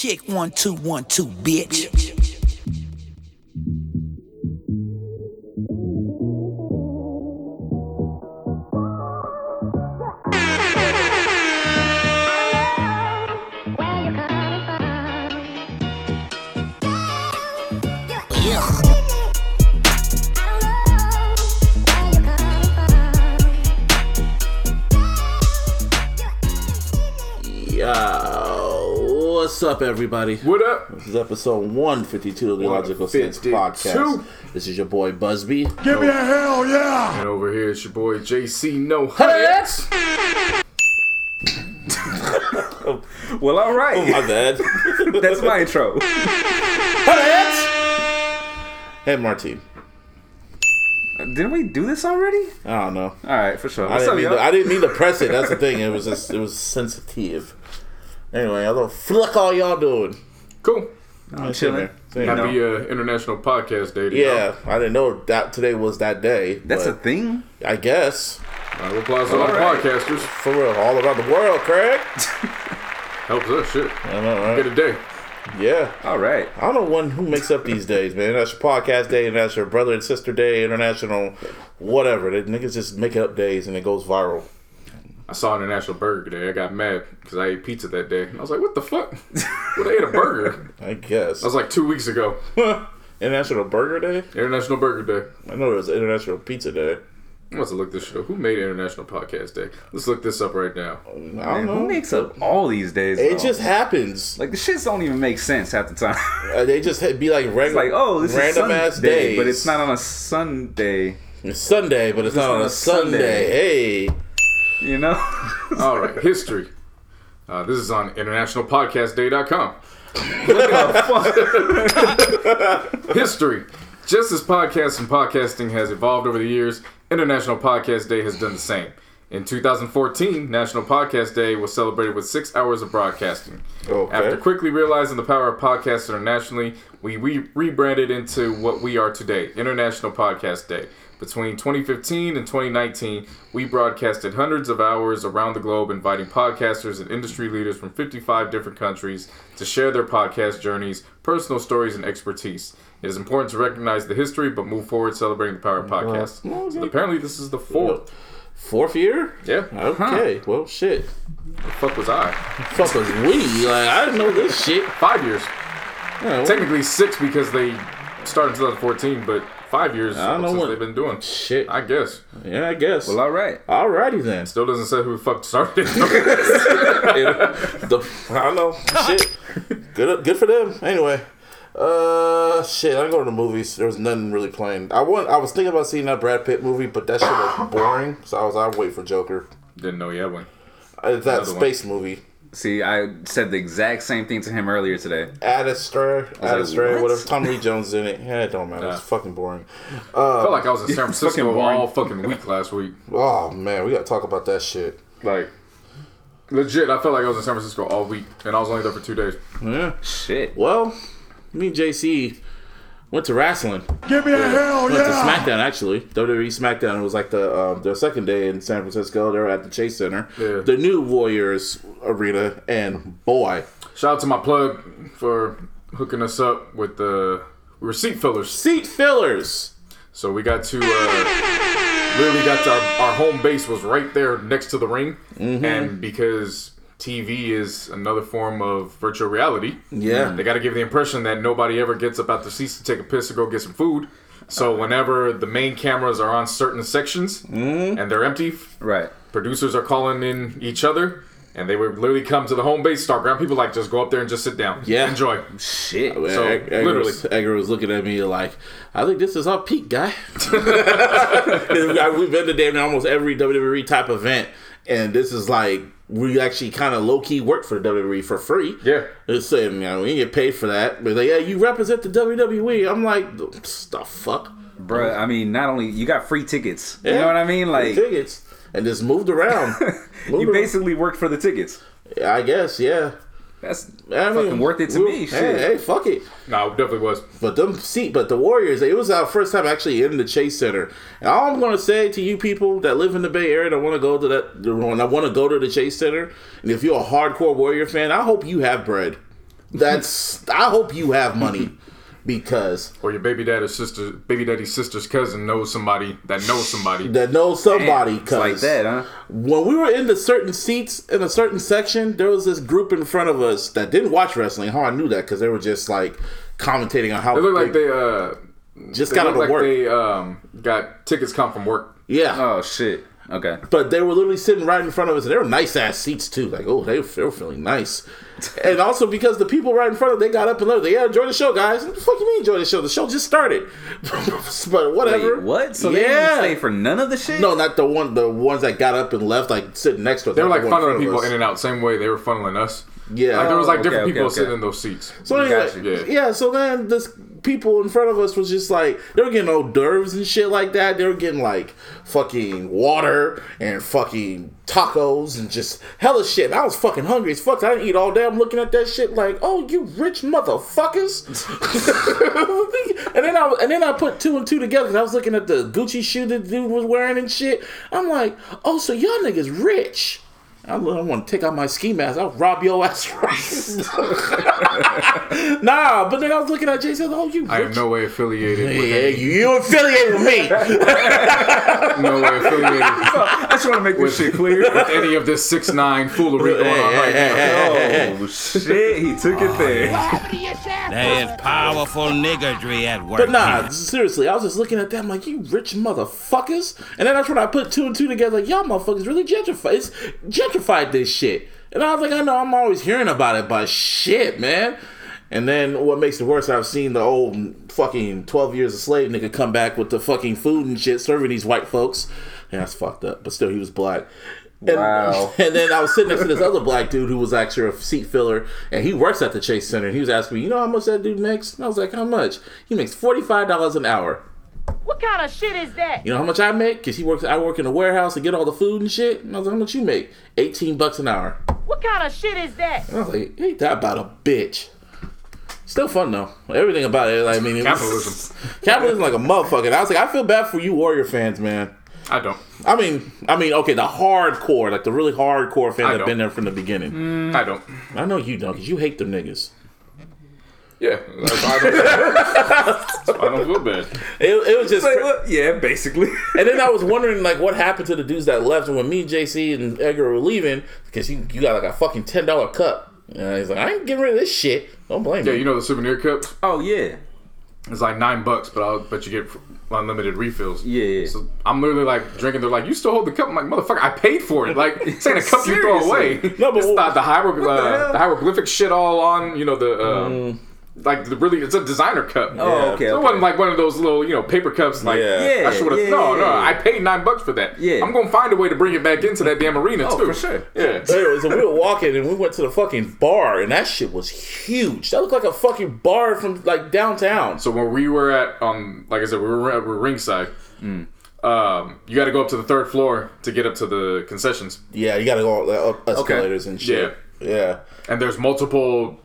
Check one, two, one, two, bitch. Yo, up, everybody? What up? This is episode 152 of the Logical Sense Podcast. This is your boy Busby. Give me a hell yeah! And over here it's your boy JC No Hats! Well, all right. Oh, my bad. That's my intro. Hats! Hey, Martine. Uh, didn't we do this already? I don't know. All right, for sure. I What's didn't, up, mean yo? to, I didn't mean to press it. That's the thing. It was just, it was sensitive. Anyway, I don't fuck all y'all doing. Cool. I'm chilling. Happy uh, International Podcast Day. to Yeah, I didn't know that today was that day. That's a thing. I guess y'all. Round of applause to all the All right. podcasters. for real, all around the world, Craig. Helps us. Shit. I know, Get a day. Yeah. All right. I don't know one who makes up these days, man. That's your podcast day, and that's your brother and sister day, international, whatever. The niggas just make up days and it goes viral. I saw International Burger Day. I got mad because I ate pizza that day. I was like, what the fuck? What I ate a burger? I guess. I was like two weeks ago. International Burger Day? International Burger Day. I know it was International Pizza Day. I must have looked this shit up. Who made International Podcast Day? Let's look this up right now. I don't Man, know. who makes up all these days? it though? just happens. like the shits don't even make sense half the time. Uh, they just be like it's regular, like, oh, this random is ass Sunday, days, but it's not on a Sunday. It's Sunday, but it's, not on a Sunday. Hey, You know? All right, history. Uh, this is on internationalpodcastday.com. Look at the. History. Just as podcasts and podcasting has evolved over the years, International Podcast Day has done the same. In 2014, National Podcast Day was celebrated with six hours of broadcasting. Okay. After quickly realizing the power of podcasts internationally, we re- rebranded into what we are today, International Podcast Day. Between 2015 and 2019, we broadcasted hundreds of hours around the globe, inviting podcasters and industry leaders from 55 different countries to share their podcast journeys, personal stories, and expertise. It is important to recognize the history, but move forward celebrating the power of podcasts. okay. So apparently, this is the fourth. fourth year? Yeah. Okay, well, shit. The fuck was I? The Fuck was we? Like, I didn't know this shit. Five years. Yeah, Technically six because they started in 2014, but five years I don't know since what- they've been doing. shit. I guess. yeah, I guess. well, all right. Alrighty then. Still doesn't say who the fuck started it. the, I don't know. Shit. Good, good for them. Anyway, uh, shit. I go to the movies. There was nothing really playing. I want. I was thinking about seeing that Brad Pitt movie, but that shit was boring. So I was. I wait for Joker. Didn't know you had one. Uh, that Another one. space movie. See, I said the exact same thing to him earlier today. Ad Astra, Ad like, what? whatever. Tommy Lee Jones is in it. Yeah, it don't matter. It's fucking boring. Uh, I felt like I was in San Francisco boring. all fucking week last week. Oh man, we gotta talk about that shit. Like, legit, I felt like I was in San Francisco all week, and I was only there for two days. Yeah. Shit. Well, me and JC went to wrestling. Give me a hell Went to! SmackDown actually. WWE SmackDown. It was like the um, their second day in San Francisco. They were at the Chase Center, Yeah. the new Warriors arena, and boy, Shout out to my plug for hooking us up with the we were seat fillers. seat fillers. So we got to uh, literally got to our, our home base was right there next to the ring, Mm-hmm. and because TV is another form of virtual reality, Yeah. they got to give the impression that nobody ever gets up out the seats to take a piss or go get some food. So whenever the main cameras are on certain sections Mm-hmm. and they're empty, Right. producers are calling in each other. And they would literally come to the home base, start ground people like just go up there and just sit down. Yeah. Enjoy. Shit. So, Edgar, literally. was, Edgar was looking at me like, I think this is our peak, guy. We've been to damn almost every WWE type event, and this is like we actually kind of low key work for the WWE for free. Yeah. It's saying, you know, we didn't get paid for that. But like, yeah, you represent the WWE. I'm like, the fuck? Bruh, I mean, not only you got free tickets. You know what I mean? Like tickets. And just moved around. Moved you around. basically worked for the tickets. I guess, yeah. That's I fucking worth it to we- me. Hey, Shit. hey, fuck it. No, it definitely was. But them see, but the Warriors, it was our first time actually in the Chase Center. And all I'm gonna say to you people that live in the Bay Area that want to go to that, when I want to go to the Chase Center, and if you're a hardcore Warrior fan, I hope you have bread. That's. I hope you have money because Or your baby daddy's sister, baby daddy's sister's cousin knows somebody that knows somebody. that knows somebody. It's like that, huh? when we were in the certain seats in a certain section, there was this group in front of us that didn't watch wrestling. How I knew that because they were just like commentating on how They look like they uh just got out of like work. they um got tickets come from work. yeah, Oh shit. Okay. but they were literally sitting right in front of us, and they were nice ass seats too. Like, oh, they, they were feeling nice. and also because the people right in front of them, they got up and left. They yeah, enjoy the show, guys. What the fuck you mean enjoy the show? The show just started. but whatever. Wait, what? So they didn't yeah. stay for none of the shit? no, not the one. The ones that got up and left, like sitting next to us. They were like the one in funneling people us. in and out, same way they were funneling us. Yeah. Like there was like Oh, different okay, people okay, sitting in those seats. So anyway, Gotcha. Yeah. yeah. So then this people in front of us was just like they were getting hors d'oeuvres and shit like that. They were getting like fucking water and fucking tacos and just hella shit. I was fucking hungry as fuck. I didn't eat all day. I'm looking at that shit like, oh, you rich motherfuckers. and then I and then I put two and two together. I was looking at the Gucci shoe that dude was wearing and shit. I'm like, oh, so y'all niggas rich. I, want to take out my ski mask. I'll rob your ass right. nah, but then I was looking at Jay said, "Oh, you I am no way affiliated with yeah, any, you, you affiliated with me. no way affiliated with me. I just want to make this shit clear. with any of this six nine foolery going on right now. Oh shit, he took it oh, there. There's powerful niggardry at work. But nah, here. seriously, I was just looking at them like, you rich motherfuckers. And then that's when I put two and two together, like, y'all motherfuckers really gentrified. It's gentrified this shit. And I was like, I know, I'm always hearing about it, but shit, man. And then what makes it worse, I've seen the old fucking 12 years a slave nigga come back with the fucking food and shit, serving these white folks. Yeah, that's fucked up. But still, he was black. And, Wow. And then I was sitting next to this other black dude who was actually a seat filler, and he works at the Chase Center. And he was asking me, you know how much that dude makes? And I was like, how much? He makes forty five dollars an hour. What kind of shit is that? You know how much I make? Cause he works. I work in a warehouse to get all the food and shit. And I was like, how much you make? Eighteen bucks an hour. What kind of shit is that? And I was like, ain't that about a bitch? Still fun though. Everything about it. I mean, it was- Capitalism. capitalism like a motherfucker. And I was like, I feel bad for you Warrior fans, man. I don't. I mean, I mean, okay, the hardcore, like the really hardcore fans I that don't. been there from the beginning. I don't. I know you don't, cause you hate them niggas. Yeah. That's why I don't, that's why I don't feel bad. It, it was just, Wait, what? Yeah, basically. and then I was wondering like what happened to the dudes that left when me, JC, and Edgar were leaving because you, you got like a fucking ten dollar cup. And he's like, I ain't getting rid of this shit. Don't blame Yeah, me. Yeah, you know the souvenir cups? Oh yeah. It's like nine bucks, but I'll bet you get unlimited refills. Yeah, yeah. So I'm literally like drinking. They're like, "You still hold the cup?" I'm like, "Motherfucker, I paid for it. Like, it's ain't a cup you throw away." No, but it's what- not the, hieroglyph, the uh, the hieroglyphic shit all on. You know the. Um, Like the really, it's a designer cup. Oh, okay. So it okay. wasn't like one of those little, you know, paper cups. Like, Yeah. I should have. Yeah, no, yeah, no, yeah. I paid nine bucks for that. Yeah. I'm gonna find a way to bring it back into that damn arena Oh, too. for sure. Yeah. Anyway, so we were walking and we went to the fucking bar and that shit was huge. That looked like a fucking bar from like downtown. So when we were at, um, like I said, we were at we were ringside. Um, you got to go up to the third floor to get up to the concessions, Yeah, you gotta go uh, up escalators and shit. Yeah. Yeah. and there's multiple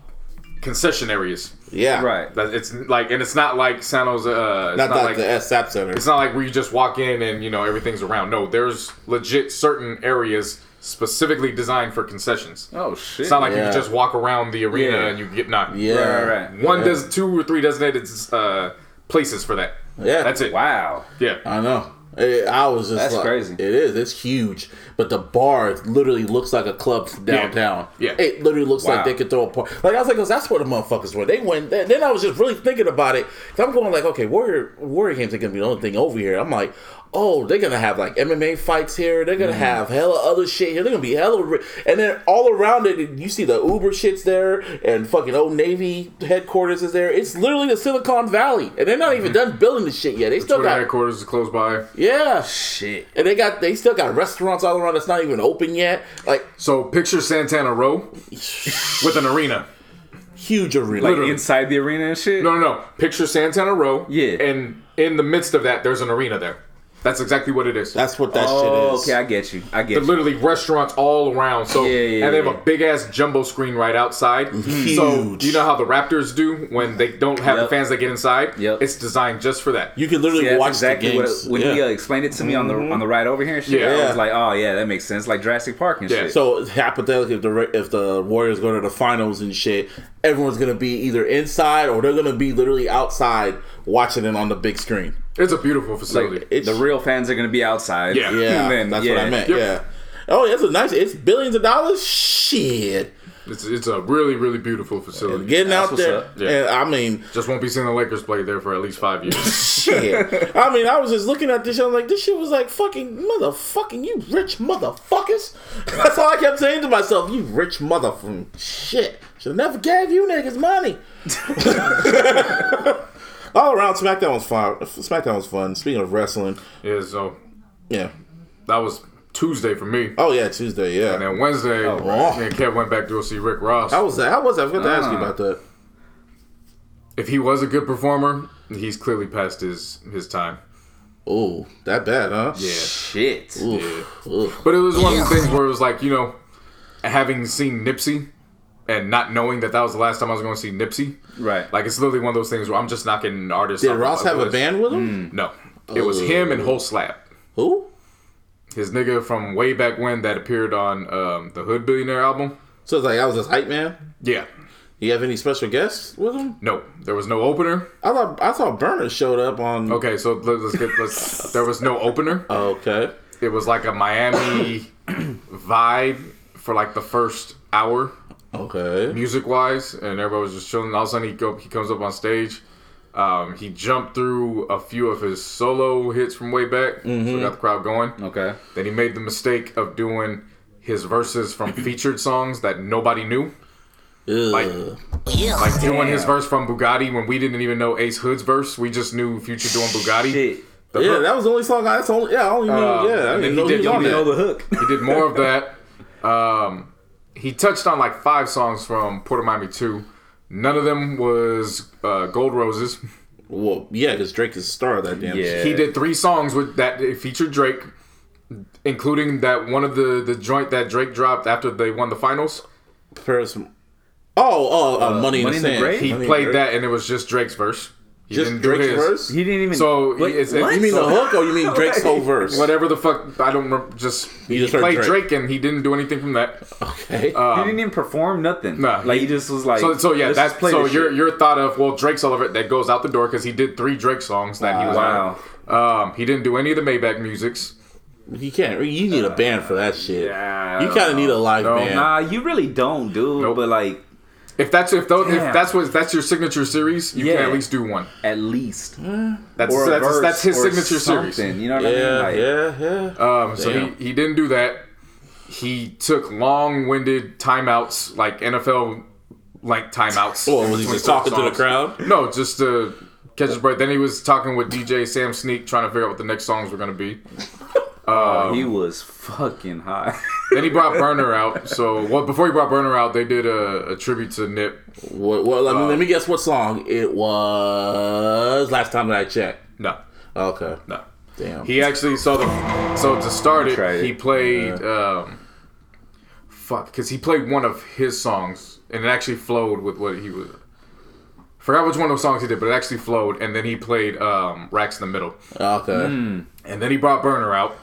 concession areas. Yeah. Right. That it's like, and it's not like San Jose. Uh, it's Not, not, like, like the S SAP Center. it's not like where you just walk in and you know everything's around. No, there's legit certain areas specifically designed for concessions. Oh shit. It's not like you can just walk around the arena Yeah. and you get not. Yeah. Right, right, right. One Yeah. does two or three designated uh, places for that. Yeah. That's it. Wow. Yeah. I know. Eh, I was just That's like, crazy. It is. It's huge, but the bar literally looks like a club downtown. Yeah. it literally looks Wow. like they could throw a party. Like I was like, 'cause that's where the motherfuckers were. They went. Then then I was just really thinking about it. 'Cause I'm going like, okay, Warrior Warrior games are gonna be the only thing over here. I'm like, oh, they're gonna have like MMA fights here. They're gonna mm-hmm. have hella other shit here. They're gonna be hella, ri- and then all around it, you see the Uber shits there, and fucking Old Navy headquarters is there. It's literally the Silicon Valley, and they're not even mm-hmm. done building the shit yet. They still Twitter got headquarters is close by. yeah. Shit. And they got they still got restaurants all around that's not even open yet. Like So picture Santana Row with an arena. huge arena. Like Literally. inside the arena and shit. No, no, no. Picture Santana Row. Yeah. And in the midst of that, there's an arena there. That's exactly what it is. That's what that Oh, shit is. okay, I get you. I get They're you. literally restaurants all around. So Yeah, yeah, and they have yeah. a big ass jumbo screen right outside. So Huge. you know how the Raptors do when they don't have the fans that get inside? Yep. It's designed just for that. You can literally See, watch exactly the what games. it, when yeah. he uh, explained it to me on the on the ride over here. And shit, Yeah. I was like, oh yeah, that makes sense. Like Jurassic Park and Yeah. shit. So hypothetically, if the Ra- if the Warriors go to the finals and shit, everyone's gonna be either inside or they're gonna be literally outside watching it on the big screen. It's a beautiful facility. like It's the real fans are gonna be outside. Yeah. yeah, And then, that's what I meant. Yep. Yeah. Oh, it's a nice. It's billions of dollars. Shit, it's it's a really really beautiful facility. getting That's out there. Yeah. And I mean, Just won't be seeing the Lakers play there for at least five years. shit. I mean, I was just looking at this. shit, I'm like, this shit was like fucking motherfucking you rich motherfuckers. That's all I kept saying to myself. You rich motherfucking shit. Should have never gave you niggas money. All around, SmackDown was fun. SmackDown was fun. Speaking of wrestling, yeah, so yeah. that was Tuesday for me. Oh yeah, Tuesday. Yeah. And then Wednesday, wow. me and Kev went back to go see Rick Ross. How was that? How was that? I forgot to ask you Ah. about that. if he was a good performer, he's clearly past his his time. Oh, that bad, huh? Yeah. Shit. Oof. Oof. But it was one of the things where it was like, you know, having seen Nipsey and not knowing that that was the last time I was going to see Nipsey. Right. Like, it's literally one of those things where I'm just knocking artists out. Did Ross have a band with him? No. It was him and Whole Slab. Who? His nigga from way back when that appeared on um, the Hood Billionaire album. So it's like I was his hype man. Yeah. You have any special guests with him? No, there was no opener. I thought I thought Berner showed up on. Okay, so let's get let's. There was no opener. Okay. It was like a Miami vibe for like the first hour. Okay. music wise, and everybody was just chilling. All of a sudden, he go he comes up on stage. Um, he jumped through a few of his solo hits from way back, so got the crowd going. Okay. Then he made the mistake of doing his verses from featured songs that nobody knew, like Ugh. like doing his verse from Bugatti when we didn't even know Ace Hood's verse. We just knew Future doing Bugatti. Shit. The yeah, hook. that was the only song. I, that's only. Yeah, I only knew. Uh, yeah, I and didn't then know he he did- was he that. know the hook. he did more of that. Um, he touched on like five songs from Port of Miami 2. None of them was uh, Gold Roses. Well, yeah, because Drake is the star of that damn. Yeah. shit. He did three songs with that featured Drake, including that one of the the joint that Drake dropped after they won the finals. Paris. Oh, oh, uh, Money, Money in the in the Grave? He Money played that, and it was just Drake's verse. He Just didn't do Drake's his. verse. He didn't even. So Wait, it's, what? You mean so- the hook, or you mean Drake's whole verse? Whatever the fuck, I don't remember. Just You he just played Drake. Drake. and he didn't do anything from that. Okay. he didn't even perform nothing. Nah, like he- he just was like. So, so yeah, that's so your your thought of well Drake's all of it that goes out the door because he did three Drake songs that he was Wow. on. Um, he didn't do any of the Maybach musics. you can't. You need a band for that shit. Yeah, You kind of need a live No. band. Nah, you really don't, dude. Nope. But like, If that's if those, if that's what that's your signature series, you can at least do one. at least That's or a that's, verse that's his or signature series. You know what Yeah, I mean? Like, yeah, yeah. Um, so Damn. he, he didn't do that. He took long-winded timeouts, like NFL like timeouts. Well, was he just talking to the crowd? No, just to catch his breath. Then he was talking with DJ Sam Sneak, trying to figure out what the next songs were gonna be. oh, he was fucking hot. Then he brought Berner out. So, well, before he brought Berner out, they did a, a tribute to Nip. What, what, let, me, let me guess what song it was last time that I checked. No, Okay. no. Damn. He actually saw the. So to start it, it. he played. Um, fuck, because he played one of his songs, and it actually flowed with what he was. Forgot which one of those songs he did, but it actually flowed. And then he played um, "Racks in the Middle," okay. and then he brought Berner out.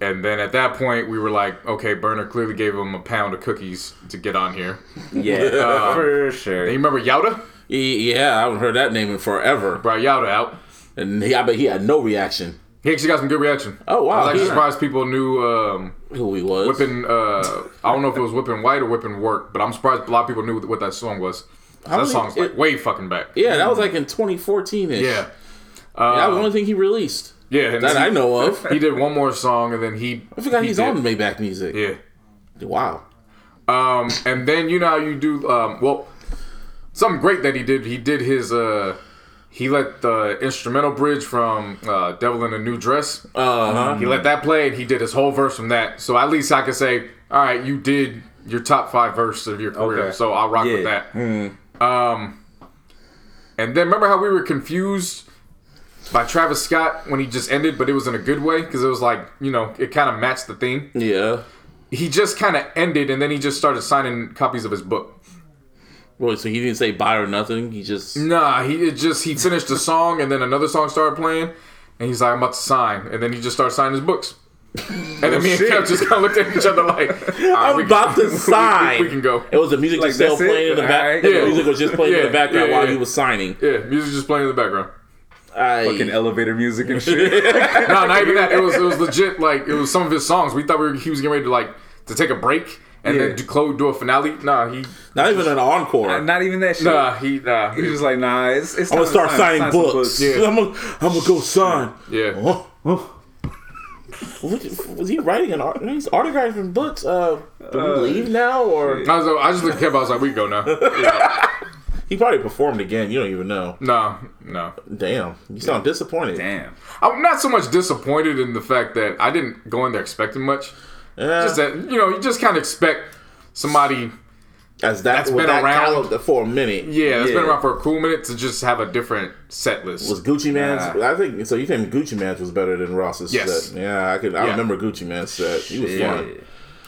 And then at that point, we were like, okay, Berner clearly gave him a pound of cookies to get on here. yeah, for sure. You remember Yowda? He- yeah, I haven't heard that name in forever. Brought Yowda out. And he, I bet he had no reaction. He actually got some good reaction. Oh, wow. I was actually Yeah. surprised people knew um, Who he was. whipping. Uh, I don't know if it was whipping white or whipping work, but I'm surprised a lot of people knew what that song was. That many- song's like it- way fucking back. Yeah, that was like in 2014 ish. Yeah, that was the only thing he released. Yeah. And That then I know of. he did one more song, and then he. I forgot he he's did- on Maybach Music. Yeah. Wow. Um, and then you know how you do. Um, well, something great that he did. He did his. Uh, he let the instrumental bridge from uh, "Devil in a New Dress." Uh huh. He let that play, and he did his whole verse from that. So at least I could say, all right, you did your top five verse of your career. Okay. So I'll rock with Yeah. that. Um, and then remember how we were confused by Travis Scott when he just ended, but it was in a good way because it was like you know it kind of matched the theme. Yeah. He just kind of ended, and then he just started signing copies of his book. Well, so he didn't say bye or nothing. He just Nah, he it just he finished the song, and then another song started playing, and he's like, "I'm about to sign," and then he just started signing his books. And then me and Kev just kind of looked at each other like, I'm about to sign. We, we can go. It was the music Like, just still that's it? playing in the back. Alright. The Yeah. music was just playing in the background yeah, while yeah. he was signing. Yeah, music just playing in the background. I, Fucking elevator music and shit. No, not even that. It was it was legit. Like it was some of his songs. We thought we were, he was getting ready to like to take a break and Yeah. then do, close, do a finale. Nah, he not even an encore. Not even that shit. nah he nah. He was just like, nah, it's, it's I'm gonna start sign- signing sign some books. Yeah. I'm gonna, I'm gonna go sign. yeah. Oh, oh. Was was he writing an art? He's autographing books. Uh, do we leave now or I, was, I just looked at Kev. I was like, we go now. Yeah. He probably performed again? You don't even know. No, no. Damn, you sound disappointed. Damn. I'm not so much disappointed in the fact that I didn't go in there expecting much. Yeah, Just that you know, you just kind of expect somebody, as that that's with been that around- for a minute. yeah, that's been around for a cool minute to just have a different set list. Was Gucci Mane's? I think so. You think Gucci Mane's was better than Ross's Yes. set? Yeah, I could. I Yeah. remember Gucci Mane's set. He was Yeah. fun.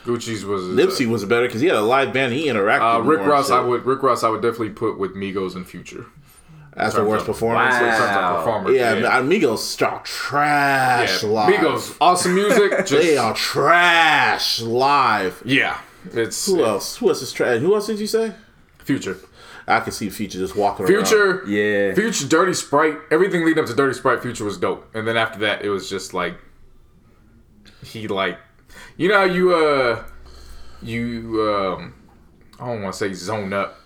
Gucci's was Nipsey was better because he had a live band. He interacted. Uh, Rick more and Ross, I would Rick Ross, I would definitely put with Migos and Future. As the terms worst performance. Wow. In terms Yeah, yeah. Amigos start trash Yeah, live. Migos, awesome music. Just, They are trash live. yeah, it's Who else? Who else is trash? Who else did you say? Future. I can see Future just walking around. Future, Yeah. Future, Dirty Sprite. Everything leading up to Dirty Sprite, Future was dope, and then after that, it was just like he like, you know, how you uh, you um, I don't want to say zone up,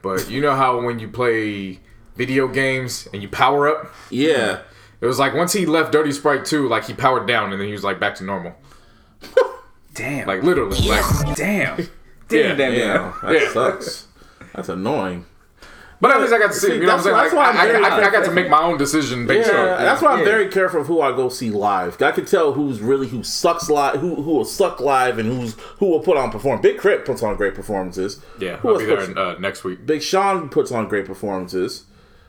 but you know how when you play video games and you power up, Yeah. it was like once he left Dirty Sprite 2, like he powered down and then he was like back to normal, Damn. like literally, like. damn. Yeah. Damn, damn, Yeah. damn. That Yeah. sucks. That's annoying. But at least I got to see, See, it, you know what I'm saying? that's- Like, why I, I'm I, I, I got to make my own decision based Yeah, on. that's why I'm Yeah. very careful of who I go see live. I can tell who's really who sucks live, who who will suck live, and who's who will put on perform. Big K.R.I.T. puts on great performances. Yeah, who I'll else be puts- there uh, next week. Big Sean puts on great performances.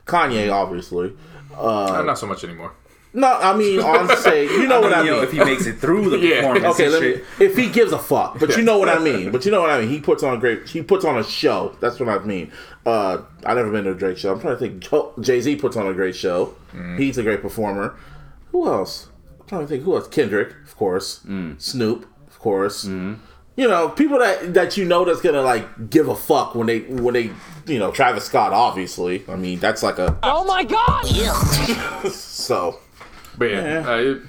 Kanye, obviously. Uh, not so much anymore. No, I mean on stage. You know what I You know, mean. if he makes it through the Yeah. performance Okay, and let shit. me. If he gives a fuck, but you know what I mean. But you know what I mean. He puts on a great. He puts on a show. That's what I mean. Uh, I never been to a Drake show. I'm trying to think. Jay Z puts on a great show. Mm. He's a great performer. Who else? I'm trying to think. Who else? Kendrick, of course. Mm. Snoop, of course. Mm. You know, people that that you know that's gonna like give a fuck when they when they you know Travis Scott. Obviously, I mean that's like a Oh my god! so. But yeah, Yeah. uh, it,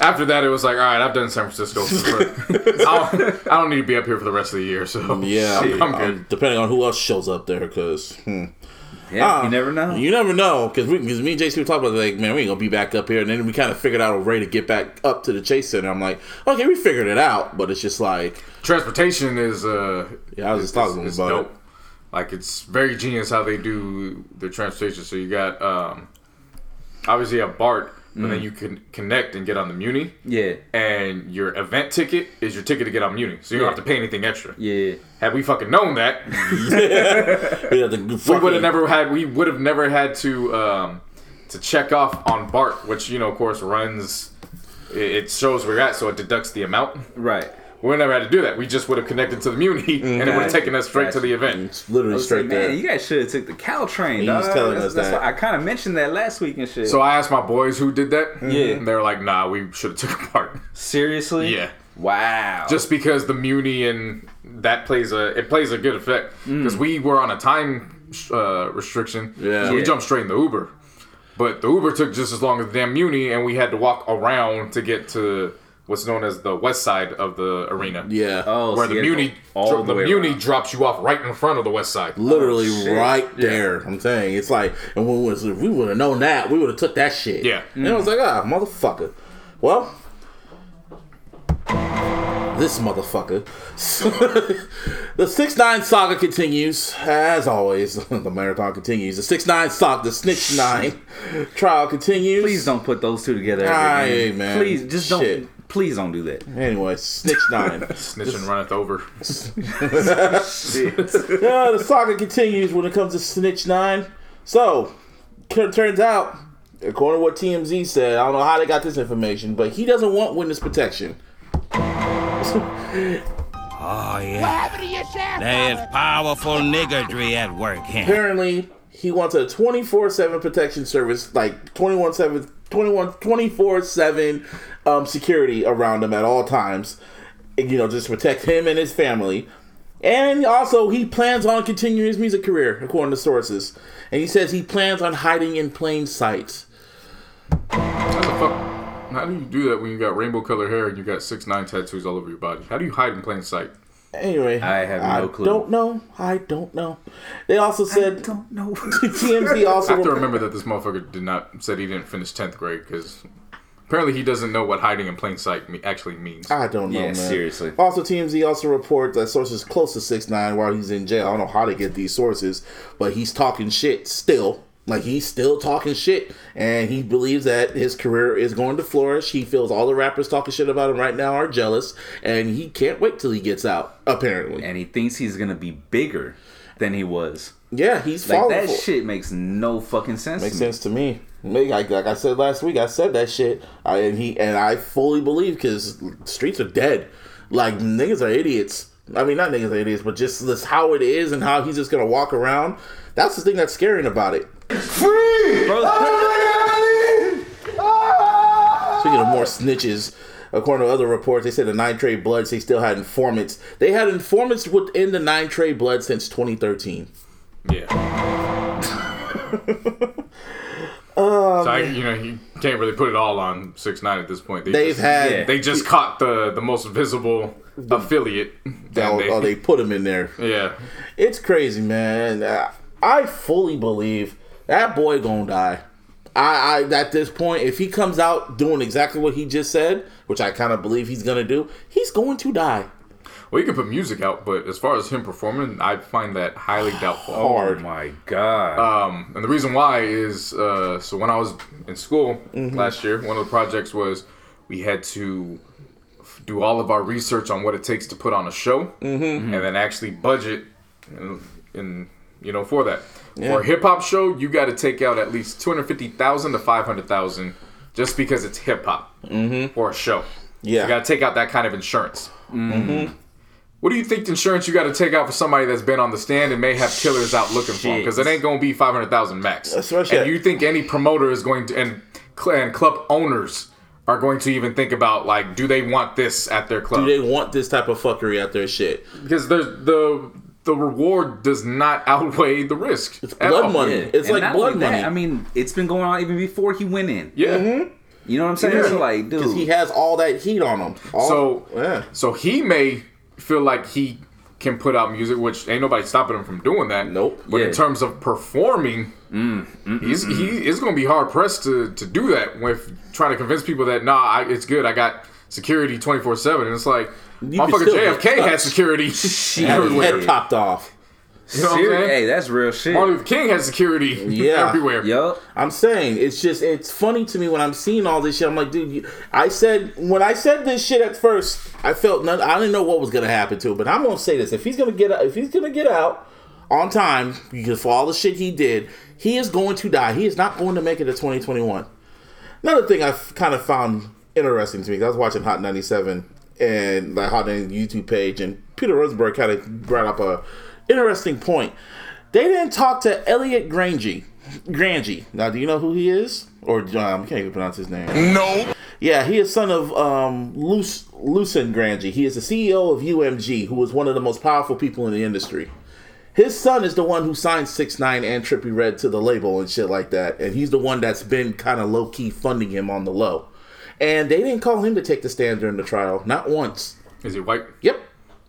after that, it was like, all right, I've done San Francisco. I, don't, I don't need to be up here for the rest of the year. So Yeah, I'm, I'm um, depending on who else shows up there, because hmm. Yeah, Ah, you never know. You never know because we, cause me and JC were talking about like, man, we ain't gonna be back up here, and then we kind of figured out a way to get back up to the Chase Center. I'm like, okay, we figured it out, but it's just like, Transportation is uh, yeah, I was just talking is about dope. Like it's very genius how they do the transportation. So you got um, obviously a BART, but Mm. then you can connect and get on the Muni. yeah, And your event ticket is your ticket to get on Muni, so you don't Yeah. have to pay anything extra. yeah. Had we fucking known that, it. We, would have never had we would have never had to um, to check off on BART, which you know of course runs. It it shows where you're at, so it deducts the amount. Right. We never had to do that. We just would have connected to the Muni, and it mm-hmm. would have taken us straight to the event. It's literally straight like, there. man, you guys should have took the Caltrain. He was telling that's, us that's that. Why I kind of mentioned that last week and shit. So I asked my boys who did that. Mm-hmm. Yeah. and they were like, "Nah, we should have took a part." seriously, Yeah. Wow. just because the Muni and that plays a it plays a good effect mm. because we were on a time uh, restriction. Yeah. so we Yeah. jumped straight in the Uber, but the Uber took just as long as the damn Muni, and we had to walk around to get to what's known as the west side of the arena. yeah, oh, Where so the you had to Muni, all dro- the, way Muni around. drops you off right in front of the west side. literally Oh, right there. I'm saying it's like, and when was if we would have known that, we would have took that shit. Yeah. and I was like, ah, motherfucker. Well, this motherfucker. the six nine saga continues as always. the marathon continues. The six nine saga, the snitch nine trial continues. Please don't put those two together. ever Aye, man. Please, just don't. Shit. Please don't do that. Anyway, snitch nine. Snitching runneth over. Yeah, the saga continues when it comes to Snitch Nine. So, c- turns out according to what TMZ said, I don't know how they got this information, but he doesn't want witness protection. Oh, yeah. There's powerful niggardry at work here. Apparently, he wants a 24 7 protection service, like 21 7, 21, 24 7 um, security around him at all times. You know, just protect him and his family. And also, he plans on continuing his music career, according to sources. And he says he plans on hiding in plain sight. How the fuck? How do you do that when you got rainbow color hair and you got six nine tattoos all over your body? How do you hide in plain sight? Anyway, I have no clue. don't know. I don't know. They also said don't know. TMZ also I have to remember that this motherfucker did not said he didn't finish tenth grade because apparently he doesn't know what hiding in plain sight me- actually means. I don't know, Yeah, man. seriously. Also, TMZ also report that sources close to six nine while he's in jail. I don't know how to get these sources, but he's talking shit still. Like he's still talking shit, and he believes that his career is going to flourish. He feels all the rappers talking shit about him right now are jealous, and he can't wait till he gets out. Apparently, And he thinks he's gonna be bigger than he was. yeah, he's Like that for- shit makes no fucking sense. Makes to me. sense to me. Make like, like I said last week, I said that shit, I, and he and I fully believe because streets are dead. Like niggas are idiots. I mean, not niggas are idiots, but just this how it is and how he's just gonna walk around. That's the thing that's scaring about it. Free ah! Speaking of more snitches, according to other reports, they said the Nine Trey Bloods they still had informants. They had informants within the Nine Trey Blood since 2013. Yeah. so I, you know, you can't really put it all on six nine at this point. They They've just, had Yeah. they just caught the the most visible affiliate. and oh, they- oh, they put him in there. yeah. It's crazy, man. Uh, I fully believe that boy gonna die. I, I at this point, if he comes out doing exactly what he just said, which I kind of believe he's gonna do, he's going to die. Well, you can put music out, but as far as him performing, I find that highly doubtful. Hard. Oh my god. Um, and the reason why is uh, so when I was in school mm-hmm. last year, one of the projects was we had to f- do all of our research on what it takes to put on a show, mm-hmm. Mm-hmm. and then actually budget, in, in you know for that. For a hip hop show, you got to take out at least two hundred fifty thousand to five hundred thousand, just because it's hip hop for a show. Yeah. you got to take out that kind of insurance. What do you think the insurance you got to take out for somebody that's been on the stand and may have killers out looking for them? Because it ain't going to be five hundred thousand max. Especially- and you think any promoter is going to and cl- and club owners are going to even think about like, do they want this at their club? Do they want this type of fuckery at their shit? because there's the the reward does not outweigh the risk. It's blood money. It's like blood money. I mean, it's been going on even before he went in. Yeah. Mm-hmm. You know what I'm saying? So like, Because dude, he has all that heat on him. All, So yeah. so he may feel like he can put out music, which ain't nobody stopping him from doing that. Nope. But Yeah. in terms of performing, he's he is going to be hard pressed to to do that with trying to convince people that nah, I, it's good. I got security twenty four seven. And it's like, can motherfucker, still JFK had touched. security Had everywhere. head popped off. You know what I'm saying? hey, that's real shit. Martin Luther King had security Yeah. everywhere. Yup. I'm saying it's just it's funny to me when I'm seeing all this shit. I'm like, dude, you, I said when I said this shit at first, I felt none. I didn't know what was gonna happen to him, but I'm gonna say this: if he's gonna get out, if he's gonna get out on time because for all the shit he did, he is going to die. He is not going to make it to 2021. Another thing I kind of found interesting to me. I was watching Hot 97 and like Hot 90 YouTube page, and Peter Rosenberg kind of brought up a interesting point. They didn't talk to Elliott Grainge. Grainge. Now, do you know who he is? Or um, I can't even pronounce his name. No. Yeah, he is son of um, Luc- Lucian Grainge. He is the CEO of UMG, who is one of the most powerful people in the industry. His son is the one who signed Six Nine and Trippie Redd to the label and shit like that, and he's the one that's been kind of low key funding him on the low. And they didn't call him to take the stand during the trial, not once. Is he white? Yep.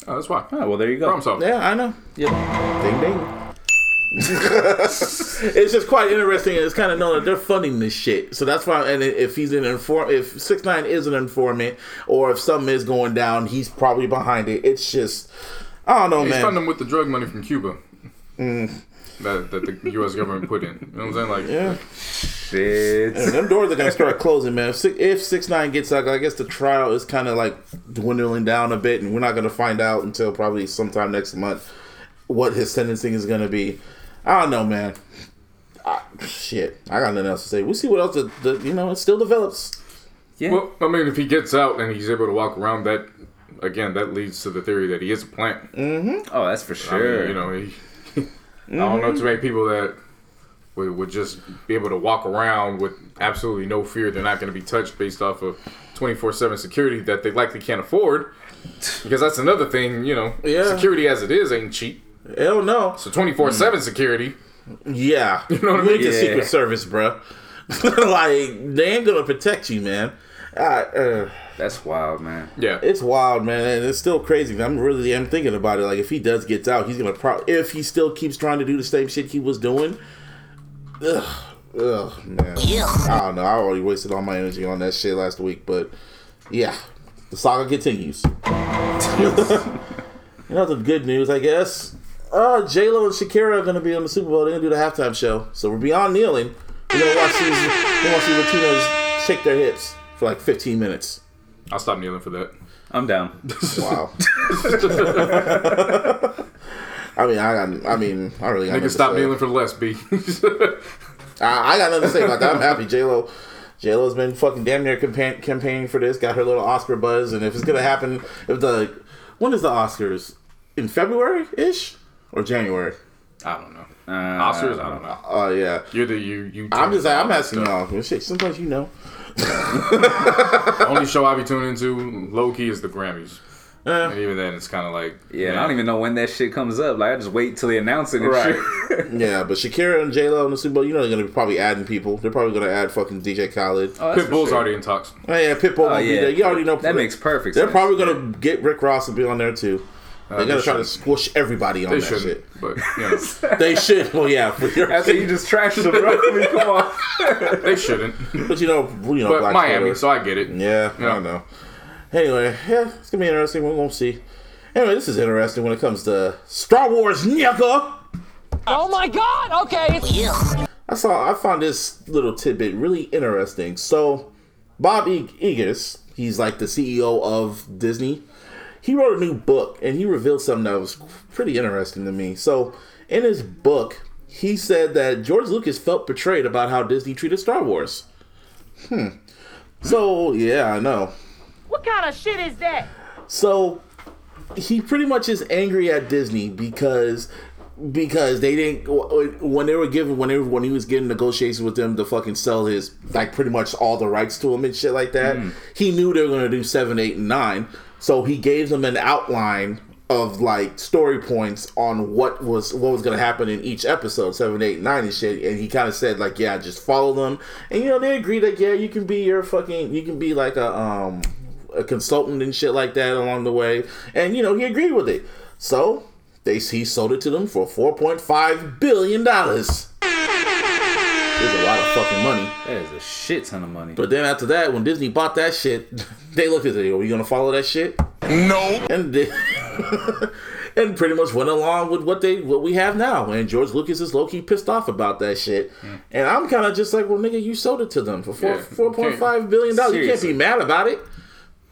Oh, that's why. Oh, well, there you go. Problem solved. Yeah, I know. Yep. Ding ding. it's just quite interesting. It's kind of known that they're funding this shit, so that's why. And if he's an inform, if Six Nine is an informant, or if something is going down, he's probably behind it. It's just, I don't know, He's man. funding with the drug money from Cuba. Mm. That, that the U.S. government put in. You know what I'm saying? Like, Yeah. Shit. And them doors are gonna start closing, man. If six, if six nine gets out, I guess the trial is kind of like dwindling down a bit, and we're not gonna find out until probably sometime next month what his sentencing is gonna be. I don't know, man. shit, I got nothing else to say. We'll see what else the, the you know it still develops. Yeah. Well, I mean, if he gets out and he's able to walk around, that again, that leads to the theory that he is a plant. Mhm. Oh, that's for I sure. mean, you know, he, I don't know too many mm-hmm. people that would, would just be able to walk around with absolutely no fear. They're not going to be touched based off of 24 7 security that they likely can't afford. Because that's another thing, you know, Yeah. security as it is ain't cheap. Hell no. So 24 7 security, Yeah, you know what I You mean? ain't the Yeah. Secret Service, bro. like they ain't gonna protect you, man. Uh, uh, That's wild, man. yeah. it's wild, man, and it's still crazy. I'm really I'm thinking about it. Like if he does gets out, he's gonna probably if he still keeps trying to do the same shit he was doing. Ugh, ugh, man. I don't know. I already wasted all my energy on that shit last week, but yeah, the saga continues. you know the good news, I guess. Uh, J Lo and Shakira are gonna be on the Super Bowl. They're gonna do the halftime show, so we're beyond kneeling. We're gonna watch these. We're gonna watch these Latinos shake their hips for like 15 minutes. I'll stop kneeling for that. I'm down. Wow. I mean, I got. I mean, I really got. Nigga, stop kneeling for less, B. I, I got nothing to say about that. I'm happy. J Lo, J Lo's been fucking damn near campaign, campaigning for this. Got her little Oscar buzz, and if it's gonna happen, if the when is the Oscars in February ish or January? I don't know. Uh, Oscars, I don't know. Oh yeah. You're the you you. I'm just. I'm asking y'all. Shit, sometimes you know. The only show I be tuning into, low key, is the Grammys. Eh. And even then, it's kind of like Yeah, and I don't even know when that shit comes up. Like, I just wait till they announce it and Right. shit. Yeah, but Shakira and J Lo in the Super Bowl, you know they're gonna be probably adding people. They're probably gonna add fucking DJ Khaled. Oh, Oh, Pitbull's sure. already in talks. yeah, Pitbull. Oh, will be yeah. there. You already know. That makes perfect They're sense. probably gonna get Rick Ross to be on there too. They're they gonna try to shouldn't. squish everybody on They that shit. but you know, They should. Well, yeah, for your After you just trashed them, bro. I mean, come on. they shouldn't. But you know, you know, But Black Miami, Twitter. so I get it. yeah, I don't know. Anyway, yeah, it's gonna be interesting. We're gonna see. Anyway, this is interesting when it comes to Star Wars, nigga. Oh my god! Okay, it's I saw. I found this little tidbit really interesting. So, Bob E- Iger, he's like the CEO of Disney. He wrote a new book, and he revealed something that was pretty interesting to me. So, in his book, he said that George Lucas felt betrayed about how Disney treated Star Wars. Hmm. So, yeah, I know. What kind of shit is that? So he pretty much is angry at Disney because because they didn't when they were given when they, when he was getting negotiations with them to fucking sell his like pretty much all the rights to him and shit like that. He knew they were gonna do seven, eight, and nine, so he gave them an outline of like story points on what was what was gonna happen in each episode, seven, eight, nine, and shit. And he kind of said like, yeah, just follow them. And you know they agreed that yeah, you can be your fucking you can be like a um a consultant and shit like that along the way. And you know, he agreed with it. So they he sold it to them for four point five billion dollars. There's a lot of fucking money. That is a shit ton of money. But then after that, when Disney bought that shit, they looked at it. Are you gonna follow that shit? No. And they, and pretty much went along with what they what we have now. And George Lucas is low key pissed off about that shit. Hmm. And I'm kind of just like, well, nigga, you sold it to them for four Yeah, four point five billion dollars. You can't be mad about it.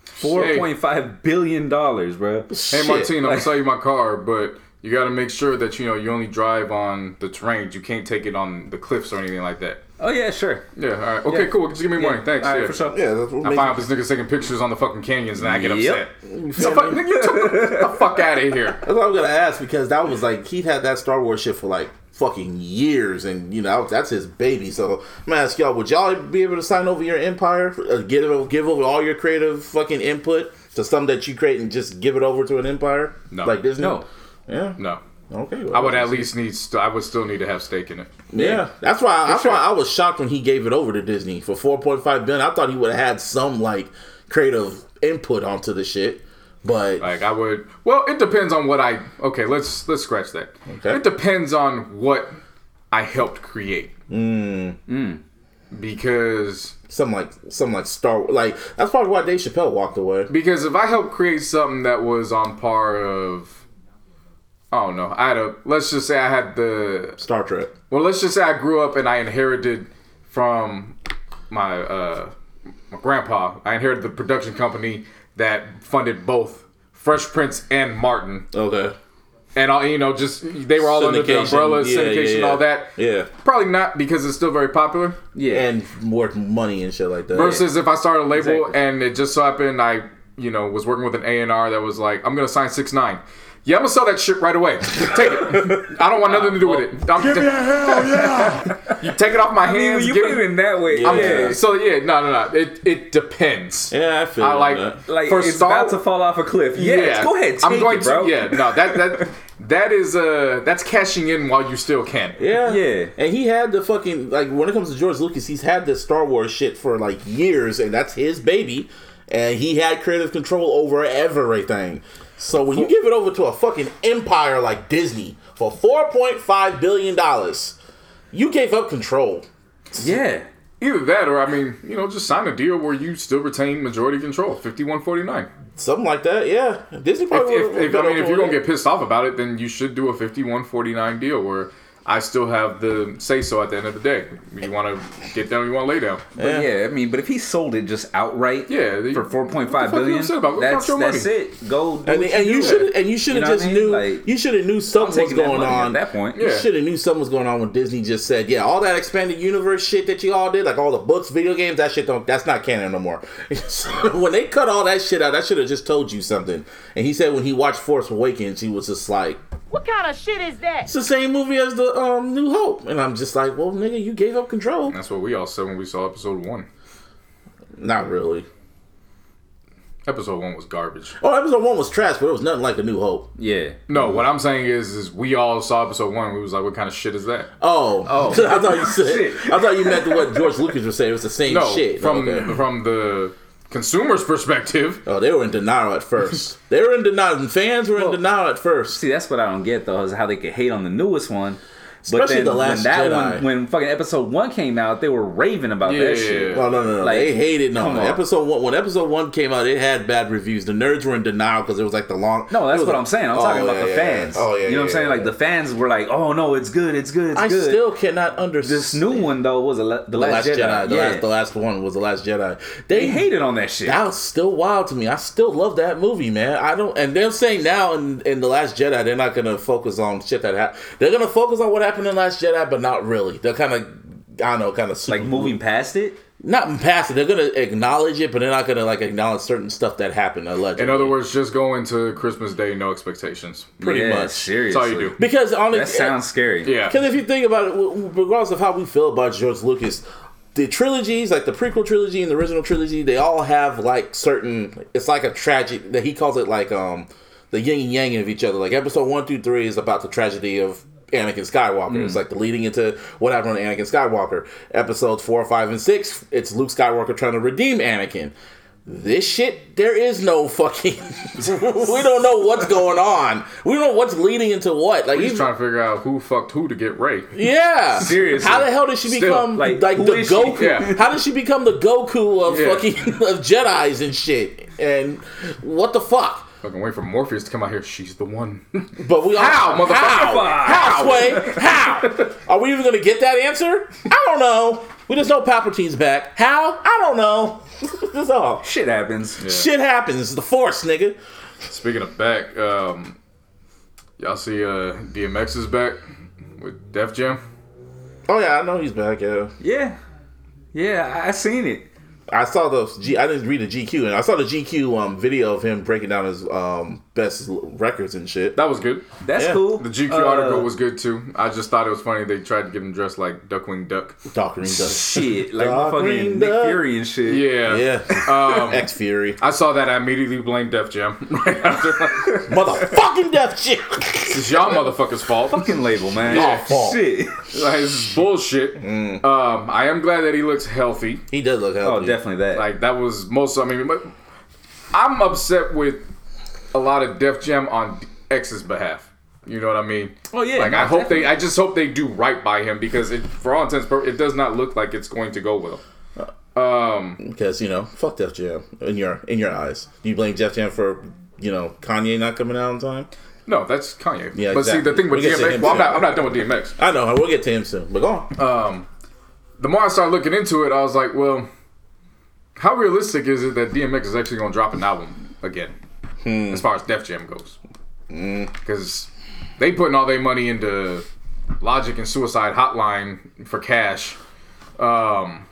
Four point five billion dollars, bro. Hey Shit. Martine, I'm gonna sell you my car, but you gotta make sure that you know you only drive on the terrain. You can't take it on the cliffs or anything like that. Oh yeah, sure. Yeah, all right. Okay, Yeah. cool. Just give me money. Thanks. All right, yeah. for sure. Yeah, that's what I find out this nigga's taking pictures on the fucking canyons and I get Yep. upset. So fuck, nigga, you took the, the fuck out of here. That's what I'm gonna ask because that was like he had that Star Wars shit for like fucking years, and you know that's his baby. So I'm gonna ask y'all: Would y'all be able to sign over your empire, uh, give it, give over all your creative fucking input to something that you create, and just give it over to an empire No. like Disney? No. Yeah. No. Okay. well, I would at least need. St- I would still need to have stake in it. Yeah. That's why. That's sure. why I was shocked when he gave it over to Disney for 4.5 billion. I thought he would have had some like creative input onto the shit, but Like I would. Well, it depends on what I. Okay, let's let's scratch that. Okay. It depends on what I helped create. Mm. Because some like some like Star like that's probably why Dave Chappelle walked away. because if I helped create something that was on par of, I don't know. I had a. Let's just say I had the Star Trek. Well, let's just say I grew up and I inherited from my uh, my grandpa. I inherited the production company that funded both Fresh Prince and Martin. Okay. and all you know, just they were all under the umbrella Yeah, syndication, yeah, and all that. Yeah. Probably not because it's still very popular. Yeah. And more money and shit like that. Versus if I started a label Exactly. and it just so happened I, you know, was working with an A and R that was like, I'm gonna sign six nine. Yeah, I'm gonna sell that shit right away. Take it. I don't want nothing to do with it. I'm, Give me a hell yeah. you take it off my I mean, hands. when you give put it- it in that way, I'm- yeah. So yeah, no, no, no. It it depends. Yeah, I feel I like that. Like for it's Star- about to fall off a cliff. Yeah, go ahead, take I'm going it, bro. to. Yeah, no, that that that is uh that's cashing in while you still can. Yeah. Yeah. And he had the fucking like when it comes to George Lucas, he's had this Star Wars shit for like years, and that's his baby. And he had creative control over everything. So when you give it over to a fucking empire like Disney for four point five billion dollars, you gave up control. Yeah. Either that, or I mean, you know, just sign a deal where you still retain majority control. Fifty-one forty-nine. Something like that, yeah. Disney If, probably if, would've if, I mean, if you're gonna get pissed off about it, then you should do a fifty-one forty-nine deal where I still have the say so at the end of the day. You want to get down, you want to lay down. But yeah. I mean, but if he sold it just outright, Yeah, they- for four point what five the fuck you about? That's your that's money. it. Go. Do and, what and you should and you should You have know just I mean? knew Like, you should have knew something was going on at that point. Yeah. You should have knew something was going on when Disney just said, "Yeah, all that expanded universe shit that you all did, like all the books, video games, that shit don't. That's not canon no more." So when they cut all that shit out, that should have just told you something. And he said when he watched Force Awakens, he was just like, What kind of shit is that? "It's the same movie as the um, New Hope," and I'm just like, "Well, nigga, you gave up control." That's what we all said when we saw episode one. Not really. Episode one was garbage. Oh, episode one was trash, but it was nothing like a New Hope. Yeah. No, what I'm saying is, is we all saw episode one. We was like, what kind of shit is that? Oh, Oh. I thought you said. I thought you meant what George Lucas was saying. It was the same No, shit. from Okay. from the consumer's perspective. Oh, they were in denial at first. they were in denial. And fans were in denial at first. See, that's what I don't get though, is how they could hate on the newest one. But Especially then The Last when that Jedi. one, when fucking episode one came out, they were raving about Yeah. that shit. Oh no no no! Like, they hated no. come on. Episode one when episode one came out, it had bad reviews. The nerds were in denial because it was like the long. No, that's was what I'm saying. I'm Oh, talking about the yeah, fans. yeah. Oh yeah, you know what I'm yeah, saying? yeah. Like the fans were like, "Oh no, it's good, it's good, it's I good." still cannot understand. this new one though was a le- the, the last, Jedi. The, yeah, last, the last one was the Last Jedi. they They hated on that shit. That was still wild to me. I still love that movie, man. I don't, and they're saying now in, in the Last Jedi, they're not gonna focus on shit that happened. They're gonna focus on what happened in Last Jedi, but not really. They're kind of, I don't know, kind of like moving past it. not past it. They're gonna acknowledge it, but they're not gonna like acknowledge certain stuff that happened allegedly. In other words, just go into Christmas Day, no expectations. pretty yeah, much. Seriously, That's all you do. because on That sounds scary. Yeah. Because if you think about it, w- w- regardless of how we feel about George Lucas, the trilogies, like the prequel trilogy and the original trilogy, they all have like certain. It's like a tragic that he calls it like um the yin and yang of each other. Like episode one through three is about the tragedy of Anakin Skywalker. It's mm. like the leading into what happened to Anakin Skywalker. Episodes four, five, and six, it's Luke Skywalker trying to redeem Anakin. This shit, there is no fucking. we don't know what's going on. We don't know what's leading into what. Like He's even- trying to figure out who fucked who to get Rey. yeah. Seriously. How the hell did she Still, become like, like, the? Goku? Yeah. How did she become the Goku of Yeah. fucking of Jedi's and shit? And what the fuck? Fucking wait for Morpheus to come out here. She's the one. But we all How, motherfucker? How? How, Sway? How? Are we even gonna get that answer? I don't know. We just know Palpatine's back. How? I don't know. That's all. Shit happens. Shit happens. The Force, nigga. Speaking of back, um, y'all see uh, DMX is back with Def Jam. Oh yeah, I know he's back. Yeah. Yeah, yeah, I, I seen it. I saw the G. I didn't read the GQ, and I saw the GQ um video of him breaking down his um best records and shit. That was good. That's Yeah. cool. The GQ Uh, article was good too. I just thought it was funny they tried to get him dressed like Darkwing Duck. Dark Green Dust. shit like Dark fucking green Nick duck. Fury and shit. Yeah. Yeah. Um, X Fury. I saw that. I immediately blamed Def Jam right after. Motherfucking Death Chick. it's y'all motherfuckers' fault. Fucking label, man. Y'all fault. Shit. Like, this is bullshit. Mm. Um, I am glad that he looks healthy. He does look healthy. Oh, definitely that. Like that was most. I mean, but I'm upset with a lot of Def Jam on X's behalf. You know what I mean? Oh, yeah, Like no, I hope definitely. they. I just hope they do right by him because it, for all intents, and it does not look like it's going to go well. Um, Because you know, fuck Def Jam in your in your eyes. You blame Def Jam for you know Kanye not coming out on time? no, that's Kanye. Yeah, but see, the thing with We get to DMX, well, I'm not. I'm not done with DMX. I know. We'll get to him soon. But go on. Um, the more I started looking into it, I was like, well, how realistic is it that DMX is actually going to drop an album again, Hmm. as far as Def Jam goes? Because they putting all their money into Logic and Suicide Hotline for cash. Um,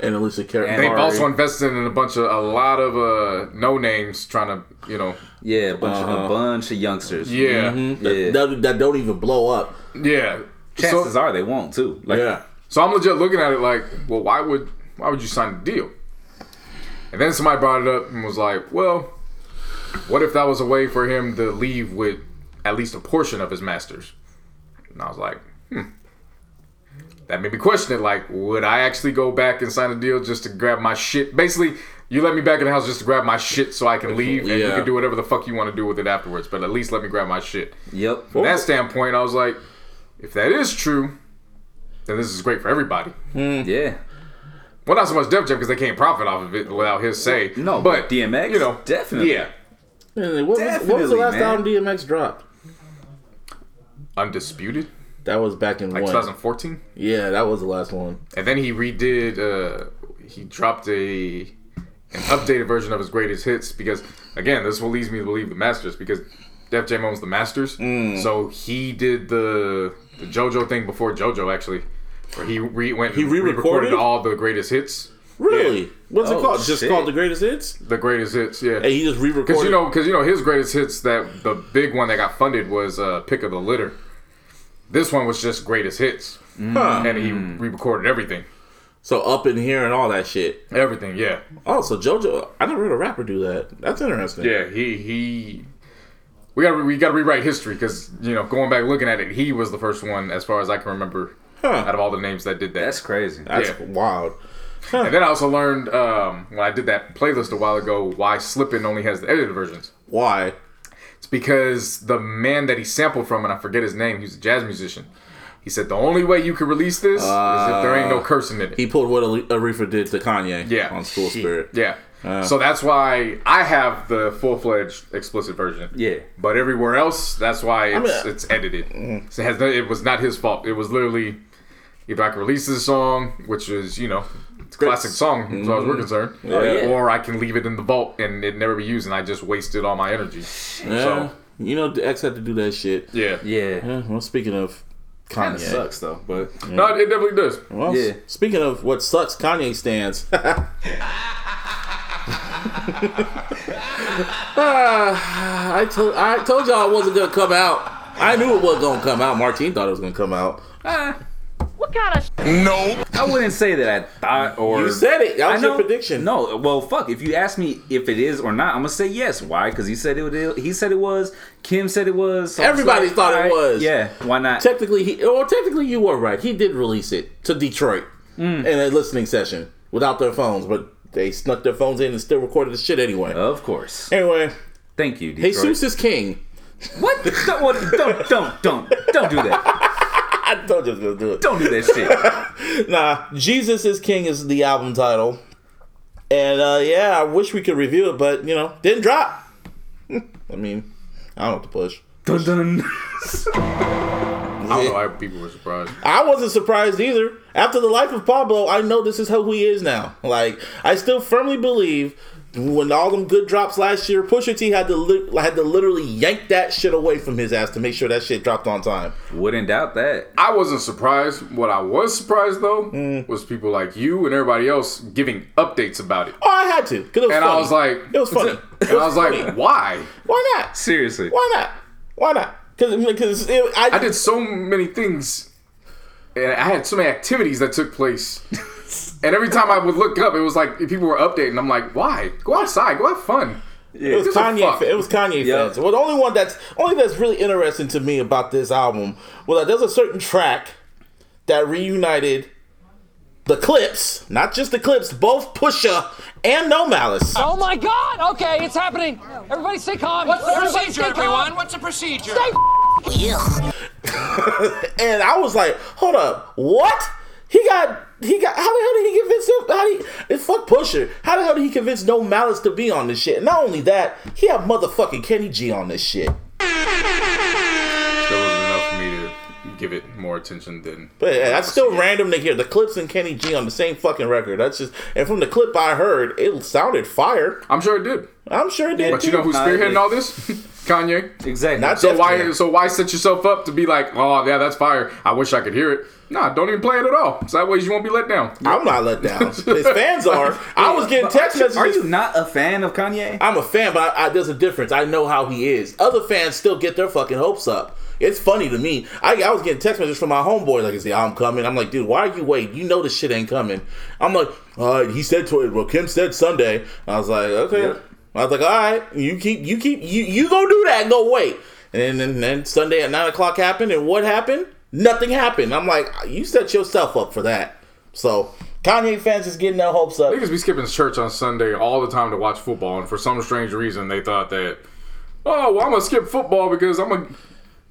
And Alessia Cara. And they've also invested in a bunch of a lot of uh, no names trying to you know Yeah, a bunch, Uh-huh. of, a bunch of youngsters. yeah that, Yeah. that, that don't even blow up. yeah. Chances so, are they won't too. Like, yeah. so I'm legit looking at it like, well, why would why would you sign the deal? And then somebody brought it up and was like, well, what if that was a way for him to leave with at least a portion of his masters? And I was like, hmm. That made me question it. Like, would I actually go back and sign a deal just to grab my shit? Basically, you let me back in the house just to grab my shit so I can leave, and you can do whatever the fuck you want to do with it afterwards. But at least let me grab my shit. Yep. From that standpoint, I was like, if that is true, then this is great for everybody. Yeah. Well, not so much Def Jam because they can't profit off of it without his say. No, but but DMX, you know, definitely. yeah, Man, what, was, what was the last man. album DMX dropped? undisputed, That was back in like 2014, Yeah, that was the last one. and then he redid. uh He dropped a an updated version of his greatest hits because again, this will leads me to believe the Masters because Def Jam owns the Masters, Mm. so he did the the JoJo thing before JoJo actually, where he re- went He and re-recorded? all the greatest hits. Really? What's it Oh, called? Just called the greatest hits? The greatest hits, yeah. And he just re-recorded. Because you know, because you know, his greatest hits that the big one that got funded was uh, "Pick of the Litter." This one was just greatest hits, Huh. and he re-recorded everything. So up in here and all that shit. Everything, yeah, Oh, so JoJo, I never heard a rapper do that. That's interesting. yeah. He he. We got to we got to rewrite history because you know, going back looking at it, he was the first one, as far as I can remember, Huh. out of all the names that did that. That's crazy. That's yeah. wild. And then I also learned um, when I did that playlist a while ago why Slippin' only has the edited versions. Why? It's because the man that he sampled from, and I forget his name, he was a jazz musician. He said the only way you could release this is if there ain't no uh, cursing in it. He pulled what Ali- Aretha did to Kanye Yeah. on School Spirit. yeah. Uh. so that's why I have the full fledged explicit version. Yeah. But everywhere else, that's why it's, mean, it's edited. Mm. So it, has it was not his fault. It was literally either I can release this song, which is you know it's a classic song as far as we're concerned, yeah. or I can leave it in the vault and it never be used, and I just wasted all my energy. Yeah. So You know, the X had to do that shit. yeah, Yeah. Yeah, well, speaking of Kinda sucks though, but no, it definitely does. Well, Yeah. speaking of what sucks, Kanye stands. Ah, I told I told y'all it wasn't gonna come out. I knew it wasn't gonna come out. Martine thought it was gonna come out. What kind of I wouldn't say that I thought or You said it. That was know. your prediction. No, well, fuck. If you ask me if it is or not, I'm gonna say yes. Why? Because he said it. would- He said it was. Kim said it was. so I'm just Everybody thought it was. Yeah. Why not? Technically, he or technically you were right. He did release it to Detroit Mm. in a listening session without their phones, but they snuck their phones in and still recorded the shit anyway. Of course. Anyway, Thank you, Detroit. Jesus is king. What? don't, what? don't don't don't don't do that. I told you I was gonna do it. Don't do that shit. Nah, Jesus is King is the album title. And uh yeah, I wish we could review it, but you know, didn't drop. I mean, I don't have to push. dun dun. I don't know why people were surprised. I wasn't surprised either. After the life of Pablo, I know this is who he is now. Like, I still firmly believe when all them good drops last year, Pusha T had to li- had to literally yank that shit away from his ass to make sure that shit dropped on time. Wouldn't doubt that. I wasn't surprised. What I was surprised though mm. was people like you and everybody else giving updates about it. Oh, I had to, cause it was And funny. I was like, it was funny. And I was funny. like, why? why not? Seriously. Why not? Why not? Because because I, I did so many things, and I had so many activities that took place. and every time I would look up, it was like people were updating. I'm like, why? Go outside. Go have fun. It was Gives a Kanye. fuck. fa- It was Kanye Yeah. fans. Well, the only one that's only that's really interesting to me about this album was that there's a certain track that reunited the Clipse, not just the Clipse, both Pusha and No Malice. Oh my God! Okay, it's happening. Everybody stay calm. What's the procedure, everyone? What's the procedure? Stay And I was like, hold up, what? He got he got how the hell did he convince him? How did he and fuck Pusha? How the hell did he convince No Malice to be on this shit? Not only that, he had motherfucking Kenny G on this shit. Still wasn't enough for me to give it more attention than. But uh, yeah, that's still random to hear the Clipse and Kenny G on the same fucking record. That's just and from the clip I heard, it sounded fire. I'm sure it did. I'm sure it did. But you know who's Kanye. spearheading all this? Kanye. Exactly. Not So Def why Jam. so why set yourself up to be like, oh yeah, that's fire. I wish I could hear it. Nah, don't even play it at all. So that way you won't be let down. I'm not let down. His fans are. I was getting text messages. Are you not a fan of Kanye? I'm a fan, but I, I, there's a difference. I know how he is. Other fans still get their fucking hopes up. It's funny to me. I, I was getting text messages from my homeboy like, "Is the album coming?" I'm like, "Dude, why are you waiting? You know this shit ain't coming." I'm like, "Uh, he said to it. Well, Kim said Sunday." I was like, "Okay." Yep. I was like, "All right, you keep, you keep, you you go do that. Go wait." And then, then Sunday at nine o'clock happened, and what happened? Nothing happened. I'm like, "You set yourself up for that." So Kanye fans is getting their hopes up. They Niggas be skipping church on Sunday all the time to watch football, and for some strange reason, they thought that, oh, well, I'm gonna skip football because I'm gonna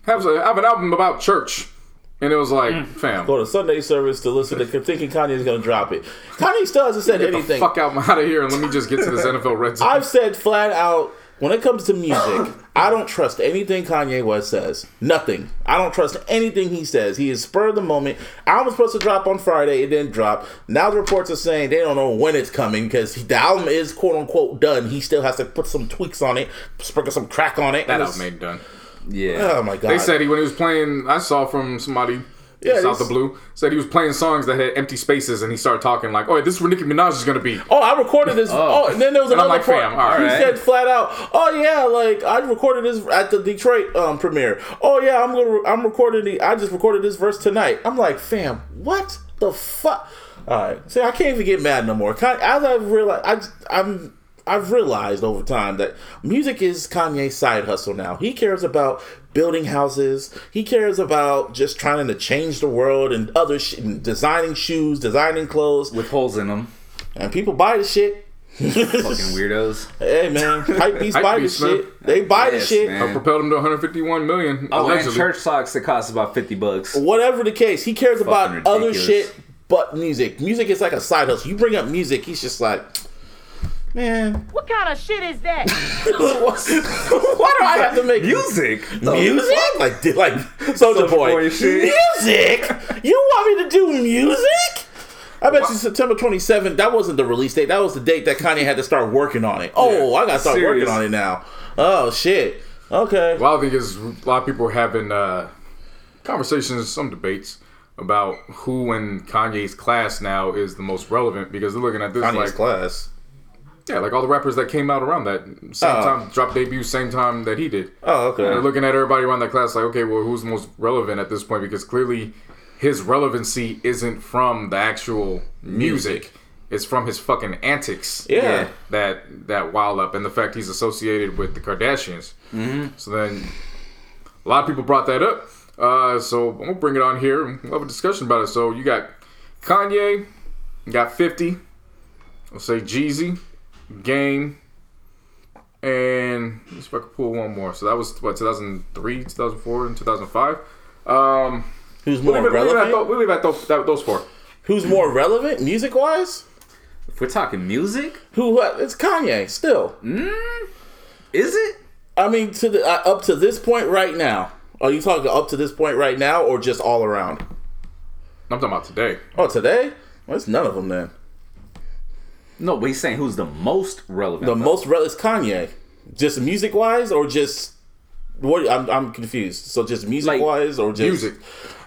have an album about church, and it was like, Mm. fam, Go to Sunday service to listen to thinking Kanye's gonna drop it. Kanye still hasn't said get the anything. fuck out, out of here, and let me just get to this NFL red zone. I've said flat out when it comes to music, I don't trust anything Kanye West says. Nothing. I don't trust anything he says. He is spur of the moment. Album was supposed to drop on Friday. It didn't drop. Now the reports are saying they don't know when it's coming because the album is quote unquote done. He still has to put some tweaks on it, sprinkle some crack on it. that and album it's- ain't done. Yeah. Oh my god. They said he when he was playing. I saw from somebody. Yeah, out the blue said he was playing songs that had empty spaces, and he started talking like, "Oh, this is where Nicki Minaj is gonna be." Oh, I recorded this. Oh, and then there was another like, part. fam, all he right. said flat out, "Oh yeah, like I recorded this at the Detroit um, premiere. Oh yeah, I'm gonna, I'm recording the. I just recorded this verse tonight. I'm like, fam, what the fuck? All right, see, I can't even get mad no more. As I've realized, I, I'm. I've realized over time that music is Kanye's side hustle now. He cares about building houses. He cares about just trying to change the world and other sh- designing shoes, designing clothes, With holes in them. and people buy the shit. Fucking weirdos. Hey man, hype beats Hype buy the beats, man. shit. They buy the shit. man. Propelled him to 151 million. Oh, and church socks that cost about 50 bucks. Whatever the case, he cares about Fucking other shit but music. Music is like a side hustle. You bring up music, he's just like, man, What kind of shit is that? why do I have to make Music? music? Like, like Soldier Boy, Boy shit. music? You want me to do music? I bet you September 27th, that wasn't the release date. That was the date that Kanye had to start working on it. Oh, I gotta start Serious. working on it now. Oh, shit. Okay. Well, I think is a lot of people are having uh, conversations, some debates about who in Kanye's class now is the most relevant because they're looking at this Kanye's like, class. Yeah, like all the rappers that came out around that same Oh. time, dropped debut same time that he did. Oh, okay. They're looking at everybody around that class like, okay, well, who's most relevant at this point? Because clearly his relevancy isn't from the actual music. It's from his fucking antics. Yeah. That that wild up and the fact he's associated with the Kardashians. Mm-hmm. So then a lot of people brought that up. Uh, so I'm gonna bring it on here and we'll have a discussion about it. So you got Kanye, you got 50, I'll say Jeezy, Game, and let's see if I can pull one more. So that was what 2003, 2004, and 2005. Um, Who's more we'll leave relevant? those, we'll leave it at those, four. Who's more relevant, music wise? If we're talking music, Who? uh, It's Kanye still. is it? I mean, to the uh, up to this point right now. Are you talking up to this point right now, or just all around? I'm talking about today. Oh, today? Well, it's none of them then. No, but he's saying who's the most relevant. The though. most relevant is Kanye. Just music wise, or just what? I'm I'm confused. So just music Like, wise, or just Music.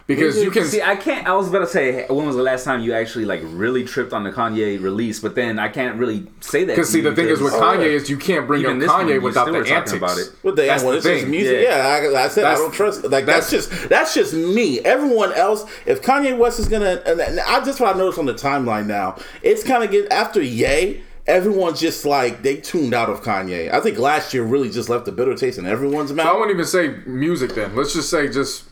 Because you can See, I can't. I was about to say, when was the last time you actually like really tripped on the Kanye release? But then I can't really say that. Because see, the thing is with Kanye yeah. is you can't bring Even up this one, Kanye without the talking antics. about it. But they, That's when the it's just thing. music, Yeah. yeah, I, I said I don't trust. Like that's, that's- just that's just me. Everyone else, if Kanye West is gonna, and and I just what I noticed on the timeline now, it's kind of get after Yay Everyone's just like they tuned out of Kanye. I think last year really just left a bitter taste in everyone's mouth. I mouth. won't even say music then. Let's just say just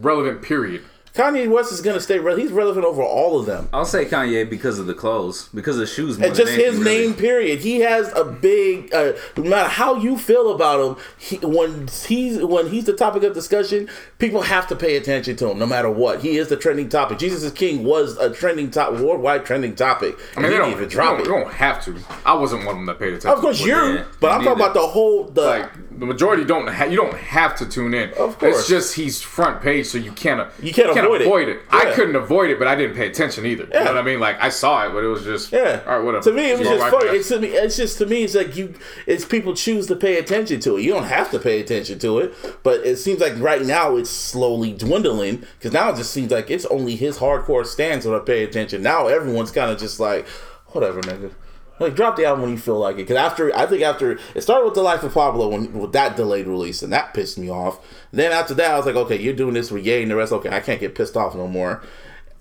relevant. Period. Kanye West is gonna stay. Re- he's relevant over all of them. I'll say Kanye because of the clothes, because of the shoes. More And than just his anything, really. name, period. He has a big. Uh, no matter how you feel about him, he, when he's when he's the topic of discussion, people have to pay attention to him, no matter what. He is the trending topic. Jesus is King was a trending top, worldwide trending topic. I mean, they don't, even you drop don't, it. you don't have to. I wasn't one of them that paid attention. Of course, you're, but I'm talking about the whole the like the majority don't. Ha- you don't have to tune in. Of course. it's just he's front page, so you can't. You can't avoid it. it. I couldn't avoid it, but I didn't pay attention either. You Yeah. know what I mean? Like I saw it, but it was just Yeah. All right, whatever. To me, it was just funny. It's to me. It's just to me. It's like you. It's people choose to pay attention to it. You don't have to pay attention to it, but it seems like right now it's slowly dwindling because now it just seems like it's only his hardcore stands that I pay attention. Now everyone's kind of just like, whatever, nigga. Like drop the album when you feel like it. Because after I think after it started with the Life of Pablo when with that delayed release and that pissed me off. Then after that I was like, okay, you're doing this for Ye and the rest. Okay, I can't get pissed off no more.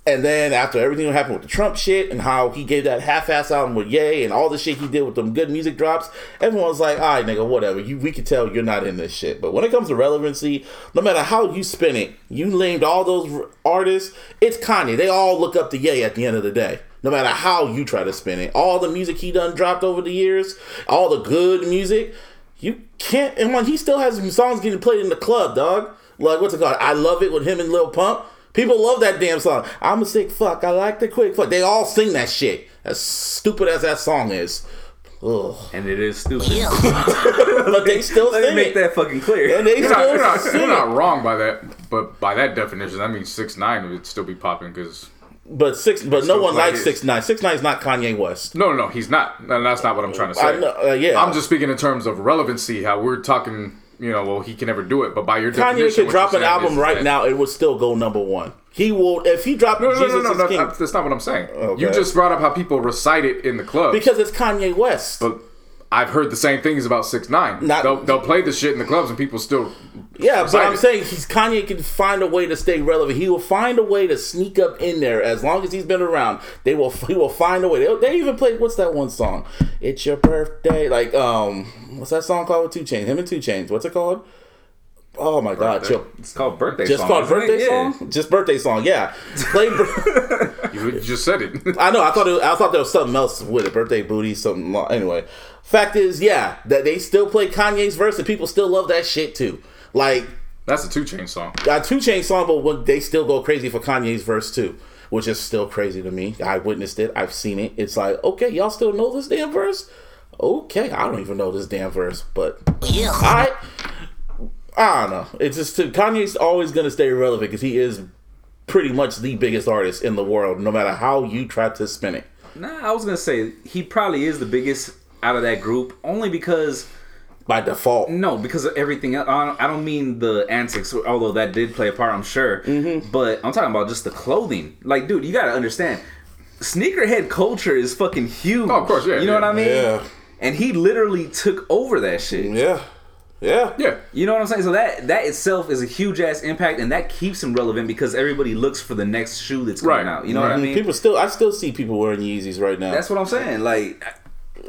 And then after everything that happened with the Trump shit and how he gave that half-ass album with Ye and all the shit he did with them good music drops, everyone was like, "All right, nigga, whatever. You, we can tell you're not in this shit." But when it comes to relevancy, no matter how you spin it, you named all those artists. It's Kanye. They all look up to Ye at the end of the day. No matter how you try to spin it, all the music he done dropped over the years, all the good music, you can't. And when he still has some songs getting played in the club, dog. Like what's it called? I love it with him and Lil Pump. People love that damn song. I'm a sick fuck. I like the quick fuck. They all sing that shit. As stupid as that song is. Ugh. And it is stupid. But they still Let me make it. that fucking clear. And they You're not, still you're, not, you're not wrong by that, but by that definition, that means six nine would still be popping because But six. But no one likes six nine. Six nine is not Kanye West. no, no, no, he's not. And that's not what I'm trying to say. Know. Uh, yeah. I'm just speaking in terms of relevancy. How we're talking, you know, well, he can never do it, but by your Kanye could drop an album right that- now. It would still go number one. He will if he dropped No, no, Jesus no, no, is no, that's, that's not what I'm saying. Okay. You just brought up how people recite it in the club. because it's Kanye West. but I've heard the same things about six nine. Not- they'll, they'll play the shit in the clubs and people still. Yeah, but I'm saying he's Kanye can find a way to stay relevant. He will find a way to sneak up in there as long as he's been around. They will he will find a way. They, they even play what's that one song? It's your birthday. Like um, what's that song called with 2 Chainz? Him and 2 Chainz. What's it called? Oh my God! Chill. It's called birthday Just song. called isn't it? birthday Yeah. song. Just birthday song. Yeah. Play. bir- You, you just said it. I know. I thought it, I thought there was something else with it. Birthday booty. Something. lo- Anyway, fact is, yeah, that they still play Kanye's verse and people still love that shit too. Like That's a two chain song. got two chain song, but when they still go crazy for Kanye's verse too, which is still crazy to me. I witnessed it. I've seen it. It's like, okay, y'all still know this damn verse? Okay, I don't even know this damn verse, but I, I don't know. It's just Kanye's always gonna stay relevant because he is pretty much the biggest artist in the world, no matter how you try to spin it. Nah, I was gonna say he probably is the biggest out of that group, only because By default, no, because of everything. else. I don't, I don't mean the antics, although that did play a part, I'm sure. Mm-hmm. But I'm talking about just the clothing. Like, dude, you gotta understand, sneakerhead culture is fucking huge. Oh, of course, yeah, You know yeah. what I mean? Yeah. And he literally took over that shit. yeah, yeah, Yeah. You know what I'm saying? So that that itself is a huge ass impact, and that keeps him relevant because everybody looks for the next shoe that's coming Right, out. You know what I mean? People still, I still see people wearing Yeezys right now. That's what I'm saying. Like,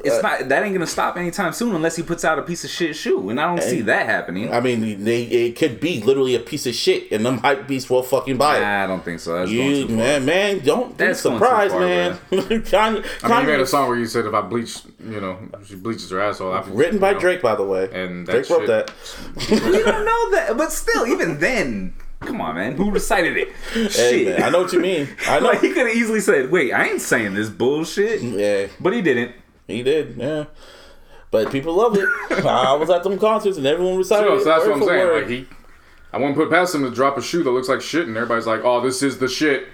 it's uh, not that ain't gonna stop anytime soon unless he puts out a piece of shit shoe, and I don't see that happening. I mean, they it could be literally a piece of shit, and them hype beasts will fucking buy it. Nah, I don't think so. That's going You too far. man, man, don't be That's going too surprised, far, man. Kanye, I mean, you Kanye- made a song where you said if I bleach, you know, she bleaches her asshole. I written by you know, Drake, by the way. And that Drake wrote shit- that. We don't know that, but still, even then, come on, man, who recited it? Hey, Shit. man, I know what you mean. I know. like he could have easily said, "Wait, I ain't saying this bullshit," yeah, but he didn't. He did. Yeah, but people loved it. I was at them concerts, and everyone recited So, it. so that's word what I'm saying. word. Like he, I wouldn't put past him to drop a shoe that looks like shit, and everybody's like, "Oh, this is the shit."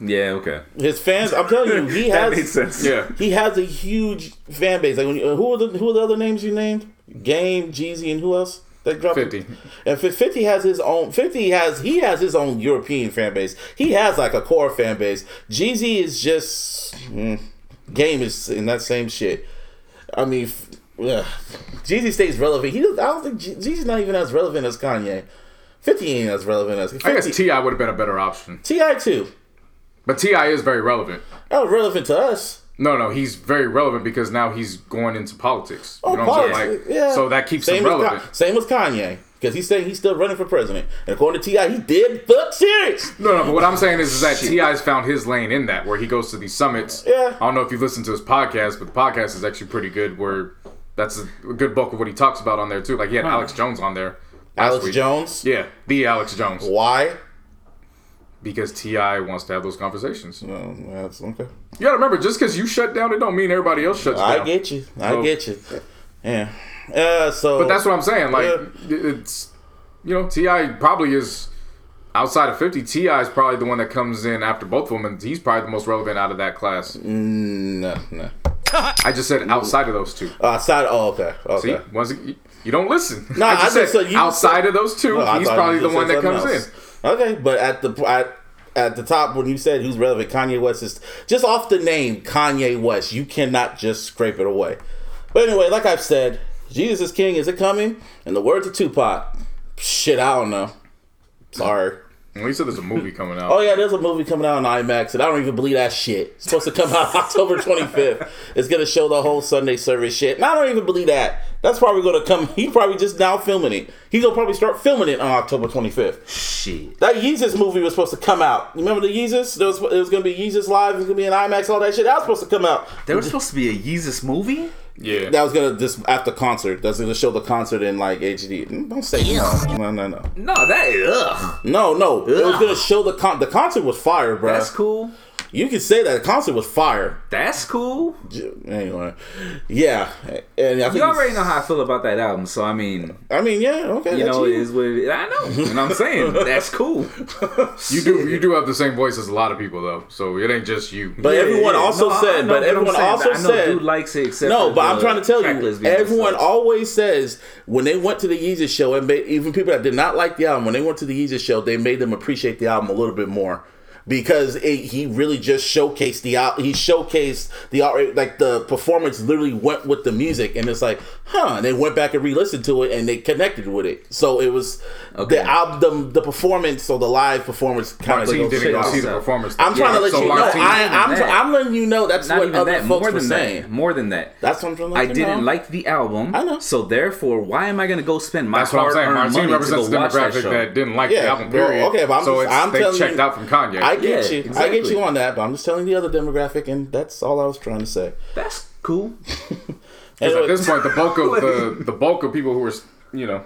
Yeah, okay, His fans, I'm telling you, he that has. sense. Yeah. He has a huge fan base. Like when you, who are the who are the other names you named? Game, Jeezy, and who else? That dropped 50. And Fifty has his own. Fifty has he has his own European fan base. He has like a core fan base. Jeezy is just mm, Game is in that same shit. I mean, f- yeah. Jeezy stays relevant. He I don't think Je- Jeezy's not even as relevant as Kanye. Fifty ain't as relevant as 50. I guess T.I. would have been a better option, T.I. too. but T.I. is very relevant. Oh, relevant to us. No, no, he's very relevant because now he's going into politics. Oh, you Oh, know what I'm saying? politics, Like, yeah. So that keeps same him relevant. same with Kanye, because he's saying he's still running for president. And according to T.I., he did fuck serious. No, no, but what I'm saying is, is that T.I.'s found his lane in that, where he goes to these summits. Yeah. I don't know if you've listened to his podcast, but the podcast is actually pretty good. Where that's a, a good bulk of what he talks about on there too. Like he had Alex Jones on there. Alex week. Jones. Yeah, the Alex Jones, Why? because T.I. wants to have those conversations. Oh, that's okay. You gotta remember, just because you shut down, it don't mean everybody else shuts I down. I get you. I So- get you. Yeah. Uh, so. But that's what I'm saying. Like Yeah. it's you know T.I. probably is outside of 50. T.I. is probably the one that comes in after both of them, and he's probably the most relevant out of that class. No, no. I just said outside of those two. Outside. Oh, okay. Okay. See, once you, you don't listen. No, I just I said just said outside said- of those two, No, he's probably the one that comes something in. Okay, but at the at, at the top when you said who's relevant, Kanye West is just off the name Kanye West. You cannot just scrape it away. But anyway, like I've said, Jesus is King. Is it coming? And the words of Tupac, shit, I don't know. Sorry. Well, he said there's a movie coming out. Oh yeah, there's a movie coming out on IMAX, and I don't even believe that shit. It's supposed to come out October 25th. It's gonna show the whole Sunday service shit, and I don't even believe that. That's probably gonna come. He probably just now filming it. He's gonna probably start filming it on October 25th. Shit. That Yeezus movie was supposed to come out. You remember the Yeezus? There was, it was gonna be Yeezus live. It was gonna be in IMAX. All that shit. That was supposed to come out. There was supposed to be a Yeezus movie? Yeah. That was gonna just after concert. That's gonna show the concert in like HD. Mm, don't say no. No, no, no. No, that ugh. No, no. It was gonna show the con. The concert was fire, bro. That's cool. You can say that the concert was fire. That's cool. Anyway, yeah, and I You already know how I feel about that album, so I mean, I mean, yeah, okay. you that's know, it is what it is. I know. And I'm saying that's cool. You do you do have the same voice as a lot of people though, so it ain't just you. But everyone also No, I- I said, but everyone saying, also I know said, dude likes it. Except no, but I'm trying to tell you, everyone always says when they went to the Yeezus show, and made, even people that did not like the album, when they went to the Yeezus show, they made them appreciate the album a little bit more. Because it, he really just showcased the out, he showcased the out, like the performance literally went with the music, and it's like, huh? And they went back and re-listened to it, and they connected with it. So it was Okay. the album, the performance, or the live performance kind Martine of. didn't go see the out. performance. I'm trying to let So you know. Martine- I, I'm, that. I'm letting you know that's Not what even other that. folks More were than saying. that. More than that. That's what I'm trying to let I you didn't know. like the album. I know. So therefore, why am I going to go spend my That's what I'm saying. hard-earned money to go watch that show? that, didn't like the Yeah, album. well, Period. okay, but I'm so just- I'm they telling checked you- out from Kanye. I get Yeah, you. I get you on that, but I'm just telling the other demographic, and that's all I was trying to say. That's cool. 'Cause Anyway, at this point, the bulk of the the bulk of people who are you know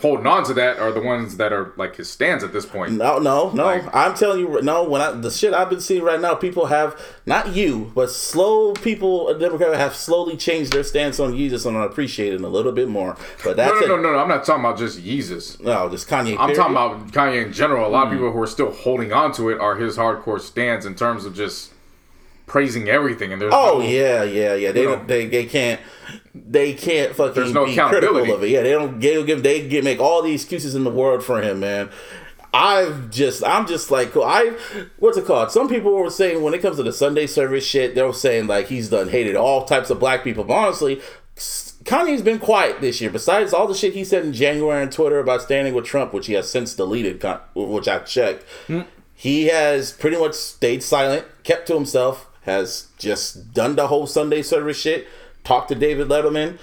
holding on to that are the ones that are like his stands at this point. no, no, no. Like- I'm telling you, no. When I the shit I've been seeing right now, people have not you, but slow people, a demographic have slowly changed their stance on Yeezus, and I'm appreciating a little bit more. But No, that's no, no, it. no, no. I'm not talking about just Yeezus. No, just Kanye. I'm period. talking about Kanye in general. A lot of mm. people who are still holding on to it are his hardcore stands in terms of just praising everything. And there's Oh no- yeah, yeah, yeah. They don't. know. They, they can't. They can't fucking There's no be critical of it. Yeah, they don't. They give. They get make all the excuses in the world for him, man. I've just. I'm just like. I. What's it called? Some people were saying when it comes to the Sunday service shit, they were saying like he's done hated all types of black people. But honestly. Kanye's been quiet this year. Besides all the shit he said in January on Twitter about standing with Trump, which he has since deleted, which I checked, hmm. he has pretty much stayed silent, kept to himself, has just done the whole Sunday service shit, talked to David Letterman,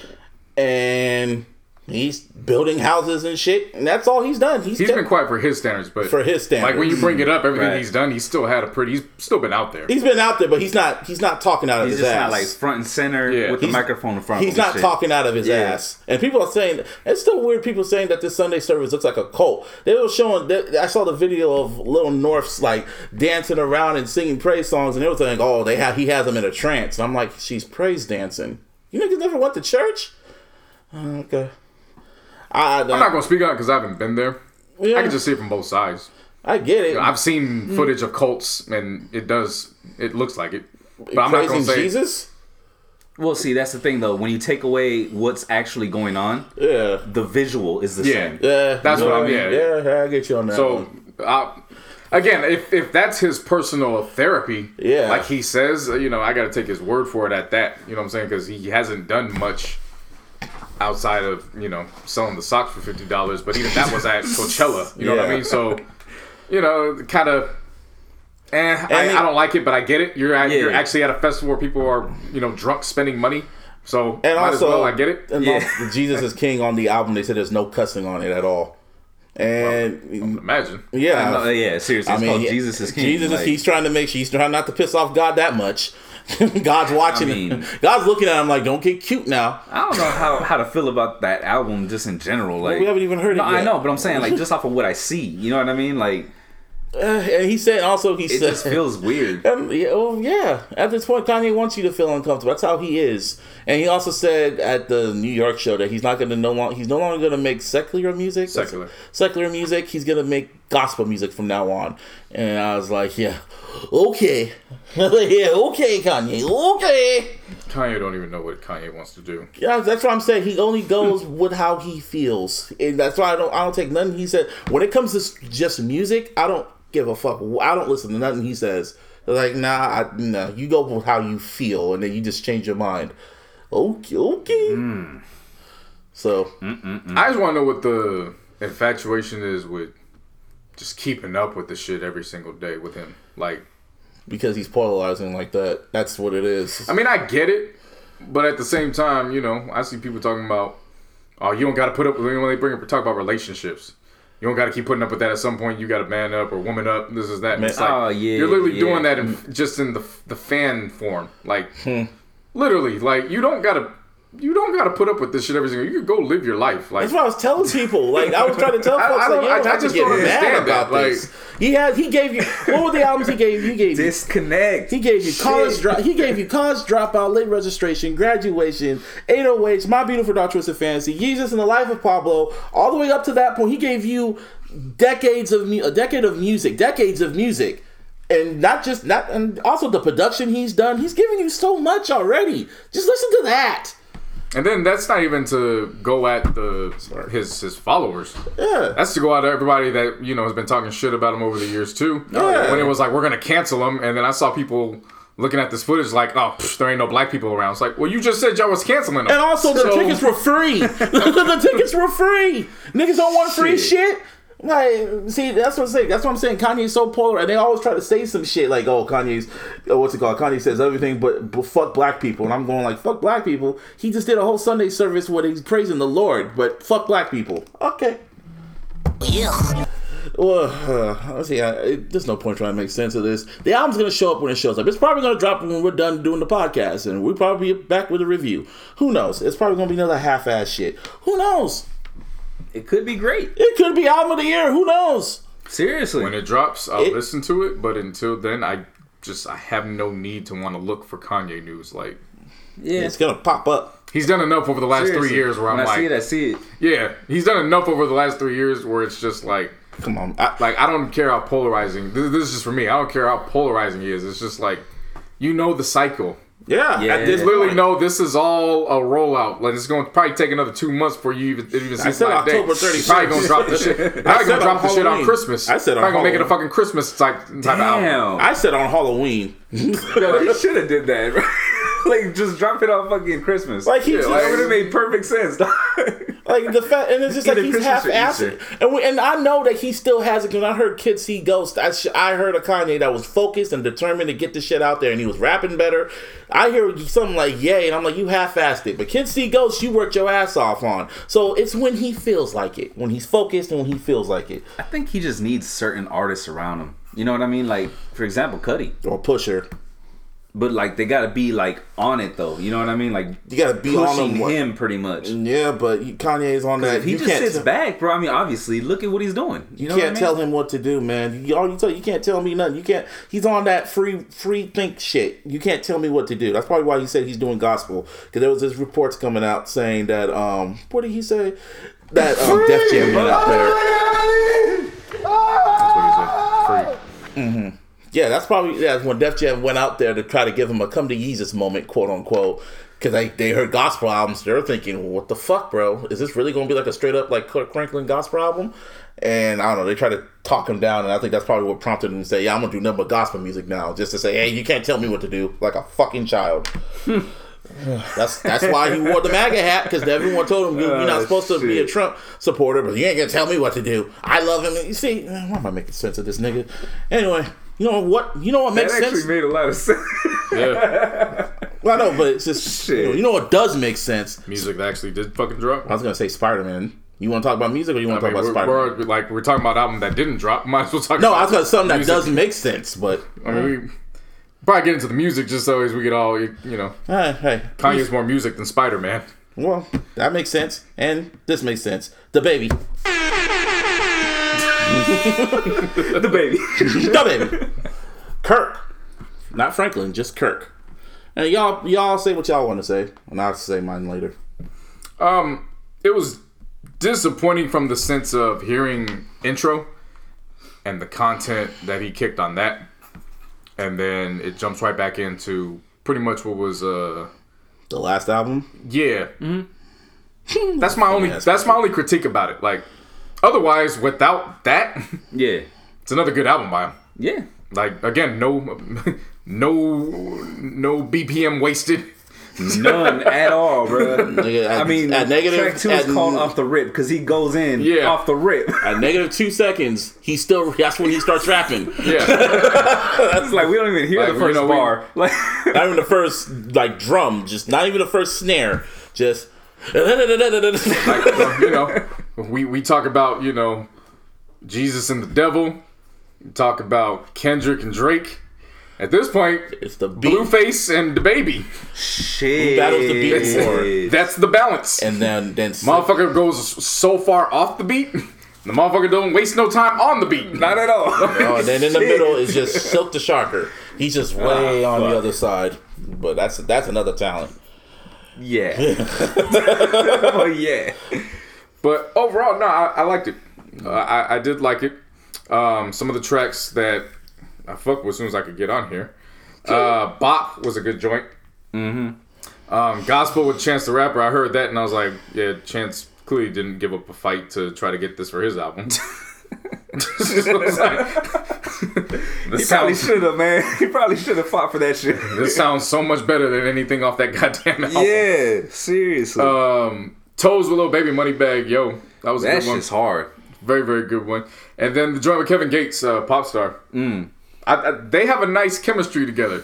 and he's building houses and shit, and that's all he's done. He's, He's kept- been quiet for his standards, but For his standards, like when you bring it up, everything Right. he's done, he's still had a pretty. He's still been out there. he's been out there, but he's not. He's not talking out of He's his just ass. not like front and center Yeah. with the He's- microphone in front. He's of not shit. talking out of his Yeah. ass, and people are saying it's still weird. People saying that this Sunday service looks like a cult. They were showing. They, I saw the video of Little North's like dancing around and singing praise songs, and they were saying, "Oh, they have he has them in a trance." And I'm like, "She's praise dancing. You niggas never went to church?" Uh, okay, I, I, I'm not gonna speak on it because I haven't been there. yeah, I can just see it from both sides. I get it. I've seen footage of cults, and it does. It looks like it, but I'm not Praising gonna say. Jesus. Well, see, that's the thing though. When you take away what's actually going on, Yeah, the visual is the Yeah. same. yeah. That's you know what I'm- I mean? yeah. yeah, I get you on that. So, one. uh, again, if if that's his personal therapy, Yeah. like he says, you know, I got to take his word for it at that. You know what I'm saying? Because he hasn't done much outside of you know selling the socks for fifty dollars, but even that was at Coachella. You know what I mean? So, you know, kind of. Eh, I, he- I don't like it, but I get it. You're at, you're Yeah. actually at a festival where people are, you know, drunk spending money. So And might also, as well. I get it. And Yeah. also, Jesus is King on the album, they said there's no cussing on it at all. And Imagine. yeah, No, yeah, seriously, I mean, Jesus is King. Jesus like- he's trying to make sure he's trying not to piss off God that much. God's watching I mean- God's looking at him like, don't get cute now. I don't know how, how to feel about that album just in general. Like we haven't even heard it No, I know, but I'm saying like just off of what I see. You know what I mean? Like Uh, and he said also he It said just feels weird. Um, yeah, oh yeah. At this point, Kanye wants you to feel uncomfortable. That's how he is. And he also said at the New York show that he's not going to no long. He's no longer going to make secular music. Secular. Secular music. He's going to make gospel music from now on. And I was like, yeah, okay, yeah, okay, Kanye, okay. Kanye don't even know what Kanye wants to do. Yeah, that's what I'm saying. He only goes with how he feels, and that's why I don't. I don't take nothing he said. When it comes to just music, I don't give a fuck. I don't listen to nothing he says. Like, nah, I, nah. You go with how you feel, and then you just change your mind. Okay, okay. Hmm. So I just want to know what the infatuation is with just keeping up with the shit every single day with him. Like, because he's polarizing like that, that's what it is. I mean, I get it, but at the same time, you know, I see people talking about, oh, you don't got to put up with when they bring up talk about relationships. You don't got to keep putting up with that. At some point, you got to man up or woman up. This is that. And Man- it's like Oh, yeah, you're literally yeah. doing that in, just in the the fan form, like Hmm. literally, like you don't gotta you don't gotta put up with this shit every single. You could go live your life, like That's what I was telling people. Like I was trying to tell I- folks, I like, don't- you don't I- I just to get don't mad understand about that, this. He had, he gave you. What were the albums he gave you? He gave you Disconnect. He gave you college drop. He gave you college dropout, late registration, graduation, 808s, My Beautiful Dark Twisted Fantasy, Yeezus and the Life of Pablo. All the way up to that point, he gave you decades of mu- a decade of music, decades of music, and not just not and also the production he's done. He's giving you so much already. Just listen to that. And then that's not even to go at the his his followers. Yeah. That's to go out at everybody that you know has been talking shit about him over the years too. Oh, yeah. When it was like we're gonna cancel him, and then I saw people looking at this footage like, oh, psh, there ain't no black people around. It's like, well, you just said y'all was canceling him. And also, the So- tickets were free. the tickets were free. Niggas don't want free shit. Like, see, that's what I'm saying. That's what I'm saying. Kanye's so polar, and they always try to say some shit like, "Oh, Kanye's, oh, what's it called? Kanye says everything, but, but fuck black people." And I'm going like, "Fuck black people." He just did a whole Sunday service where he's praising the Lord, but fuck black people. Okay. Yeah. Well, uh, let's see. I, it, there's no point trying to make sense of this. The album's gonna show up when it shows up. It's probably gonna drop when we're done doing the podcast, and we'll probably be back with a review. Who knows? It's probably gonna be another half-ass shit. Who knows? It could be great. It could be album of the year. Who knows? Seriously. when it drops, I'll It- listen to it. But until then, I just I have no need to want to look for Kanye news. Like yeah. It's gonna pop up. he's done enough over the last Seriously. three years where I'm when I like, see it, I see it. yeah, he's done enough over the last three years where it's just like. Come on. I, like I don't care how polarizing. This, this is just for me. I don't care how polarizing he is. It's just like you know the cycle. Yeah. Yeah. At this literally no. this is all a rollout. Like it's going to probably take another two months for you even even see said light day. October 31st. Probably gonna drop the shit. Probably said gonna on drop the shit on Christmas. I said on probably gonna make it a Halloween. fucking Christmas type type of album. Damn. I said on Halloween. Yo, he should have did that. like just drop it on fucking Christmas. Like he Yeah, just, that would have made perfect sense. Like the fact, and it's just like he's Christmas half or assed, and we, and I know that he still has it because I heard Kids See Ghost. I, sh- I heard a Kanye that was focused and determined to get the shit out there, and he was rapping better. I hear something like "Yay," and I'm like, "You half-assed it," but Kids See Ghost, you worked your ass off on. So it's when he feels like it, when he's focused, and when he feels like it, I think he just needs certain artists around him. You know what I mean? Like, for example, Cudi. or Pusha. But like they gotta be like on it though. You know what I mean? Like You gotta be on him. him pretty much. Yeah, but you- Kanye is on that. If he you just sits tell- back, bro. I mean, obviously, look at what he's doing. You, You know can't what I mean? tell him what to do, man. You, all you, tell, you can't tell me nothing. You can't. He's on that free free think shit. You can't tell me what to do. That's probably why he said he's doing gospel because there was this reports coming out saying that um what did he say that um Def Jam went out there. That's what he said. Free. Yeah, that's probably yeah when Def Jam went out there to try to give him a come to Jesus moment, quote unquote. Because they, they heard gospel albums, they're thinking, well, "What the fuck, bro? Is this really going to be like a straight up like Kirk Franklin gospel album?" And I don't know. They try to talk him down, and I think that's probably what prompted him to say, "Yeah, I'm gonna do nothing but gospel music now," just to say, "Hey, you can't tell me what to do," like a fucking child. that's that's why he wore the MAGA hat because everyone told him you, you're not Oh, supposed to be a. Trump supporter, but you ain't gonna tell me what to do. I love him. You see, why am I making sense of this nigga? Anyway, you know what? You know what That makes actually sense? made a lot of sense. Yeah, well, I know, but it's just you know, Shit. you know what does make sense. music that actually did fucking drop. I was gonna say Spider Man. You want to talk about music or you want to talk we're, about Spider Man? like we're talking about album that didn't drop. Might as well talk. No, about I was gonna something that music. does make sense, but I mean, we probably get into the music just so as we get all you know. hey, hey, Kanye's more music than Spider Man. well, that makes sense, and this makes sense. Da Baby. Da Baby. Da Baby. Kirk, not Franklin, just Kirk. And y'all, y'all say what y'all want to say, and I'll say mine later. Um, it was disappointing from the sense of hearing intro and the content that he kicked on that, and then it jumps right back into pretty much what was uh The last album, yeah. That's my only ass that's my only critique about it. Like, otherwise, without that, Yeah. it's another good album by him. Yeah. Like again, no, no, no BPM wasted. None at all, bro. Nigga, at- I mean, at negative- track two at- is called off the rip because he goes in Yeah. off the rip. at negative two seconds, he still that's when he starts rapping. Yeah, that's like we don't even hear Like, the you first know, we- bar. Like, Not even the first like drum, just not even the first snare, just. like, you know, we we talk about you know Jesus and the devil. We talk about Kendrick and Drake. At this point, It's the beat, Blueface and Da Baby. shit. battles the beat more? That's the balance. and then then motherfucker goes so far off the beat. The motherfucker don't waste no time on the beat. Not at all. Oh, and then in the middle is just Silk the Shocker. He's just ah, way on the other side, but that's that's another talent. yeah. oh yeah. But overall, no, I, I liked it. Uh, I, I did like it. Um, some of the tracks that I fuck with as soon as I could get on here. Uh, Bop was a good joint. Mm-hmm. Um, Gospel with Chance the Rapper. I heard that and I was like, yeah, Chance clearly didn't give up a fight to try to get this for his album. He probably should have, man. He probably should have fought for that shit. this sounds so much better than anything off that goddamn album. Yeah, seriously. Um, Toes with a Lil Baby Moneybagg, yo, that was a that good one. shit's hard. Very, very good one. And then the joint with Kevin Gates, uh, pop star. Mm. I, I, they have a nice chemistry together.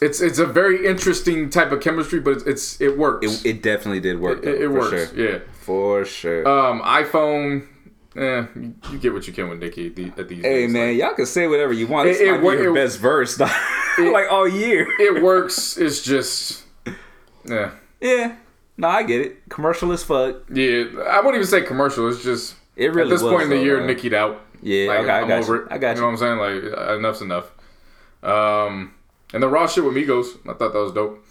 It's it's a very interesting type of chemistry, but it's, it's it works. It, it definitely did work. It- though, it for works. Sure. Yeah. For sure. Um, iPhone. Eh, you, you get what you can with Nicki at, the, at these hey days. man, y'all can say whatever you want. This It- it might wor- be your it- best verse, like all year. It works. It's just. Yeah. Yeah. No, I get it. Commercial as fuck. Yeah. I wouldn't even say commercial. It's just. It really At this was, point in the though, year, man. Nicki'd out. Yeah, Like, okay, I I'm got over you. it. I got You know what I'm saying? Like, uh, enough's enough. Um, and the raw shit with Migos, I thought that was dope.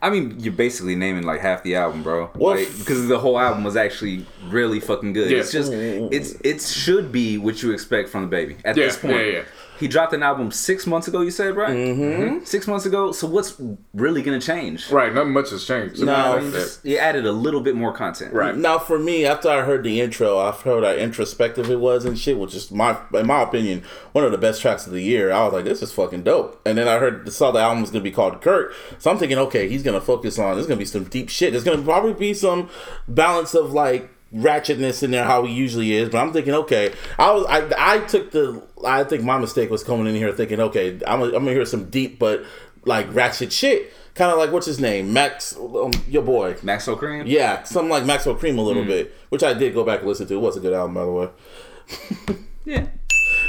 I mean, you're basically naming like half the album, bro. Well, like, because the whole album was actually really fucking good. Yeah. It's just it's it should be what you expect from Da Baby at Yeah, this point. yeah, yeah. He dropped an album six months ago. You said right? Mm-hmm. Six months ago. So what's really gonna change? Right, nothing much has changed. No. Like that. You added a little bit more content. Right. Now, for me, after I heard the intro, I heard how introspective it was and shit, which is my, in my opinion, one of the best tracks of the year. I was like, this is fucking dope. And then I heard saw the album was gonna be called Kirk, so I'm thinking, okay, he's gonna focus on. There's gonna be some deep shit. There's gonna probably be some balance of like ratchetness in there how he usually is. But I'm thinking, okay, I was I I took the I think my mistake was coming in here thinking, okay, I'm gonna, I'm gonna hear some deep but like ratchet shit. Kind of like what's his name, Max, um, your boy. Maxo Kream. Yeah, something like Maxo Kream a little bit, which I did go back and listen to. It was a good album, by the way. Yeah.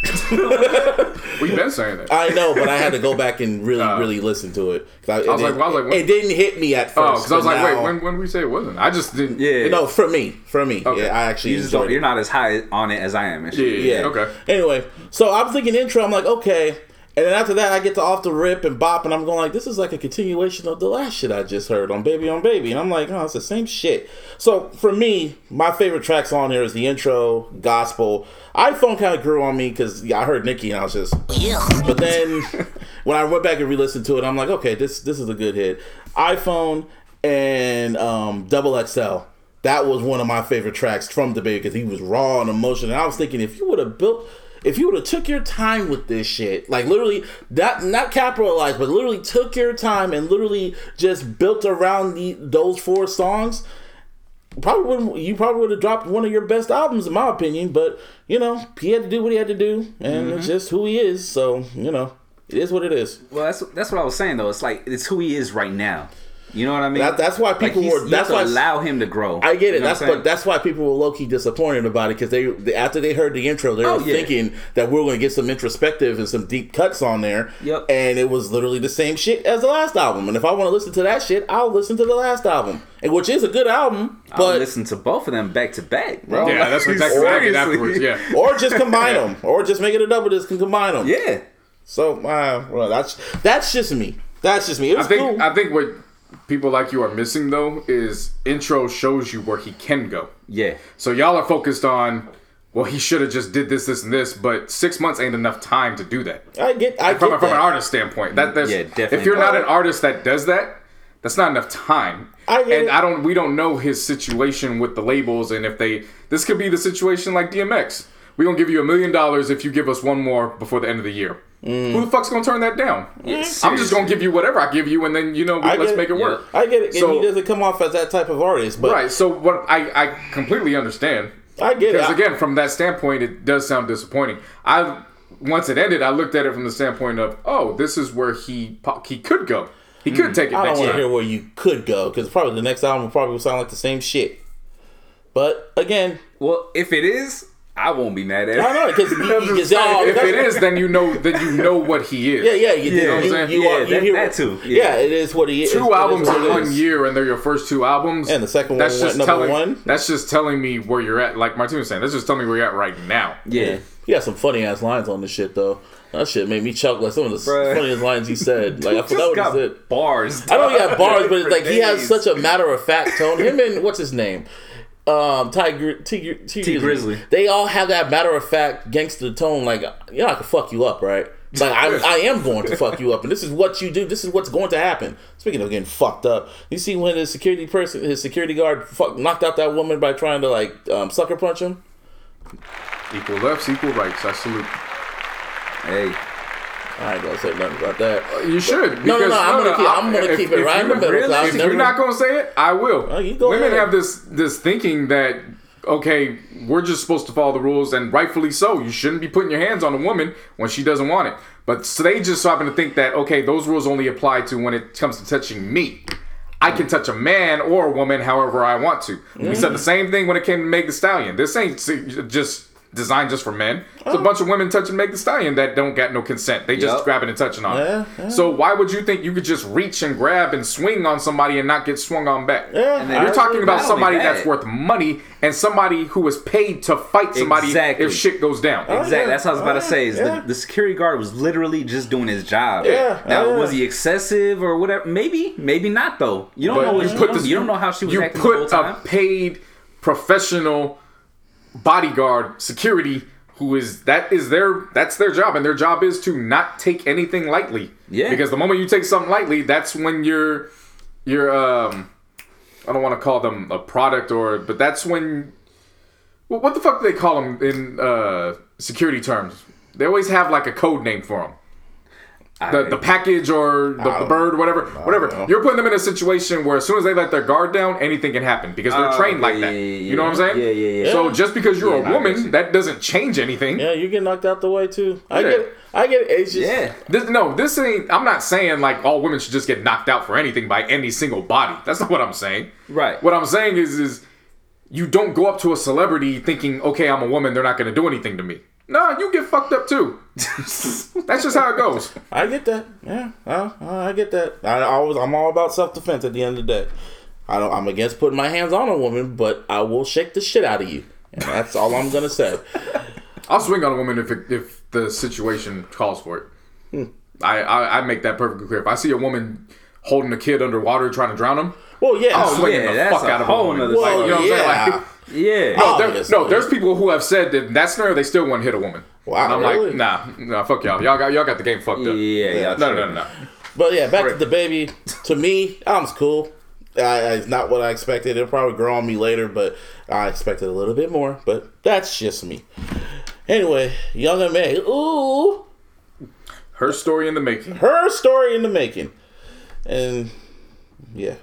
We've been saying that. I know, but I had to go back and really, Uh, really listen to it. 'Cause I, was it, like- I was like, what? it didn't hit me at first. Oh, because I was but like, wait, now- when when we say it wasn't? I just didn't. Yeah. No, for me, for me, Okay. yeah, I actually you just don't, it. you're not as high on it as I am. And Yeah. Yeah. Okay. Anyway, so I'm thinking intro. I'm like, okay. And then after that, I get to off the rip and bop, and I'm going like, this is like a continuation of the last shit I just heard on Baby on Baby, and I'm like, oh, it's the same shit. So for me, my favorite tracks on here is the intro, gospel. iPhone kind of grew on me because yeah, I heard Nicki and I was just, but then when I went back and re-listened to it, I'm like, okay, this this is a good hit. iPhone and um, Double XL. That was one of my favorite tracks from Da Baby because he was raw and emotional. And I was thinking, if you would have built, if you would have took your time with this shit, like literally, that not capitalized, but literally took your time and literally just built around the those four songs, probably wouldn't. You probably would have dropped one of your best albums, in my opinion. But you know, he had to do what he had to do, and mm-hmm. it's just who he is. So you know, it is what it is. Well, that's that's what I was saying though. It's like it's who he is right now. You know what I mean? That- that's why people he's- were- that's have to why- allow him to grow. I get it. You know that's but that's why people were low key disappointed about it because they, they after they heard the intro, they Oh, were yeah. thinking that we are going to get some introspective and some deep cuts on there. Yep. And it was literally the same shit as the last album. And if I want to listen to that shit, I'll listen to the last album, and which is a good album. I'll But listen to both of them back to back, bro. Yeah, that's exactly what I did Seriously. afterwards. Yeah. or just combine them, or just make it a double disc and combine them. Yeah. So, uh, well, that's that's just me. That's just me. It I think cool. I think what people like you are missing though is intro shows you where he can go. Yeah. So y'all are focused on well he should have just did this this and this, but six months ain't enough time to do that. I get. I From, get from an artist standpoint, that that's Yeah, definitely. if you're not an artist that does that, that's not enough time. I get and it. I don't we don't know his situation with the labels and if they this could be the situation like DMX. We gonna give you a million dollars if you give us one more before the end of the year. Mm. Who the fuck's gonna turn that down? I'm just gonna give you whatever I give you, and then you know I let's make it it. work. I get it. So- and he doesn't come off as that type of artist, but Right. So what I I completely understand. I get it. Because I- again, from that standpoint, it does sound disappointing. I once it ended, I looked at it from the standpoint of, oh, this is where he he could go. He could take it Mm. I don't want to hear where you could go because probably the next album probably will probably sound like the same shit. But again, Well, if it is, I won't be mad at it. I know because I'm just saying, if it is, then you know then you know what he is. yeah, yeah, you, Yeah, you, know what I'm you, saying? you Yeah, are, you that- hear, that too, Yeah. yeah. it is what he is. Two It is albums in it one year, and they're your first two albums. And the second one that's went just number telling. one. That's just telling me where you're at. Like Martin was saying, that's just telling me where you're at right now. Yeah. He got some funny ass lines on this shit though. That shit made me chuckle. Like some of the Bruh. funniest lines he said. Like I Just forgot what got he said. bars. I don't know he got bars, but it's for like he has such a matter of fact tone. Him and what's his name? Um, Tiger, T, T, Tee Grizzley. They all have that matter of fact gangster tone. Like, you know, I can fuck you up, right? Like, I, I am going to fuck you up, and this is what you do. This is what's going to happen. Speaking of getting fucked up, you see when his security person, his security guard, fuck, knocked out that woman by trying to like um, sucker punch him. Equal lefts, equal rights. I salute. Hey. I ain't gonna say nothing about that. Uh, you should. No, no, no, I'm gonna keep- I'm gonna if- keep it right in the middle, I've If never- you're not gonna say it, I will. Oh, Women ahead. have this this thinking that okay, we're just supposed to follow the rules, and rightfully so. You shouldn't be putting your hands on a woman when she doesn't want it. But so they just happen to think that okay, those rules only apply to when it comes to touching me. I can touch a man or a woman however I want to. We mm. said the same thing when it came to Meg the Stallion. This ain't just designed just for men. It's a oh. bunch of women touching Meg the Stallion that don't got no consent. They just Yup. grabbing and touching on Yeah, it. yeah. So why would you think you could just reach and grab and swing on somebody and not get swung on back? Yeah, And I then You're talking about somebody that- that's worth money and somebody who is paid to fight somebody Exactly. if shit goes down. Oh, exactly. yeah. That's what I was about to oh, say. Is Yeah. the, the security guard was literally just doing his job. Yeah. Now Yeah. was he excessive or whatever? Maybe. Maybe not though. You don't know. You, don't, you don't know how she was you acting the whole put time. a paid professional bodyguard security who is that is their that's their job and their job is to not take anything lightly. Yeah. because the moment you take something lightly that's when you're you're um i don't want to call them a product or but that's when well, what the fuck do they call them in uh security terms? They always have like a code name for them the, the package or the, the bird, whatever, whatever. know. You're putting them in a situation where as soon as they let their guard down, anything can happen because they're Oh, trained like that. yeah, yeah, You know what I'm saying? yeah, yeah, yeah. So just because you're Yeah, a I woman, that doesn't change anything. Yeah, you get knocked out the way too. I get it. I get it. It's just, yeah. This, no, this ain't. I'm not saying like all women should just get knocked out for anything by any single body. That's not what I'm saying. Right. What I'm saying is, is you don't go up to a celebrity thinking, okay, I'm a woman, they're not going to do anything to me. No, you get fucked up too. That's just how it goes. I get that. Yeah, uh, uh, I get that. I always, I'm all about self defense. At the end of the day, I don't. I'm against putting my hands on a woman, but I will shake the shit out of you, and that's all I'm gonna say. I'll swing on a woman if it, if the situation calls for it. Hmm. I, I I make that perfectly clear. If I see a woman holding a kid underwater trying to drown him, Well, yeah. I'm swinging yeah, the fuck out of a whole woman. nother Like, you know what I'm saying? Like, Yeah. no, there- no, there's people who have said that in that scenario they still wouldn't hit a woman. Wow, and I'm really? like, nah, nah, fuck y'all. Y'all got y'all got the game fucked up. Yeah. No, no, no, no. But yeah, back to Da Baby. To me, album's cool. I, I, it's not what I expected. It'll probably grow on me later, but I expected a little bit more. But that's just me. Anyway, Young M.A. Ooh, Herstory in the Making her story in the making, and yeah,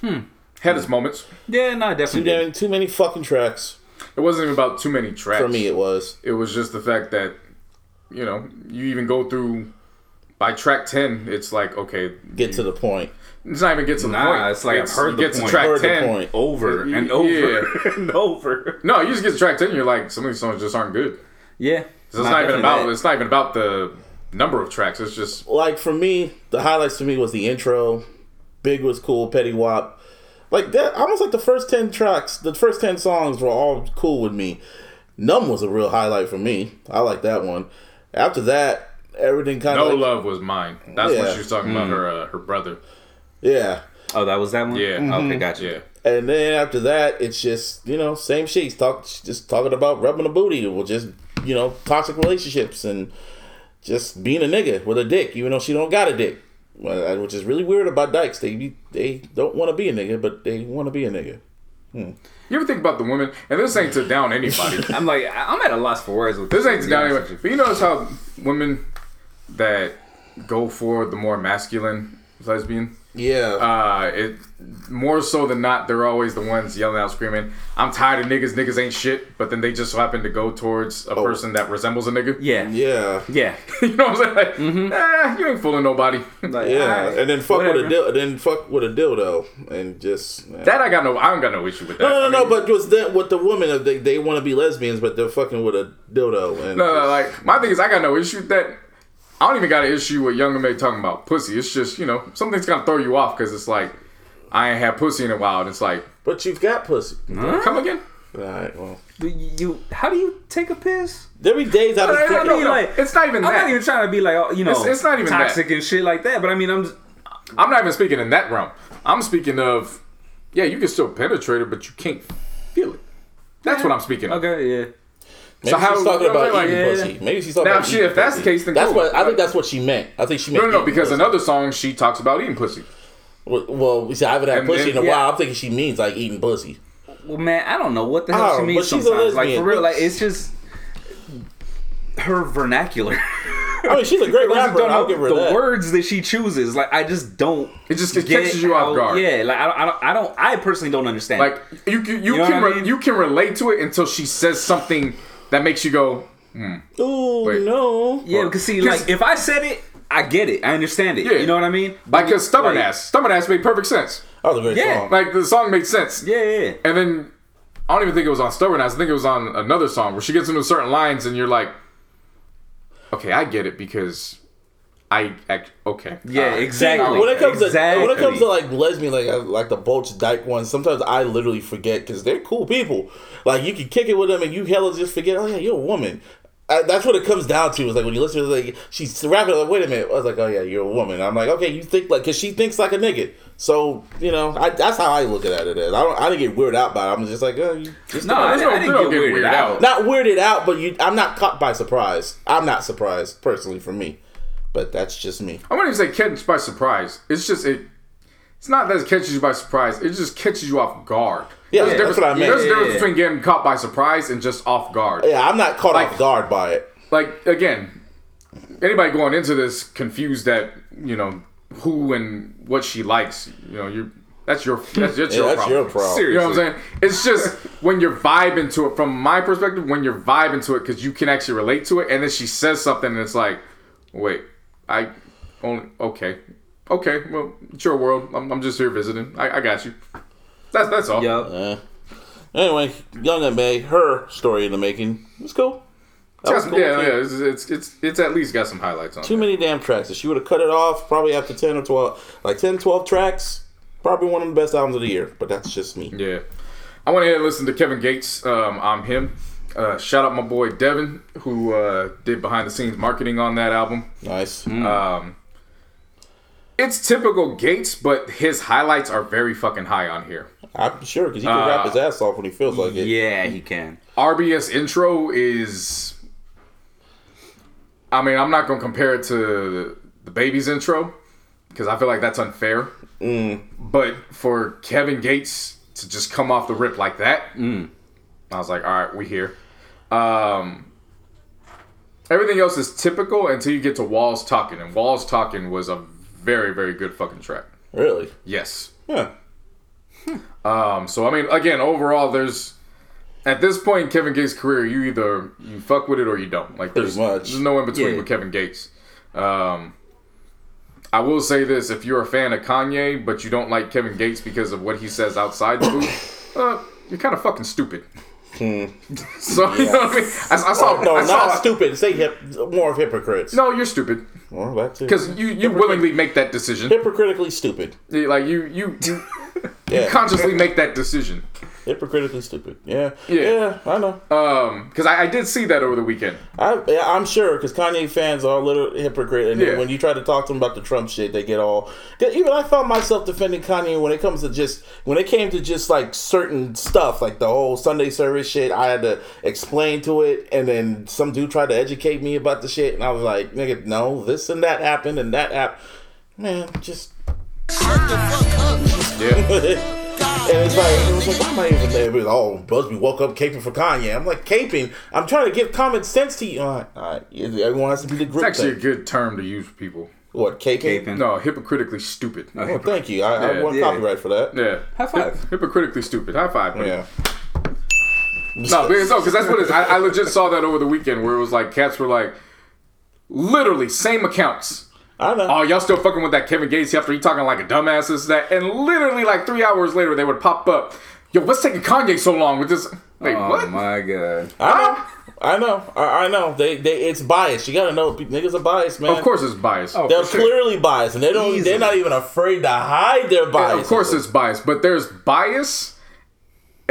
hmm. Had its moments. Yeah. No, too definitely. many, too many fucking tracks It wasn't even about too many tracks for me. It was. It was just the fact that, you know, you even go through by track ten, it's like okay, Get to the point. it's not even get to the Nah, point. it's like I've heard you the get to track Heard the ten. point. over and over yeah. and over. No, you just get to track ten. and You're like some of these songs just aren't good. Yeah. So it's not, even about. It's not even about the number of tracks. It's just Like for me, the highlights to me was the intro. Big was cool. Petty Wop. Like that, almost like the first ten tracks, the first ten songs were all cool with me. Numb was a real highlight for me. I like that one. After that, everything kind of no like, love was mine. That's when Yeah. she was talking about her uh, her brother. Yeah, Oh, that was that one. Yeah. Okay, gotcha. Yeah. and then after that, it's just you know same shit. He's talk just talking about rubbing a booty, or just you know toxic relationships and just being a nigga with a dick, even though she don't got a dick. Well, Which is really weird about dykes. They they don't want to be a nigga, but they want to be a nigga. You ever think about the women? And this ain't to down anybody. I'm like, I- I'm at a loss for words with this ain't to to down anybody. But you notice how women that go for the more masculine lesbian, Yeah, uh, it more so than not, they're always the ones yelling out, screaming, "I'm tired of niggas. Niggas ain't shit." But then they just happen to go towards a person that resembles a nigga. Yeah. yeah, Yeah. you know what I'm saying? Like, eh, you ain't fooling nobody. Like, yeah. alright, and then fuck whatever. with a dildo. Then fuck with a dildo, and just that I got no. I don't got no issue with that. No, no, I no, but was that with the women, they they want to be lesbians, but they're fucking with a dildo. And No, no, like my thing is, I got no issue with that. I don't even got an issue with Young M.A talking about pussy. It's just you know something's gonna throw you off because it's like I ain't had pussy in a while. And it's like but you've got pussy. come again. All right, well, Do you, you- how do you take a piss? there be days I No, was no, no, thinking, no, mean, no. like, it's not even I'm that. not even trying to be like, oh, you know, It's- it's not even that. toxic and shit like that. But I mean, I'm just, I'm not even speaking in that realm. I'm speaking of yeah, you can still penetrate it, but you can't feel it. That's what I'm speaking of. okay, yeah. maybe So how- she's talking about like, eating yeah. pussy. Maybe she's talking Now, about she- eating if that's pussy. the case, then that's cool. what I think. That's what she meant. I think she meant No, no, no. Because pussy. another song she talks about eating pussy. Well, well, we said I haven't had And pussy then- in a yeah. while. I'm thinking she means like eating pussy. Well, man, I don't know what the hell Oh, she means but she's a sometimes. Like lesbian. for real, like it's just her vernacular. I mean, she's a great I rapper. don't I'll give her the that. words that she chooses. Like I just don't. It just it get catches you off guard. Yeah, like I don't, I don't, I don't, I personally don't understand. Like you, you, you, know can what I mean? you can relate to it until she says something that makes you go, hmm. Ooh, Wait. no. yeah, because see, 'cause- like if I said it, I get it, I understand it. Yeah. You know what I mean? like, cause stubborn Like- ass, stubborn ass made perfect sense. That was a great Yeah. song. Like the song made sense. Yeah, yeah. And then I don't even think it was on Stubborn Ass. I think it was on another song where she gets into certain lines and you're like, okay, I get it because I act okay. Yeah, Alright. exactly. when it comes exactly. to when it comes to like lesbian, like uh, like the Bulch Dyke ones, sometimes I literally forget because they're cool people. Like you can kick it with them and you hella just forget. Oh yeah, you're a woman. I, that's what it comes down to. Is like when you listen to like she's rapping like, wait a minute. I was like, oh yeah, you're a woman. I'm like, okay, you think like because she thinks like a nigga. So you know, I, that's how I look at it. As. I don't. I didn't get weirded out by it. I'm just like, oh, you just no, I, There's no- I didn't they get don't get weirded, weirded out. out. not weirded out, but you. I'm not caught by surprise. I'm not surprised personally for me, but that's just me. I wouldn't even say catch by surprise. It's just it. It's not that it catches you by surprise. It just catches you off guard. Yeah, There's a that's difference- what I meant. There's a difference yeah, between getting caught by surprise and just off guard. Yeah, I'm not caught Like- off guard by it. like again, anybody going into this confused that you know who and what she likes, you know, you that's your that's, that's, Yeah, your, that's problem. your problem. You know what I'm saying? It's just when you're vibing to it. From my perspective, when you're vibing to it, because you can actually relate to it, and then she says something, and it's like, wait, I only okay, okay, well, it's your world. I'm, I'm just here visiting. I, I got you. That's that's all. Yup. Anyway, Young M.A, her story in the making. It was cool. That was It's- cool. yeah, yeah. It's, it's it's it's at least got some highlights on. Too it. many damn tracks. If she would have cut it off, probably after 10 or 12, like 10, 12 tracks, probably one of the best albums of the year. But that's just me. Yeah. I went ahead and listened to Kevin Gates. Um, I'm him. Uh, shout out my boy Devin, who uh, did behind the scenes marketing on that album. Nice. Um, it's typical Gates, but his highlights are very fucking high on here. I'm sure because he can rap his uh, ass off when he feels like it. Yeah, he can. RBS intro is. I mean, I'm not gonna compare it to Da Baby's intro because I feel like that's unfair. Mm. But for Kevin Gates to just come off the rip like that, mm. I was like, all right, we here. Um, everything else is typical until you get to Walls Talking, and Walls Talking was a very, very good fucking track. Really? Yes. Yeah. Um, so I mean, again, overall, there's at this point in Kevin Gates' career, you either you fuck with it or you don't. Like there's, much. there's no in between Yeah. with Kevin Gates. Um, I will say this: if you're a fan of Kanye, but you don't like Kevin Gates because of what he says outside the booth, uh, you're kind of fucking stupid. So you know what I mean? I, I saw. Hmm. no, I saw, not stupid. Say hip, more of hypocrites. No, you're stupid Well, to because you you willingly make that decision. hypocritically stupid. Like you you you Yeah, consciously make that decision. Hypocritically stupid. Yeah, Yeah. yeah, I know. Um, because I, I did see that over the weekend. I, I'm sure because Kanye fans are a little hypocrite, and Yeah. when you try to talk to them about the Trump shit, they get all. Even I found myself defending Kanye when it comes to just when it came to just like certain stuff, like the whole Sunday service shit. I had to explain to it, and then some dude tried to educate me about the shit, and I was like, "Nigga, no, this and that happened, and that happened." Man, just Yeah. and it's like, it was like, why am I even there? It was, oh, Busby woke up caping for Kanye. I'm like, caping? I'm trying to give common sense to you. All right, all right. Everyone has to be the grip. It's group actually a good term to use for people. What, caping? Caping. No, hypocritically stupid. Well, thank you. I, I want Yeah. copyright for that. Yeah. High five. Hypocritically stupid. High five. buddy. Yeah. No, because no, 'cause that's what it is. I, I legit saw that over the weekend where it was like cats were like, literally same accounts. I know. Oh, y'all still fucking with that Kevin Gates after he talking like a dumbass this that, and literally like three hours later they would pop up. Yo, what's taking Kanye so long with this? Wait, Oh what? my god. I know. I know. I, I know. They, they, it's biased. You gotta know, niggas are biased, man. Of course it's biased. Oh, they're for sure. clearly biased, and they don't. Easily. They're not even afraid to hide their bias. of course it's biased, but there's bias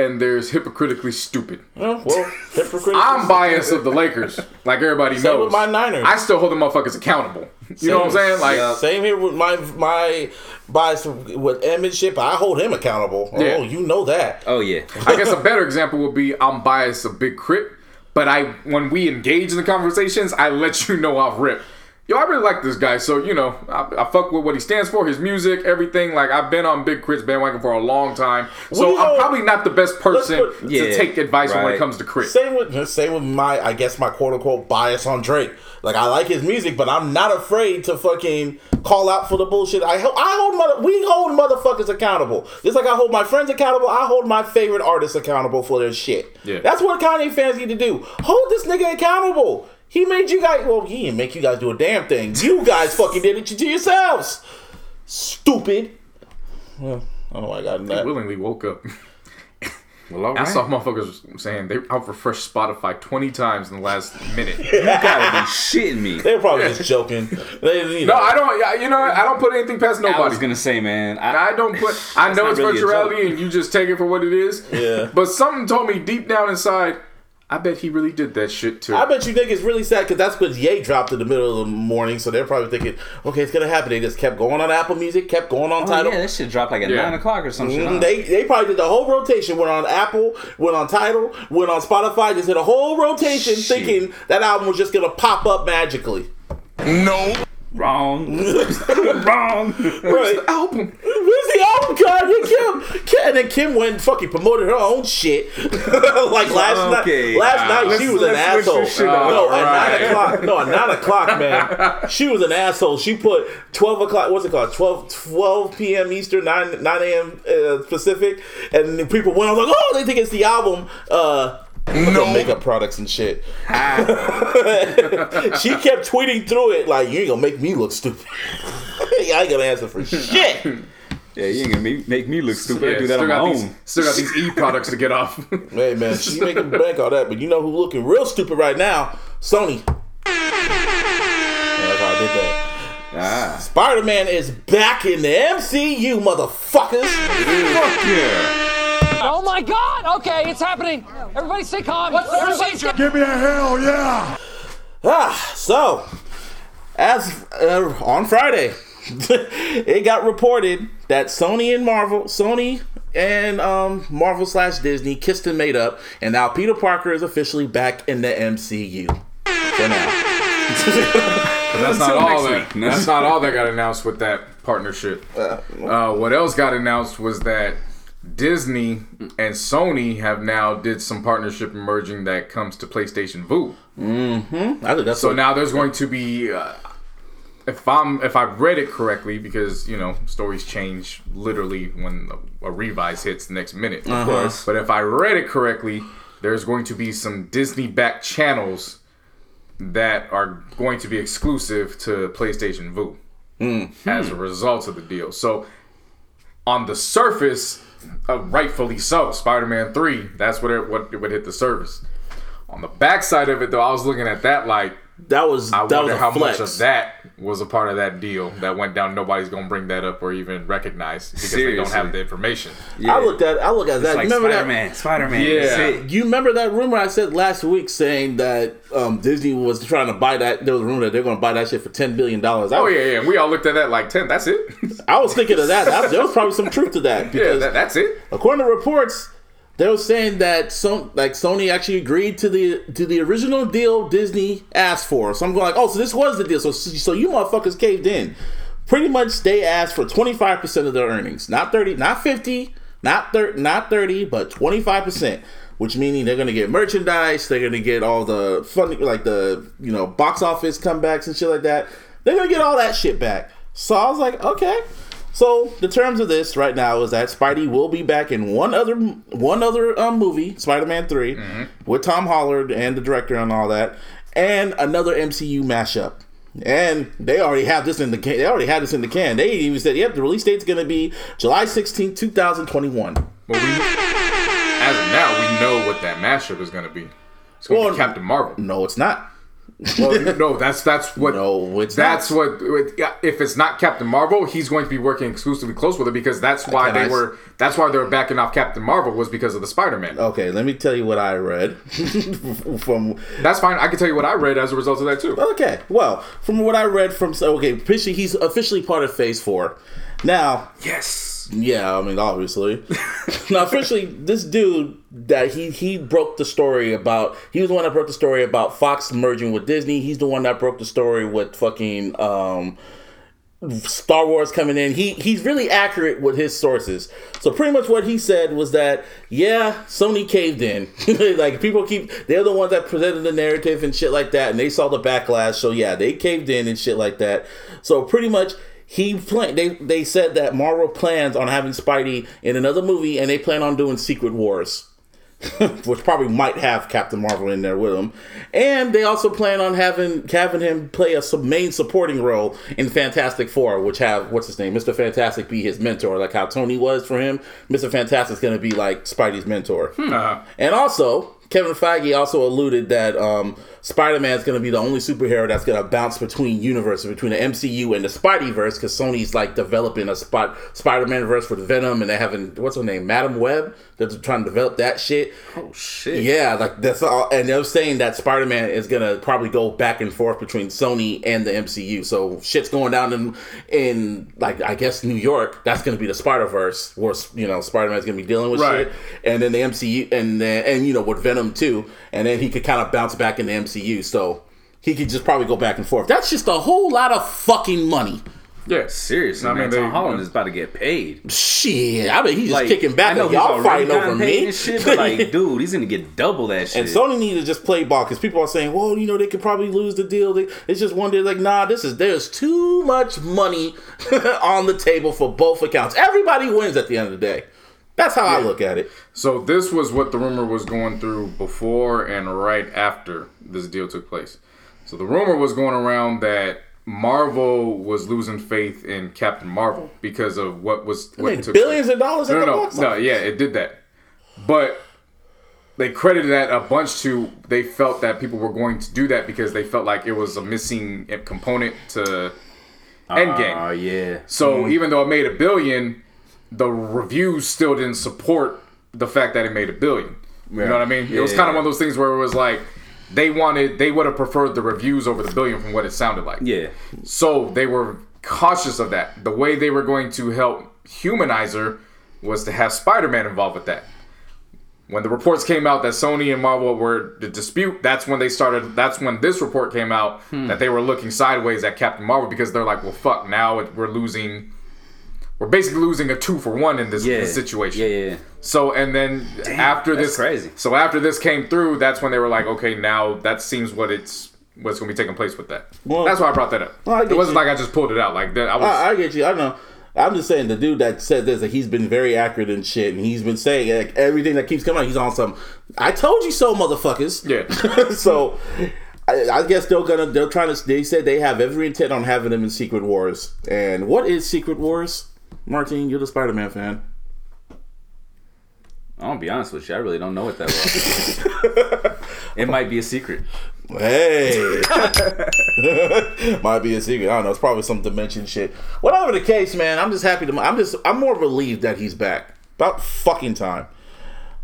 and there's hypocritically stupid. Yeah, well, hypocritical. I'm biased of the Lakers, like everybody Same knows. with my Niners. I still hold the motherfuckers accountable. You know what I'm saying? Like, Same here with my my bias with Emmett Ship. I hold him accountable. Oh, yeah. Oh, you know that. Oh yeah. I guess a better example would be I'm biased of Big K.R.I.T, but I when we engage in the conversations, I let you know off rip. Yo, I really like this guy, so you know, I, I fuck with what he stands for, his music, everything. Like I've been on Big K.R.I.T's bandwagon for a long time, so Well, you know- I'm probably not the best person Let's put- to Yeah, take advice when it comes to Crit. Same with same with my I guess my quote unquote bias on Drake. Like I like his music, but I'm not afraid to fucking call out for the bullshit. I ho- I hold mother we hold motherfuckers accountable. Just like I hold my friends accountable, I hold my favorite artists accountable for their shit. Yeah. That's what Kanye fans need to do. Hold this nigga accountable. He made you guys well, he didn't make you guys do a damn thing. You guys fucking did it to yourselves. Stupid. Well, I don't know why I got in that. willingly woke up. Well, all I right. saw motherfuckers saying they I've refreshed Spotify 20 times in the last minute. You gotta be shitting me. They're probably just joking. They, you know, No, I don't. yeah, You know. I don't put anything past I was gonna say, man. I, I don't put. I know it's really virtuality, and you just take it for what it is. Yeah. But something told me deep down inside, I bet he really did that shit too. I bet you think it's really sad because that's when Ye dropped in the middle of the morning. So they're probably thinking, okay, it's gonna happen. They just kept going on Apple Music, kept going on oh, Tidal. yeah, that shit dropped like at Yeah. nine o'clock or something. shit. Mhm. They they probably did the whole rotation. Went on Apple, went on Tidal, went on Spotify. Just did a whole rotation, Shit. thinking that album was just gonna pop up magically. No. Wrong. Wrong. Right. album. Where's the album, Kanye? Kim, Kim, and then Kim went and fucking promoted her own shit. like last Okay. night, last Ah, night she let's- was an asshole. this shit up. no, at Alright. nine o'clock. No, at nine o'clock, man. She was an asshole. She put twelve o'clock. What's it called? 12, 12 p.m. Eastern, nine nine a.m. Uh, Pacific, and people went. I was like, oh, they think it's the album. Uh, no makeup products and shit. she kept tweeting through it like, "You ain't gonna make me look stupid." I ain't gonna answer for shit. Yeah, you ain't gonna make, make me look stupid. I do that still on my own. these. Still got these e products to get off. Hey man, she making bank all that, but you know who looking real stupid right now? Sony. Yeah, that's how I did that. Ah. Spider Man is back in the MCU, motherfuckers. Fuck yeah. Oh my God! Okay, it's happening. Everybody stay calm. What's the procedure? Give me a hell yeah. Ah, so as uh, on Friday, it got reported that Sony and Marvel, Sony and um, Marvel slash Disney kissed and made up, and now Peter Parker is officially back in the MCU. For now. But that's not all that. week. That's not all that got announced with that partnership. Uh, what else got announced was that Disney and Sony have now did some partnership emerging that comes to PlayStation Vue. I think that's So what- now there's going to be, uh, if I'm if I read it correctly, because you know stories change literally when a, a revise hits the next minute. Of uh-huh. course. But if I read it correctly, there's going to be some Disney back channels that are going to be exclusive to PlayStation Vue. Hmm. as a hmm. result of the deal. So, on the surface, uh, rightfully so, Spider-Man Three. That's what it what it would hit the surface. On the backside of it, though, I was looking at that like That was I that was wonder a how flex. much of that was a part of that deal that went down. Nobody's gonna bring that up or even recognize because they don't have the information. I looked at I look at that. It's like remember Spider that? Man, Spider Man. Yeah. That's it. You remember that rumor I said last week saying that um, Disney was trying to buy that? There was a rumor that they're going to buy that shit for ten billion dollars. Oh yeah, yeah. We all looked at that like ten. That's it. I was thinking of that. that. There was probably some truth to that yeah, that, that's it. according to reports, they were saying that so, like Sony actually agreed to the to the original deal Disney asked for. So I'm going like, oh, so this was the deal. So so you motherfuckers caved in. Pretty much, they asked for 25 percent of their earnings, not 30, not 50, not 30, not 30, but 25 percent. Which meaning they're gonna get merchandise, they're gonna get all the fun, like the you know box office comebacks and shit like that. They're gonna get all that shit back. So I was like, okay. So the terms of this right now is that Spidey will be back in one other one other um, movie, Spider-Man 3 with Tom Holland and the director and all that, and another MCU mashup. And they already have this in the can. They already had this in the can. They even said, "Yep, the release date's going to be July 16, 2021." Well, we as of now we know what that mashup is gonna be. It's gonna Well, be Captain Marvel. No, it's not. Well, no, that's that's what. No, it's that's not. what. If it's not Captain Marvel, he's going to be working exclusively close with her because that's why Can they I s- were. That's why they were backing off Captain Marvel was because of the Spider-Man. Okay, let me tell you what I read from That's fine. I can tell you what I read as a result of that too. Okay, well, from what I read from okay, officially he's officially part of Phase Four. Now, Yes. Yeah, I mean, obviously, now officially, this dude that he he broke the story about. He was the one that broke the story about Fox merging with Disney. He's the one that broke the story with fucking um, Star Wars coming in. He he's really accurate with his sources. So pretty much what he said was that yeah, Sony caved in. like people keep they're the ones that presented the narrative and shit like that, and they saw the backlash. So yeah, they caved in and shit like that. So pretty much he plan they they said that Marvel plans on having Spidey in another movie, and they plan on doing Secret Wars. which probably might have Captain Marvel in there with him, and they also plan on having having him play a sub- main supporting role in Fantastic Four, which have what's his name, Mister Fantastic, be his mentor, like how Tony was for him. Mister Fantastic's going to be like Spidey's mentor, Uh-huh. and also Kevin Feige also alluded that um, Spider Man is going to be the only superhero that's going to bounce between universes, between the MCU and the Spideyverse, because Sony's like developing a spot Spider Man verse with Venom, and they're having what's her name, Madame Web. They're trying to develop that shit. Oh shit. Yeah, like that's all. And they're saying that Spider Man is gonna probably go back and forth between Sony and the MCU. So shit's going down in in like I guess New York. That's gonna be the Spider Verse, where you know Spider Man's gonna be dealing with Right. shit, and then the MCU, and then and you know with Venom too, and then he could kind of bounce back in the MCU. So he could just probably go back and forth. That's just a whole lot of fucking money. Yeah, Seriously, I man. mean, they- Tom Holland is about to get paid. Shit, I mean he's just Like, kicking back. I know y'all already fighting over me. and shit, but like, dude, he's gonna get double that shit. And Sony needs to just play ball because people are saying, well, you know, they could probably lose the deal. They, it's just one day, like, nah, this is there's too much money on the table for both accounts. Everybody wins at the end of the day. That's how I look at it. So this was what the rumor was going through before and right after this deal took place. So the rumor was going around that Marvel was losing faith in Captain Marvel because of what was what made took billions place. of dollars at No, no, no, yeah, it did that, but they credited that a bunch to they felt that people were going to do that because they felt like it was a missing component to ah, Endgame. Oh yeah. So mm. even though it made a billion, the reviews still didn't support the fact that it made a billion. You know what I mean? it was Yeah. kind of one of those things where it was like they wanted they would have preferred the reviews over the billion from what it sounded like. Yeah. So they were cautious of that. The way they were going to help humanize her was to have Spider-Man involved with that. When the reports came out that Sony and Marvel were the dispute, that's when they started. That's when this report came out hmm. that they were looking sideways at Captain Marvel because they're like, "Well, fuck! Now we're losing. We're basically losing a two for one in this, Yeah. this situation." Yeah, yeah. yeah, So and then after that's this, crazy. So after this came through, that's when they were like, "Okay, now that seems what it's what's going to be taking place with that." Well- that's why I brought that up. Well, I it wasn't you. like I just pulled it out like that. I was. I, I get you. I know. I'm just saying the dude that said this that he's been very accurate and shit, and he's been saying like, everything that keeps coming out. He's on some. I told you so, motherfuckers. Yeah. so I, I guess they're gonna. They're trying to. They said they have every intent on having them in Secret Wars. And what is Secret Wars? Martin, you're the Spider-Man fan. I'll be honest with you. I really don't know what that was. it might be a secret. Hey, might be a secret. I don't know. It's probably some dimension shit. Whatever the case, man. I'm just happy to. I'm just. I'm more relieved that he's back. About fucking time.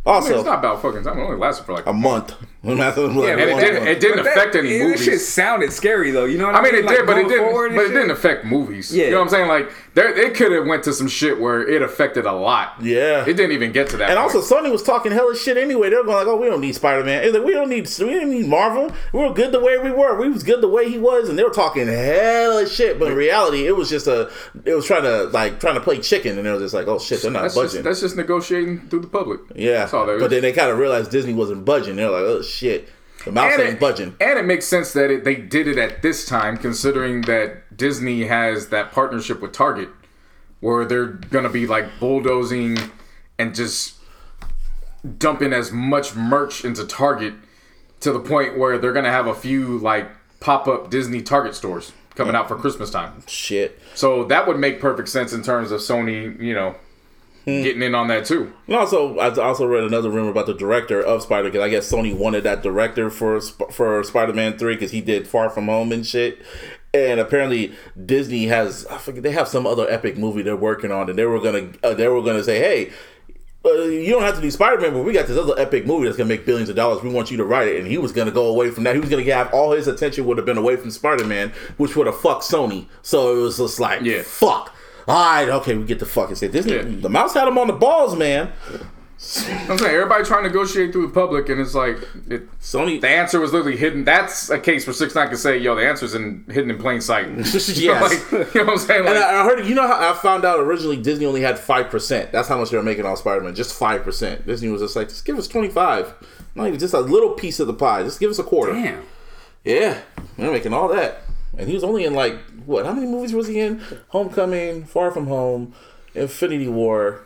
I mean, Also, it's not about fucking time. It only lasted for like a month. And it didn't, it didn't But that- affect any movies. it, movies. shit sounded scary though. You know what I, mean? I mean, mean? it Like, did, but it didn't. forward and But it didn't affect movies. Yeah. You know what I'm saying? Like, there, it could have went to some shit where it affected a lot. Yeah. It didn't even get to that. And point. also, Sony was talking hella shit anyway. They were going like, "Oh, we don't need Spider Man. Like, we don't need we didn't need Marvel. We were good the way we were. We was good the way he was." And they were talking hella shit. But in reality, it was just a. It was trying to like trying to play chicken, and they were just like, "Oh shit, they're not that's budging." just, that's just negotiating through the public. yeah, That's all there is. but then they kind of realized Disney wasn't budging. They're like, "Oh shit, the mouse and ain't it, budging." and it makes sense that it, they did it at this time, considering that Disney has that partnership with Target, where they're gonna be like bulldozing and just dumping as much merch into Target to the point where they're gonna have a few like pop up Disney Target stores coming out for Christmas time. Shit. So that would make perfect sense in terms of Sony, you know, Getting in on that too. And also, I also read another rumor about the director of Spider. Because I guess Sony wanted that director for for Spider Man Three because he did Far From Home and shit. And apparently, Disney has I forget they have some other epic movie they're working on, and they were gonna uh, they were gonna say, hey. Uh, you don't have to do Spider Man, but we got this other epic movie that's gonna make billions of dollars. We want you to write it, and he was gonna go away from that. He was gonna have all his attention would have been away from Spider Man, which would have fucked Sony. So it was just like, Yeah. fuck. All right, okay, we get the fucking shit. Disney, Yeah. the mouse had him on the balls, man. I'm saying everybody trying to negotiate through the public, and it's like it, Sony, the answer was literally hidden. That's a case where Six Nine can say, "Yo, the answer's in hidden in plain sight." yes. You know, like, you know what I'm saying? and I, I heard, you know how I found out originally Disney only had five percent. That's how much they were making on Spider Man, just five percent. Disney was just like, just give us twenty five, not even just a little piece of the pie. Just give us a quarter. Damn. Yeah, they're making all that, and he was only in like what? How many movies was he in? Homecoming, Far From Home, Infinity War,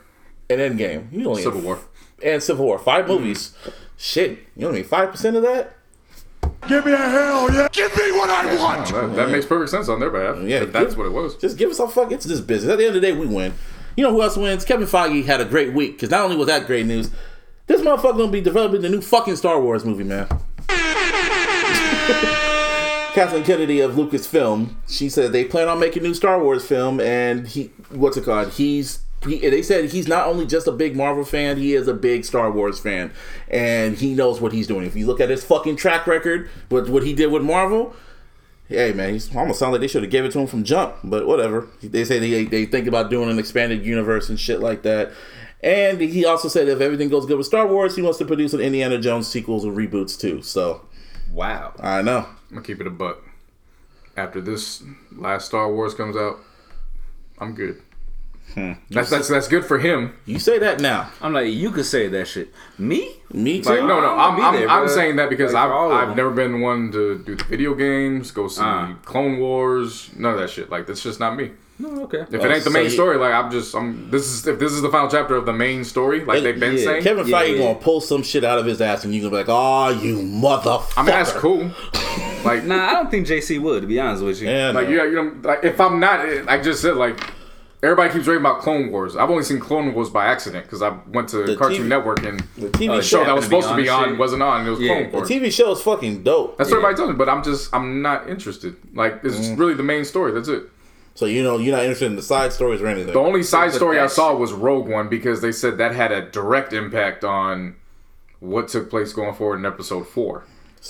and Endgame. He was only Civil War. and Civil War. Five mm-hmm. movies. Shit, you know what I mean? Five percent of that. Give me a hell yeah. Give me what I want. that, that makes perfect sense on their behalf. Yeah, If that's give- what it was. Just give us a fuck. It's this business. At the end of the day, we win. You know who else wins? Kevin Feige had a great week because not only was that great news, this motherfucker gonna be developing the new fucking Star Wars movie, man. Kathleen Kennedy of Lucasfilm, she said they plan on making a new Star Wars film, and he, what's it called? He's he, they said he's not only just a big Marvel fan, he is a big Star Wars fan, and he knows what he's doing. If you look at his fucking track record, with what he did with Marvel, Hey man, he's almost sound like they should have gave it to him from jump, but whatever. They say they they think about doing an expanded universe and shit like that. And he also said if everything goes good with Star Wars, he wants to produce an Indiana Jones sequels or reboots too. So Wow. I know. I'm gonna keep it a buck. After this last Star Wars comes out, I'm good. Hmm. That's that's that's good for him. You say that now. I'm like, you could say that shit. Me? Me too. Like no, no, I'm I'm, there, I'm saying that because Like, I've for all of I've never been one to do the video games, go see Uh. Clone Wars, none of that shit. Like that's just not me. No, okay. If it ain't the so main you- story, like I'm just I'm this is if this is the final chapter of the main story, like they've been yeah, saying. Kevin Yeah, Feige yeah. gonna pull some shit out of his ass, and you gonna be like, "Oh, you motherfucker!" I mean that's cool. Like Nah, I don't think JC would, to be honest with you. Yeah, Like no. you, you know, like if I'm not, I just said like everybody keeps raving about Clone Wars. I've only seen Clone Wars by accident because I went to The Cartoon TV Network and the TV uh, show show that was happened to be supposed to be on on shit. wasn't on. It was Yeah. Clone the TV show is fucking dope. That's what everybody tells me, but I'm just I'm not interested. Like it's Mm. really the main story. That's it. So you know you're not interested in the side stories or anything. The only side story I saw was Rogue One because they said that had a direct impact on what took place going forward in Episode Four.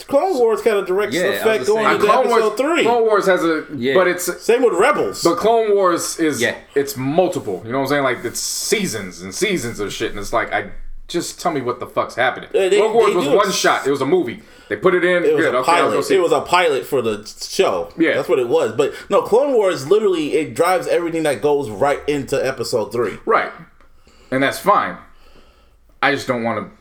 Clone Wars kind of direct Yeah, I effect just going saying. into Clone episode Wars, three. Clone Wars has a, Yeah. but it's Same with Rebels. But Clone Wars is Yeah. it's multiple. You know what I'm saying? Like it's seasons and seasons of shit, and it's like I just tell me what the fuck's happening. Yeah, they- Clone Wars was one ex- shot. It was a movie. They put it in. It was good. a okay, pilot. see. It was a pilot for the show. Yeah. that's what it was. But no, Clone Wars literally it drives everything that goes right into episode three. right, and that's fine. I just don't want to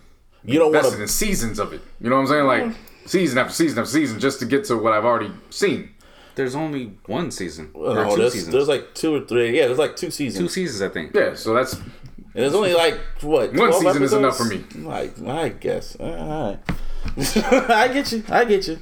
You don't want invest to. seasons of it. You know what I'm saying? Like mm. Season after season after season, just to get to what I've already seen. There's only one season. No, or oh, two there's, seasons. there's like two or three. Yeah, there's like two seasons. two seasons, I think. Yeah, so that's and there's only like what? One 12 season is enough for me. Like I guess. All right. I get you. I get you.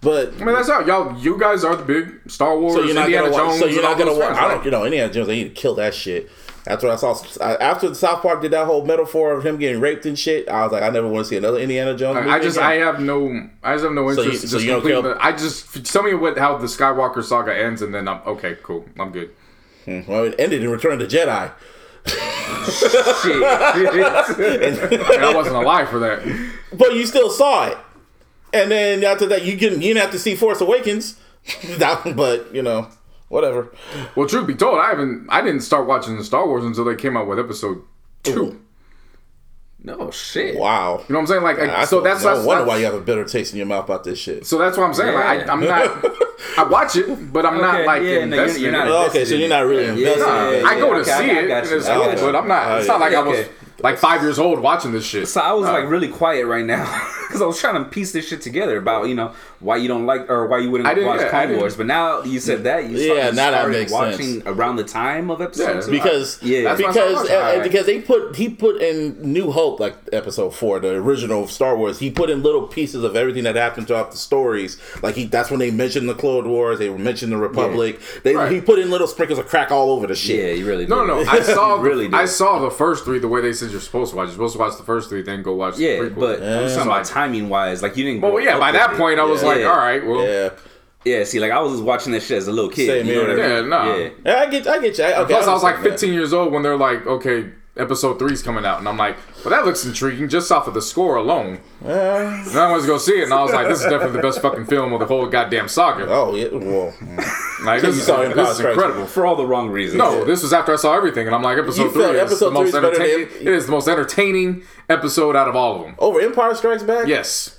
But I mean, that's how y'all. You guys are the big Star Wars, so you're not Indiana gonna watch. Jones. So you're not all gonna those watch. fans, I don't. You know, Indiana Jones. They need to kill that shit. That's what I saw after the South Park did that whole metaphor of him getting raped and shit. I was like, I never want to see another Indiana Jones. movie I just again. I have no I just have no So interest you- in so you care- the- I just tell me what how the Skywalker saga ends and then I'm okay cool I'm good. Hmm, well, it ended in Return of the Jedi. Shit. I mean, I wasn't alive for that. But you still saw it. And then after that, you didn't, you didn't have to see Force Awakens. But, you know, whatever. Well, truth be told, I haven't I didn't start watching the Star Wars until they came out with Episode Two. no shit. Wow. You know what I'm saying? Like, I, I so that's no that's, wonder that's why you have a bitter taste in your mouth about this shit. so that's what I'm saying. Like, I, I'm not. I watch it, but I'm not Okay, like yeah, no, you're- you're not in it. Oh, okay, so you're not really invested Nah, in it. I go to okay, see I- I it, got you. I cool, got you. but I'm not. Oh, it's not yeah. like I was Okay. Like five years old watching this shit. So I was like really quiet right now because I was trying to piece this shit together about you know why you don't like or why you wouldn't I watch yeah, Clone didn't- Wars. But now you said that you Yeah, started, now that started makes watching sense. around the time of episode Yeah, two. because Yeah. That's because uh, watching. because they put he put in New Hope like episode four the original Star Wars he put in little pieces of everything that happened throughout the stories like he that's when they mentioned the Clone Wars they mentioned the Republic they Right. he put in little sprinkles of crack all over the shit yeah, you really No, did. no, no. I saw really the, I saw the first three the way they said you're supposed to watch. You're supposed to watch the first three, then go watch Yeah, the prequel. but I'm talking about timing wise. Like you didn't. Well, yeah. By with that it. point, I was Yeah. like, Yeah. all right, well, yeah Yeah, see, like I was just watching this shit as a little kid. Same you know what I mean? Yeah, nah. Yeah. yeah I get I get you I, okay, Plus, I was like understand that. 15 years old when they're like, okay, episode three's coming out, and I'm like, well, that looks intriguing just off of the score alone. And I wanted to go see it, and I was like, this is definitely the best fucking film of the whole goddamn saga. oh yeah well mm. Like, this, is, this is incredible. For all the wrong reasons. No, this was after I saw everything, and I'm like, episode You three is episode the most three is better than- entertaining. It is the most entertaining episode out of all of them. over Empire Strikes Back Yes.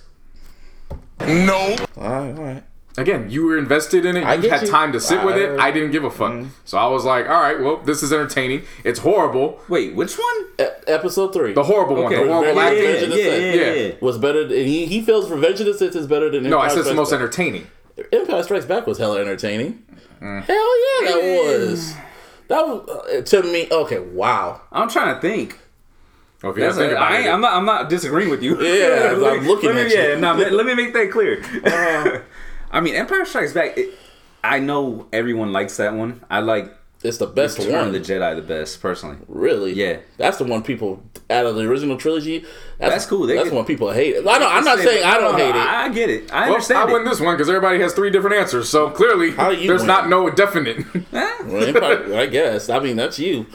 No. all right all right Again, you were invested in it. I You get had you. time to sit with it. I- I didn't give a fuck. So I was like, all right, well, this is entertaining. It's horrible. Wait, which one? E- episode three The horrible one. The horrible Yeah, acting. yeah, Revenge of the yeah, yeah, Yeah. yeah. was better than, he he feels Revenge of the Sith is better than No, I Empire said it's the most Back. entertaining. Empire Strikes Back was hella entertaining. Mm. Hell yeah, that was. That was uh, to me. Okay, wow. I'm trying to think. Well, if you That's think a- about I, it, I'm not. I'm not disagreeing with you. Yeah, I'm looking let me, at yeah, no, let, let me make that clear. I mean, Empire Strikes Back. It, I know everyone likes that one. I like It's the best Return one. the Jedi the best personally. really? Yeah. That's the one people out of the original trilogy. That's, That's cool. They that's get- the one people hate. I know. I'm not saying I don't hate it. I get it. I well, understand I win it. this one because everybody has three different answers. So clearly, How you there's win? not no definite. Well, Empire, I guess. I mean, that's you.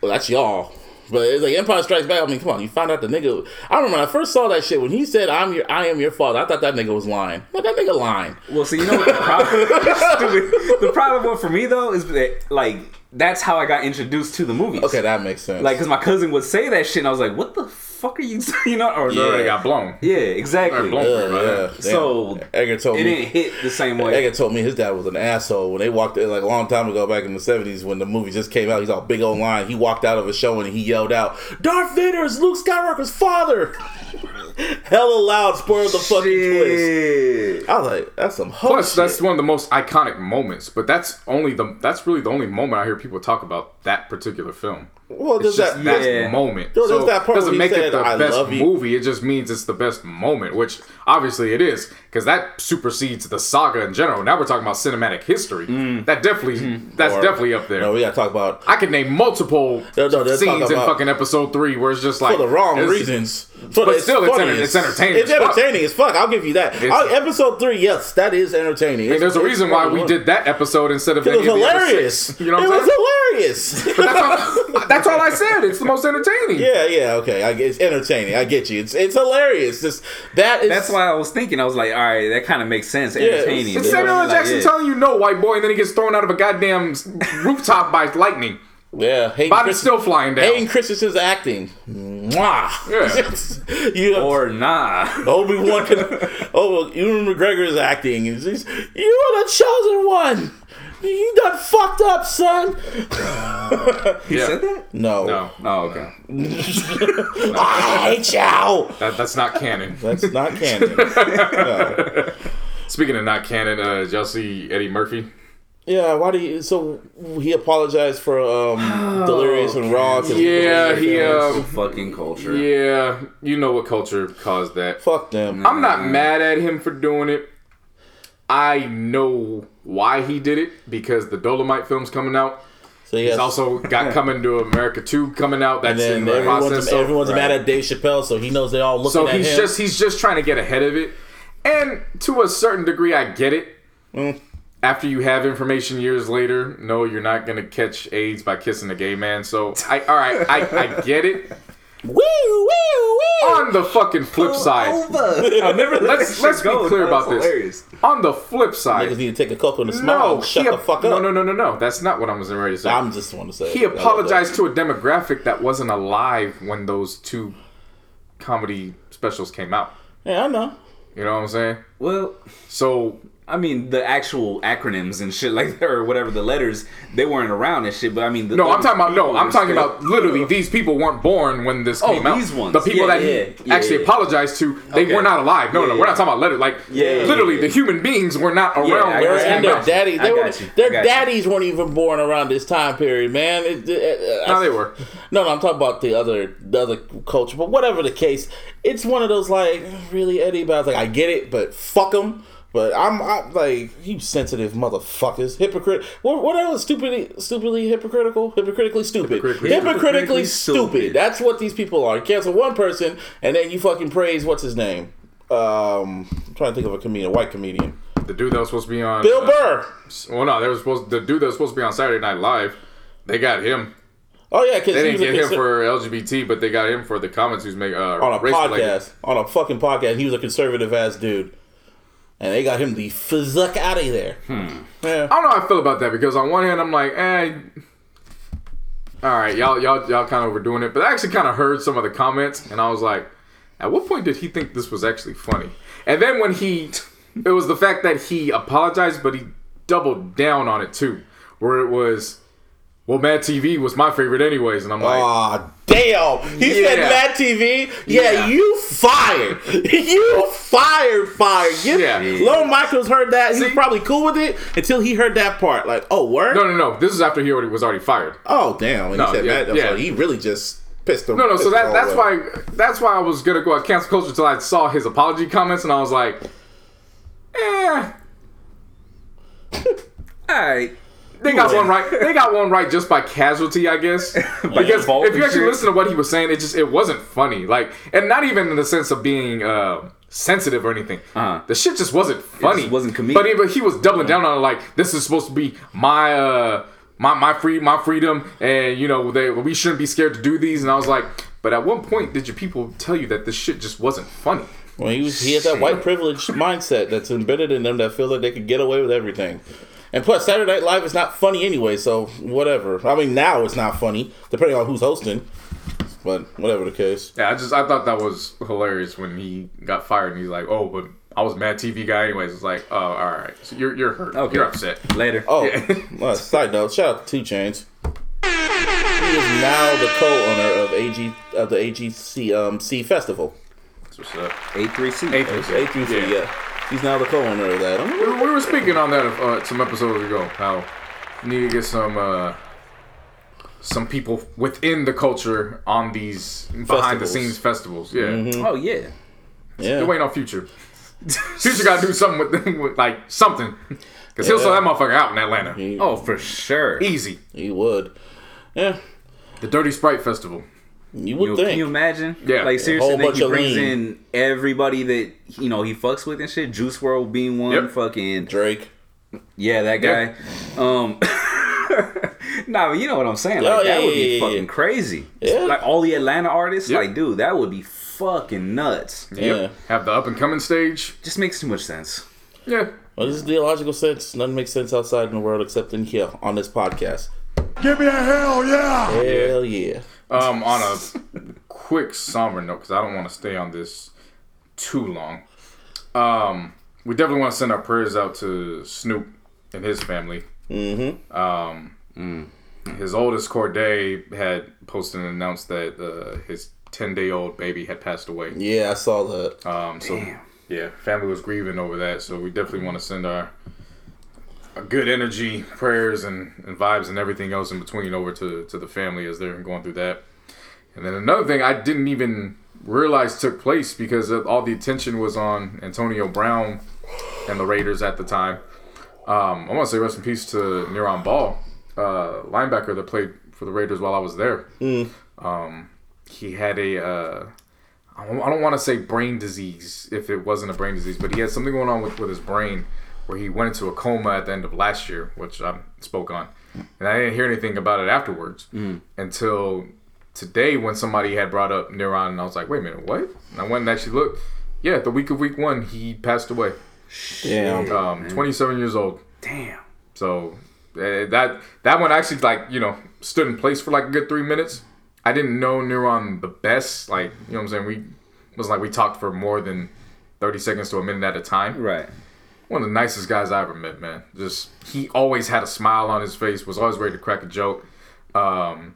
Well, that's y'all. But it's like Empire Strikes Back. I mean, come on. You find out the nigga. I remember when I first saw that shit when he said, "I'm your, I am your father." I thought that nigga was lying. But that nigga lying. Well, so you know what the problem? The problem for me though is that like that's how I got introduced to the movies. Okay, that makes sense. Like, cause my cousin would say that shit, and I was like, "What the fuck are you?" You know? Or It already Yeah. got blown. yeah, exactly. Blown. yeah, yeah. So Edgar told it me. didn't hit the same way. Edgar told me his dad was an asshole when they walked in like a long time ago back in the seventies when the movie just came out. He's all big old line. He walked out of a show and he yelled out, "Darth Vader is Luke Skywalker's father." Hella loud, spoiled the fucking twist. I was like, "That's some hoe Plus, shit." that's one of the most iconic moments. But that's only the that's really the only moment I hear people talk about that particular film. Well, It's there's just that. that Yeah. moment. Yo, there's so that part doesn't make it the "I best movie. It just means it's the best moment, which obviously it is, because that supersedes the saga in general. Now we're talking about cinematic history. Mm. That definitely mm-hmm. that's Or- definitely up there. No, we gotta talk about I could name multiple No, no, scenes in fucking episode three where it's just like for the wrong reasons. For But the- still, it's enter- it's entertaining It's as fuck. entertaining as fuck. I'll give you that. I'll- episode three, yes, that is entertaining. And there's a reason why we did that episode instead of It any was of the other hilarious. six. You know it I'm was saying? hilarious. That's all, that's all I said. It's the most entertaining. yeah, yeah, okay. I it's entertaining. I get you. It's it's hilarious. Just that is. That's why I was thinking. I was like, all right, that kind of makes sense. Entertaining. It's Yeah, Samuel L. Like, Jackson yeah. telling you no, white boy, and then he gets thrown out of a goddamn rooftop by lightning. Yeah, Hayden, Body's Christ- still flying down. Hayden Christensen's acting. Mwah. Yeah. you have Or nah. Obi Wan. Oh, Ewan McGregor's acting. He's, he's, you are the chosen one. You done fucked up, son. He Yeah. said that? No. No, Oh, okay. I hate you. that, that's not canon. That's not canon. No. Speaking of not canon, uh, did y'all see Eddie Murphy? Yeah, why do you? So he apologized for um, Delirious and Raw. Yeah, he, um, Fucking culture. Yeah, you know what culture caused that. Fuck them. I'm not mad at him for doing it. I know why he did it because the Dolomite film's coming out. So He's also got Coming to America 2 coming out. That's and in the everyone's, process. so- everyone's mad at Dave Chappelle, so he knows they're all looking So at he's him. just he's just trying to get ahead of it, and to a certain degree, I get it. Mm. After you have information years later, no, you're not gonna catch AIDS by kissing a gay man. So I, all right, I, I get it. woo, woo, woo. On the fucking flip side, I'll never let Let's- let's be go. clear That's about this. hilarious. on the flip Niggas side, need to take a cocoa and a smile. no, shut he the ap- fuck up. No, no, no, no, no. That's not what I was ready to say. I'm just want to say he apologized to a demographic that wasn't alive when those two comedy specials came out. Yeah, I know. You know what I'm saying? Well, So I mean, the actual acronyms and shit like that, or whatever the letters, they weren't around and shit. But I mean, the, No, I'm talking about no. I'm talking straight- about literally these people weren't born when this Oh, came out. these ones. the people Yeah, that he yeah, yeah, actually yeah. apologized to, they Okay. were not alive. No, Yeah, no, we're not talking about letters. Like Yeah, literally, yeah, the human beings were not around I when got They're, this you. came and their out. daddy, they were, their I got you. daddies weren't even born around this time period, man. It, it, uh, No, they were. No, no, I'm talking about the other the other culture. But whatever the case, it's one of those like really Eddie. But I was like, I get it, but fuck them. But I'm, I'm like you sensitive motherfuckers, hypocrite. What what else? Stupidly, stupidly hypocritical, hypocritically stupid, Hypocritically- hypocritically, stupid. stupid. That's what these people are. Cancel one person and then you fucking praise what's his name. Um, I'm trying to think of a comedian, a white comedian, The dude that was supposed to be on Bill uh, Burr. Well, no, they were supposed. The dude that was supposed to be on Saturday Night Live, they got him. Oh yeah, because They didn't get him for LGBT, but they got him for the comments he's making uh, on a related. podcast, on a fucking podcast. He was a conservative ass dude, and they got him the fuck out of there. Hmm. Yeah, I don't know how I feel about that because on one hand I'm like, eh, all right, y'all, y'all, y'all kind of overdoing it. But I actually kind of heard some of the comments, and I was like, at what point did he think this was actually funny? And then when he, it was the fact that he apologized, but he doubled down on it too, where it was, well, Mad TV was my favorite anyways, and I'm like, Aw, damn. He said Yeah. Mad TV. Yeah, Yeah. you fired. you fired, fired. Give, Yeah. Lil Michaels heard that. He was probably cool with it until he heard that part. Like, oh, word? no, no, no, this is after he already was already fired. Oh, damn. When No, he said yeah, Mad, yeah. so he really just pissed him. No, no. So that that's away. why that's why I was gonna go at cancel culture until I saw his apology comments, and I was like, eh. All right. They got one right. They got one right just by casualty, I guess. Because if you actually listen to what he was saying, it just it wasn't funny. Like, and not even in the sense of being uh, sensitive or anything. Uh-huh. The shit just wasn't funny. just wasn't comedic. But he, but he was doubling down on it. Like, this is supposed to be my uh my my free my freedom, and you know they we shouldn't be scared to do these. And I was like, but at what point did your people tell you that this shit just wasn't funny? Well, he, was, he had that white privilege mindset that's embedded in them that feel that they could get away with everything. And plus, Saturday Night Live is not funny anyway, so whatever. I mean, now it's not funny, depending on who's hosting. But whatever the case. Yeah, I just I thought that was hilarious when he got fired and he's like, oh, but I was a Mad TV guy anyways. It's like, oh, all right, so you're you're hurt. Okay. You're upset. Later. Oh, Yeah. well, side note, shout out to 2 Chainz. He is now the co-owner of AG of the AGC um, C Festival. That's what's up. A3C. A3C, Yeah. yeah. He's now the co-owner of that. We, we were speaking on that uh, some episodes ago. How you need to get some uh, some people within the culture on these behind the scenes festivals. Yeah, Oh yeah. Yeah. it ain't on future. future got to do something with, with like something because he'll sell that motherfucker out in Atlanta. He, Oh, for sure. Easy. he would. Yeah, The Dirty Sprite Festival. You would Yo, think. can you imagine? Yeah. Like seriously, whole then he brings lean. in everybody that you know he fucks with and shit. Juice WRLD being one. Yep. Fucking Drake. yeah, that guy. Um. nah, but you know what I'm saying. Like Oh, yeah, that would be yeah, fucking yeah. crazy. Yeah. Like all the Atlanta artists. Yep. Like, dude, that would be fucking nuts. Yeah. Have the up and coming stage. Just makes too much sense. Yeah. Well, this is the iLLogical sense. Nothing makes sense outside in the world except in here on this podcast. Give me a hell yeah! Hell yeah. Um, on a quick somber note, because I don't want to stay on this too long. Um, we definitely want to send our prayers out to Snoop and his family. Mm-hmm. Um, his oldest Corday had posted and announced that uh, his ten day old baby had passed away. Yeah, I saw that. Um, so yeah, family was grieving over that. So we definitely want to send our, our good energy, prayers, and, and vibes, and everything else in between over to to the family as they're going through that. And then another thing I didn't even realize took place because of all the attention was on Antonio Brown and the Raiders at the time. Um, I want to say rest in peace to Neiron Ball, uh, linebacker that played for the Raiders while I was there. Um, he had a uh, I don't want to say brain disease if it wasn't a brain disease, but he had something going on with, with his brain where he went into a coma at the end of last year, which I spoke on, and I didn't hear anything about it afterwards until today when somebody had brought up Neiron, and I was like, wait a minute, what? And I went and actually looked. Yeah, the week of week one, he passed away. Damn. Um, 27 years old. Damn. So uh, that that one actually like you know stood in place for like a good three minutes. I didn't know Neiron the best. Like you know what I'm saying. We it was like we talked for more than 30 seconds to a minute at a time. Right. One of the nicest guys I ever met, man. Just he always had a smile on his face. Was always ready to crack a joke. Um,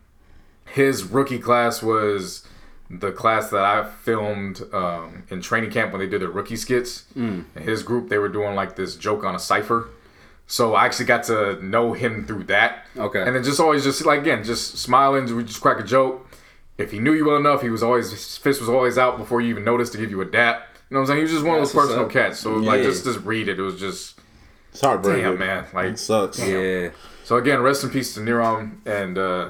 his rookie class was the class that I filmed um, in training camp when they did their rookie skits. Mm. His group, they were doing like this joke on a cipher. So I actually got to know him through that. Okay. And then just always just like again, just smiling, we just crack a joke. If he knew you well enough, he was always his fist was always out before you even noticed to give you a dap. You know what I'm saying? He was just one of That's those personal cats. So like just just read it. It was just It's heartbreaking. damn man. Like It sucks. Yeah. so again, rest in peace to Neiron and uh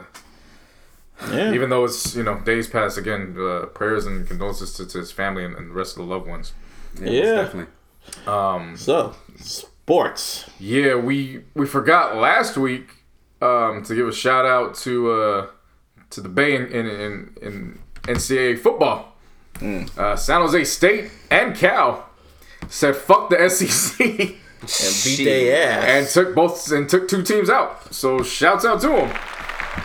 Yeah. even though it's you know days past again uh, prayers and condolences to, to his family and, and the rest of the loved ones Yeah. Yeah. most Definitely. so, sports. yeah we we forgot last week um to give a shout out to uh to the bay in in, in, in ncaa football uh, san jose state and cal said fuck the sec And beat their ass. and took both and took two teams out so shouts out to them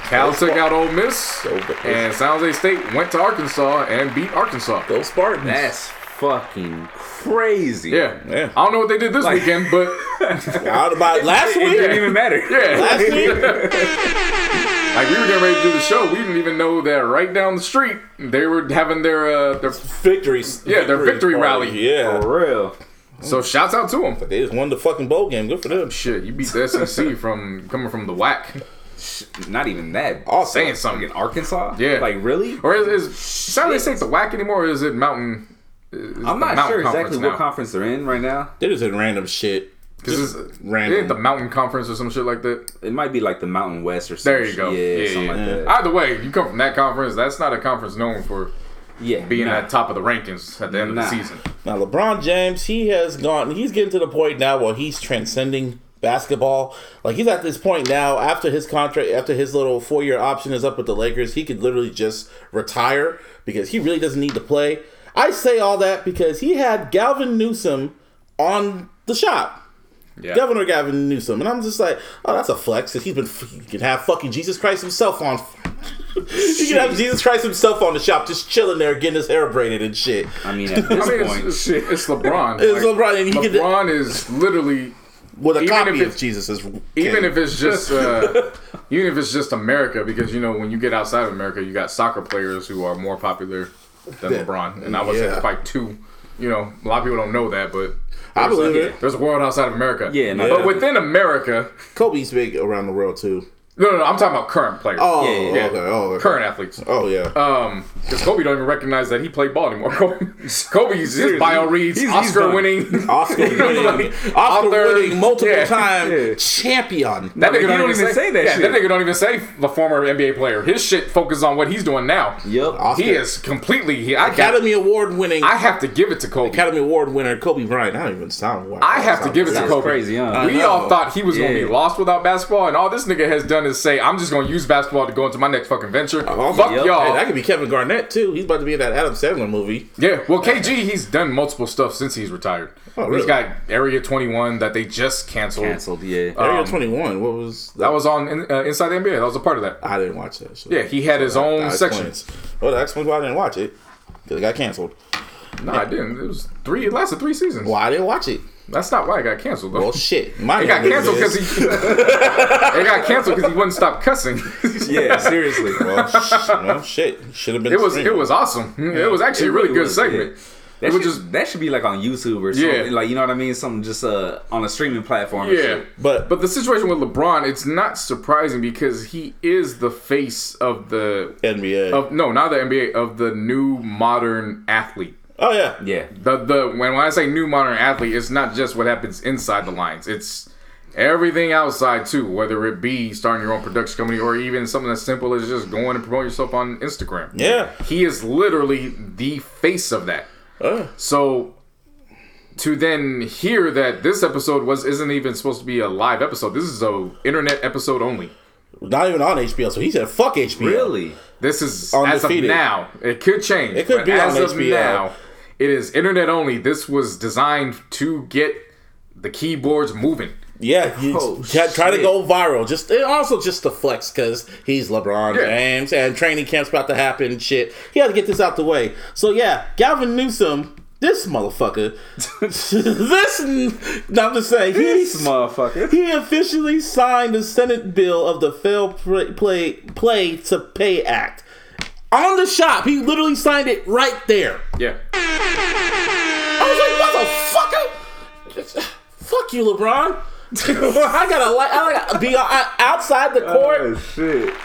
cal took out Ole miss Go- and san jose state went to arkansas and beat arkansas Go Spartans. That's fucking crazy. Yeah. Yeah. I don't know what they did this Like- weekend, but Out about last week It didn't even matter. yeah. Last week. Like we were getting ready to do the show, we didn't even know that right down the street they were having their uh their Victories. Yeah, their victory party. rally. Yeah. For real. so shouts out to them. They just won the fucking bowl game. Good for them. Shit, you beat the SEC from coming from the WAC. Not even that. Awesome. Saying something. In Arkansas? Yeah. Like really? Or is, is San Jose State the WAC anymore or is it Mountain? is I'm not sure exactly Conference what conference they're in right now. They're just did random shit. Because Just it's random. Ain't the Mountain Conference or some shit like that. It might be like the Mountain West or something. There you go. Yeah, Yeah, something yeah. like that. Either way, you come from that conference. That's not a conference known for yeah. being nah. at top of the rankings at the end Nah. of the season. Now LeBron James, he has gone. He's getting to the point now where he's transcending basketball. Like he's at this point now after his contract, after his little four year option is up with the Lakers, he could literally just retire because he really doesn't need to play. I say all that because he had Gavin Newsom on the shop. Yeah. Governor Gavin Newsom, and I'm just like, oh, that's a flex. Cause he's been, he can have fucking Jesus Christ himself on. he can have Jesus Christ himself on the shop, just chilling there, getting his hair braided and shit. I mean, at this I mean, point, it's, it's, it's LeBron. It's LeBron, and he could- LeBron is literally With a Even copy if of Jesus is even if it's just uh, even if it's just America, because you know when you get outside of America, you got soccer players who are more popular than Yeah. LeBron, and I was say Yeah. it's probably two. You know, a lot of people don't know that, but I there's believe a, it. There's a world outside of America. Yeah, no, but yeah. within America, Kobe's big around the world too. No, no, no. I'm talking about current players. Oh, Yeah, yeah, yeah. okay, oh, okay. current athletes. Oh yeah. Um, because Kobe don't even recognize that he played ball anymore. Kobe, Kobe's his bio reads he's- he's Oscar done. winning. Oscar winning, like, Oscar author- winning, multiple yeah. time Yeah. champion. That nigga don't, don't even even say, say that yeah, shit. That nigga don't even say the former NBA player. His shit focuses on what he's doing now. Yep. Oscar, He is completely. He, I got. Academy Award winning. I have to give it to Kobe. Academy Award winner Kobe Bryant. I don't even sound. Wow, I have to give it to Kobe. crazy, huh? We all thought he was gonna be lost without basketball, and all this nigga has done is say, "I'm just gonna use basketball to go into my next fucking venture." Oh, Fuck yep. y'all. Hey, that could be Kevin Garnett too. He's about to be in that Adam Sandler movie. Yeah, well, KG, he's done multiple stuff since he's retired. Oh, really? He's got Area 21 that they just canceled. Canceled, yeah. Area Um, 21. What was That was on uh, Inside the NBA. That was a part of that. I didn't watch that. So Yeah, he had his own that section. explains. Well, that explains why I didn't watch it. Because it got canceled. No, I didn't. It was three. It lasted three seasons. Well, I didn't watch it. That's not why it got canceled though. Well, shit. My it got canceled because he. it got canceled because he wouldn't stop cussing. yeah, seriously. Well, sh- well shit. Should have been. It was it was awesome. It was actually a really, good was, segment. yeah. That should, just that should be like on YouTube or Yeah. something. Like you know what I mean? Something just uh on a streaming platform. or yeah. shit. But But the situation with LeBron, it's not surprising because he is the face of the NBA. of no, not the NBA of the new modern athlete. Oh yeah. Yeah. The the when, when I say new modern athlete, it's not just what happens inside the lines. It's everything outside too. Whether it be starting your own production company or even something as simple as just going and promote yourself on Instagram. Yeah. He is literally the face of that. Uh, So to then hear that this episode was isn't even supposed to be a live episode. This is a internet episode only. not even on HBO. So he said, "Fuck HBO." Really? This is as of Undefeated. now. It could change. It could be on of HBO. now. It is internet only. This was designed to get the keyboards moving. Yeah, you Oh, try, try to go viral. Just and also just to flex because he's LeBron Yeah. James and training camp's about to happen. and Shit, he had to get this out the way. So yeah, Gavin Newsom, this motherfucker, this. No, I'm just saying This he's. motherfucker. He officially signed the Senate bill of the Fail Play, play, play to Pay Act. On the shop, he literally signed it right there. Yeah. I was like, motherfucker! Fuck you, LeBron. I gotta like, I gotta be outside the court. Oh shit.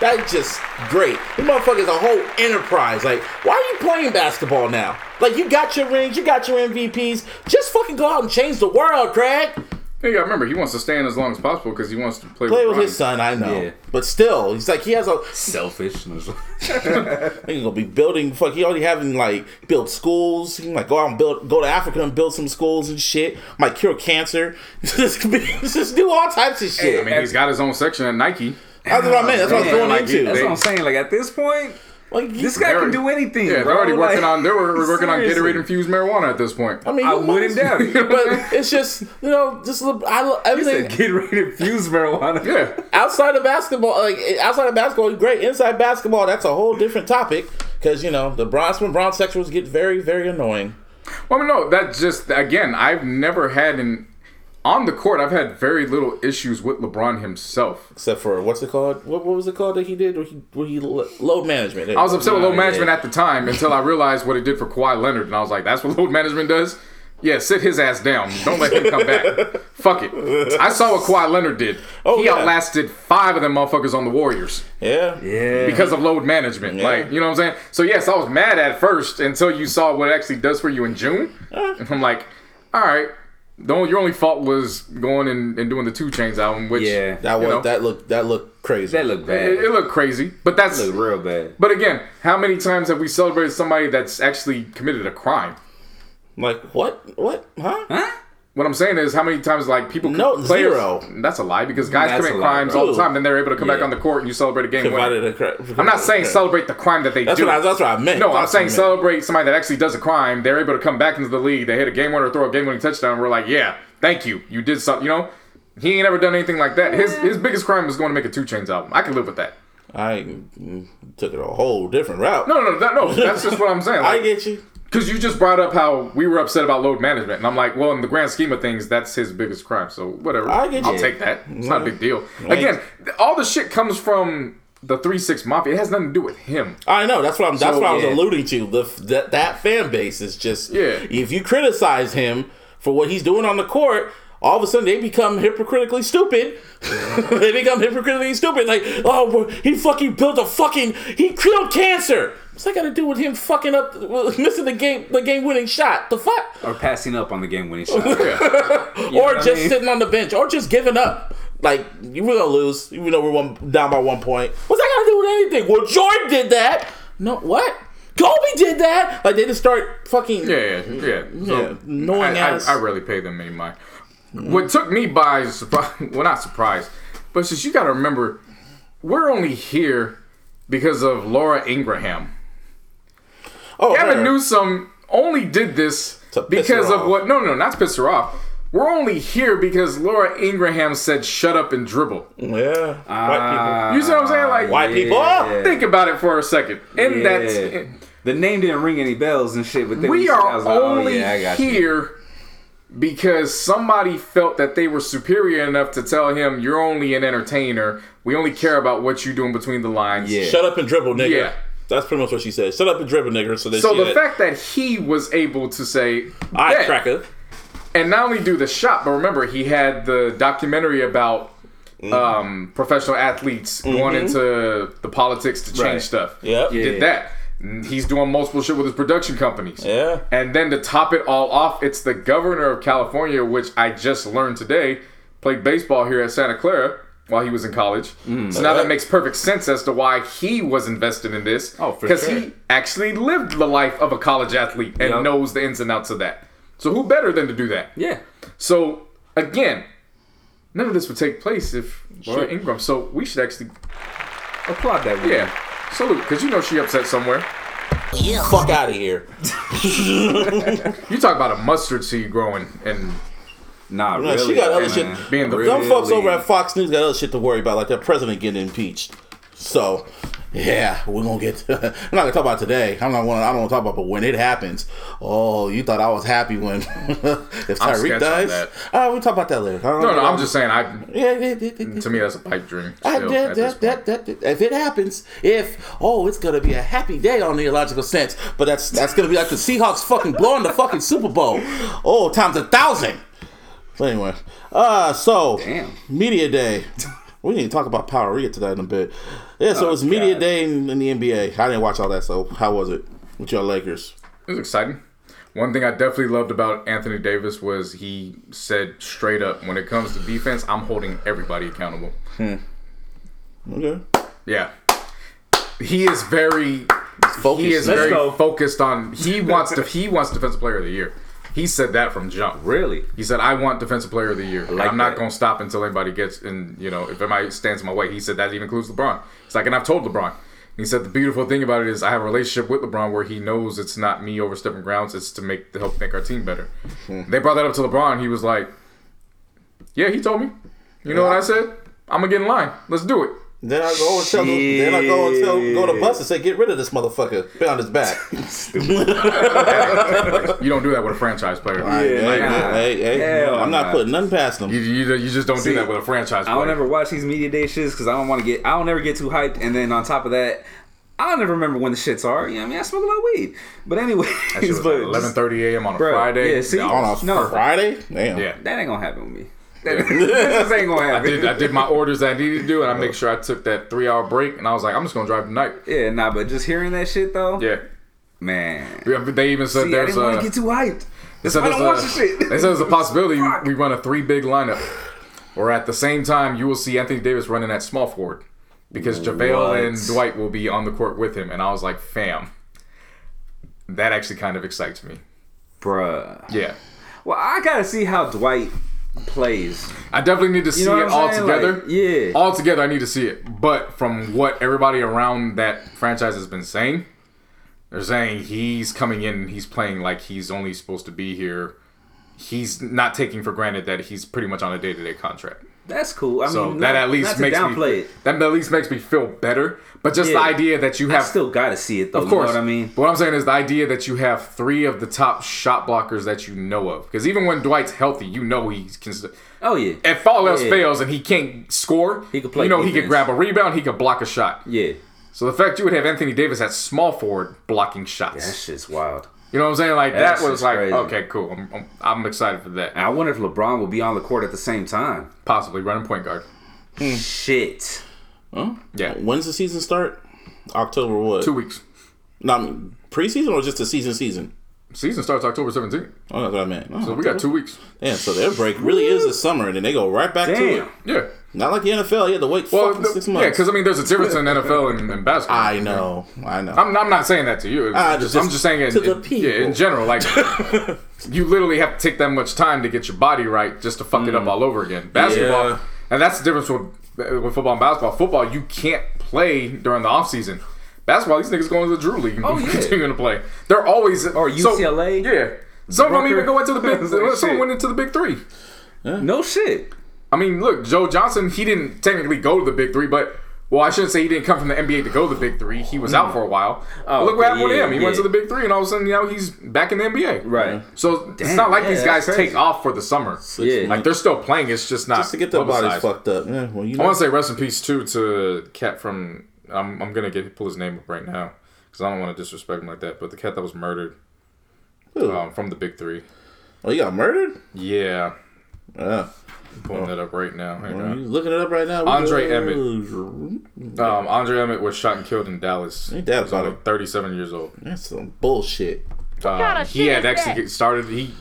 That's just great. This motherfucker is a whole enterprise. Like, why are you playing basketball now? Like, you got your rings, you got your MVPs. Just fucking go out and change the world, Craig. You gotta remember, he wants to stay in as long as possible because he wants to play, Play with, with his son, I know. Yeah. But still, he's like, he has a. Selfish. He's gonna be building. Fuck, he already having like build schools. He might go out and build, go to Africa and build some schools and shit. Might cure cancer. just, just do all types of shit. I mean, he's got his own section at Nike. That's what I meant. That's what I was Man, going like, into. That's what I'm saying. Like at this point, Like, this guy can do anything. Yeah, they're bro. already working on. They were working on seriously. Gatorade infused marijuana at this point. I mean, I wouldn't doubt it. But it's just you know, just I lo- He said, everything "Get ready to fuse marijuana." yeah. outside of basketball. Like outside of basketball, is great. Inside basketball, that's a whole different topic. Because you know, the bronze when bronze sexuals get very, very annoying. Well, I mean, no, that just again, I've never had an on the court. I've had very little issues with LeBron himself. Except for what's it called? What, what was it called that he did? Where he, where he load management. I was upset with load yeah. management at the time until I realized what it did for Kawhi Leonard, and I was like, "That's what load management does." Yeah, sit his ass down. Don't let him come back. Fuck it. I saw what Kawhi Leonard did. Oh, he yeah. outlasted five of them motherfuckers on the Warriors Yeah. Yeah. because of load management. Yeah. Like, you know what I'm saying? So yes, I was mad at first until you saw what it actually does for you in June. And I'm like, all right. The only, your only fault was going and, and doing the 2 Chainz album, which Yeah. That you was know, that looked that looked crazy. that looked bad. it, it looked crazy. But that's looked real bad. but again, how many times have we celebrated somebody that's actually committed a crime? like what? What? Huh? Huh? What I'm saying is, how many times like people No, players- zero. That's a lie because guys That's commit a lie, crimes all the time, then they're able to come back on the court and you celebrate a game winner. A cra- I'm not saying celebrate the crime that they That's do. what I, that's what I meant. no, I'm saying what meant. celebrate somebody that actually does a crime. They're able to come back into the league. They hit a game winner, throw a game winning touchdown. We're like, yeah, thank you. You did something. You know, he ain't ever done anything like that. His his biggest crime was going to make a 2 Chainz album. I can live with that. I took it a whole different route. No, no, no, no. That's just what I'm saying. I get you. Because you just brought up how we were upset about load management, and I'm like, well, in the grand scheme of things, that's his biggest crime. So whatever, I get I'll you. take that. It's not a big deal. Again, all the shit comes from the three six mafia. It has nothing to do with him. I know. That's what I'm. That's So, what I was yeah. alluding to. The that that fan base is just. Yeah. If you criticize him for what he's doing on the court, all of a sudden they become hypocritically stupid. they become hypocritically stupid. Like, oh, he fucking built a fucking. He killed cancer. What's that got to do with him fucking up, missing the game, the game winning shot? The fuck? Or passing up on the game winning shot. or what I just mean? sitting on the bench, or just giving up. Like you were gonna lose, even though we're one down by one point. What's that got to do with anything? Well, Jordan did that. No, what? Kobe did that. Like they just start fucking. Yeah, yeah, yeah. So, Yeah, I, ass. I, I rarely pay them any mind. What took me by surprise, well, not surprise, but since you got to remember, we're only here because of Laura Ingraham. Oh, Gavin her. Newsom only did this To because of off. what? No, no, not to piss her off. We're only here because Laura Ingraham said, "Shut up and dribble." Yeah, white ah, people. You see what I'm saying? Like, White people. Yeah. think about it for a second. And Yeah. that's The name didn't ring any bells and shit, but then we are was like, oh, only yeah, I got you. here because somebody felt that they were superior enough to tell him, "You're only an entertainer. We only care about what you're doing between the lines." Yeah. Shut up and dribble, nigga. Yeah. That's pretty much what she said. Shut up and dribble, nigger. So, So the that. fact that he was able to say, "I "Bet," cracker. and not only do the shot, but remember he had the documentary about Mm-hmm. um, professional athletes going into the politics to change Right. stuff. Yep. he Yeah. did that. He's doing multiple shit with his production companies. Yeah. And then to top it all off, it's the governor of California, which I just learned today, played baseball here at Santa Clara while he was in college. Mm. so now that makes perfect sense as to why he was invested in this. Oh, for Because sure. he actually lived the life of a college athlete and Yup. knows the ins and outs of that. So who better than to do that? Yeah. So again, none of this would take place if Laura Ingraham. So we should actually, Applaud that. woman. yeah, salute because you know she upset somewhere. Fuck out of here. You talk about a mustard seed growing and Nah, really. she got other man. shit. being the Them folks over at Fox News got other shit to worry about, like their president getting impeached. So, yeah, we're gonna get. To, I'm not gonna talk about today. I'm not. Wanna, I don't want to talk about, but when it happens, oh, you thought I was happy when if Tyreek dies. Uh, we'll talk about that later. No, no. I'm just saying. I Yeah, to me that's a pipe dream. I, that, that, that, that- if it happens, if oh, it's gonna be a happy day on the illogical sense, but that's that's gonna be like the Seahawks fucking blowing the fucking Super Bowl, oh, times a thousand. So anyway, uh, so Damn. media day. We need to talk about Power Rita today in a bit. Yeah, so it was media Oh, day in, in the NBA. I didn't watch all that, so how was it with your Lakers? It was exciting. One thing I definitely loved about Anthony Davis was he said straight up, when it comes to defense, I'm holding everybody accountable. Hmm. Okay, Yeah. He is very focus. he is Let's very go. focused on he wants to he wants defensive player of the year. He said that from jump. Really? He said, "I want defensive player of the year. like I'm not that. going to stop until anybody gets in. You know, if anybody stands in my way." He said that even includes LeBron. He's like, and I've told LeBron. He said the beautiful thing about it is I have a relationship with LeBron where he knows it's not me overstepping grounds. It's to make to help make our team better. Hmm. They brought that up to LeBron. He was like, "Yeah, he told me. You know what I said? I'm gonna get in line. Let's do it." Then I go and tell the, then I go and tell go to Buss and say, get rid of this motherfucker. Be on his back. You don't do that with a franchise player. Hey, hey, nah. hey, hey, Hell I'm not nah. putting nothing past them. You, you, you just don't See, do that with a franchise I don't ever watch these media day shits because I don't want to get. I don't ever get too hyped, and then on top of that, I don't ever remember when the shits are. You know what I mean? I smoke a lot of weed, but anyway, That shit was but at 11:30 a.m. on a Bruh, Friday. yeah, see? On a No. Friday? Damn. yeah. that ain't gonna happen with me. This ain't gonna I happen. did, I did my orders that I needed to do, and I make sure I took that three hour break, and I was like, I'm just gonna drive tonight. Yeah, nah, but just hearing that shit though, Yeah. man. Yeah, They even said See, I there's didn't want a. to get too hyped. They said I don't watch a. shit. They said there's a possibility Fuck. we run a three big lineup, or at the same time you will see Anthony Davis running at small forward, because JaVale What? and Dwight will be on the court with him, and I was like, fam. That actually kind of excites me. Bruh. Yeah. Well, I gotta see how Dwight plays. I definitely need to see know it all saying? together. Like, yeah. All together, I need to see it. But from what everybody around that franchise has been saying, they're saying he's coming in he's playing like he's only supposed to be here. He's not taking for granted that he's pretty much on a day to day contract. That's cool. I So mean, that not- at least to makes downplay me it. that at least makes me feel better. But just Yeah. the idea that you I have still gotta see it though. of course. You know what I mean? But what I'm saying is the idea that you have three of the top shot blockers that you know of. Because even when Dwight's healthy, you know he can. Oh yeah. If all else Yeah. fails and he can't score, He could play You know he could grab a rebound, he could block a shot. Yeah. So the fact you would have Anthony Davis at small forward blocking shots, That shit's wild. You know what I'm saying? Like That's that was like crazy. okay, cool. I'm, I'm, I'm excited for that. And I wonder if LeBron will be on the court at the same time. Possibly running point guard. Hmm. Shit. Huh? Yeah, When's the season start? October what? two weeks. No, I mean, preseason or just the season season? Season starts October 17th, Oh, that's what I meant. Oh, so we got two weeks. Yeah, so their break really is the summer, and then they go right back to it. Yeah. Not like the NFL. You had to wait Well, fucking the- six yeah, because I mean, there's a difference in NFL and, and basketball. I know, I know. I'm, I'm not saying that to you. I'm just, just I'm just saying in, to the in- people. Yeah, in general, like you literally have to take that much time to get your body right just to fuck it up all over again. Basketball, Mm. Yeah. and that's the difference with with football and basketball. Football, you can't play during the off season. Basketball, these niggas going to the Drew League and Oh, yeah. continuing to play. They're always Or so- UCLA. yeah, some of them Rucker. even go into the big. Like some went into the big three. No shit. I mean, look, Joe Johnson, he didn't technically go to the big three, but well, I shouldn't say he didn't come from the NBA to go to the big three. He was out for a while. Oh, look what happened with him. He went to the big three, and all of a sudden, you know, he's back in the NBA. Right. So it's not like yeah, these guys that's take off for the summer. Yeah. Like they're still playing. It's just not just to get their bodies fucked up. Yeah, well, you I want to say rest in peace too to cat from. I'm, I'm gonna get pull his name up right now because I don't want to disrespect him like that. But the cat that was murdered um, from the big three. oh, you got murdered? Yeah, Yeah. Pulling that up right now. Hang You on. looking it up right now? We Andre go- Um, Andre Emmett was shot and killed in Dallas. Ain't that He was about it? 37 years old. That's some bullshit. Um, he had actually get started. He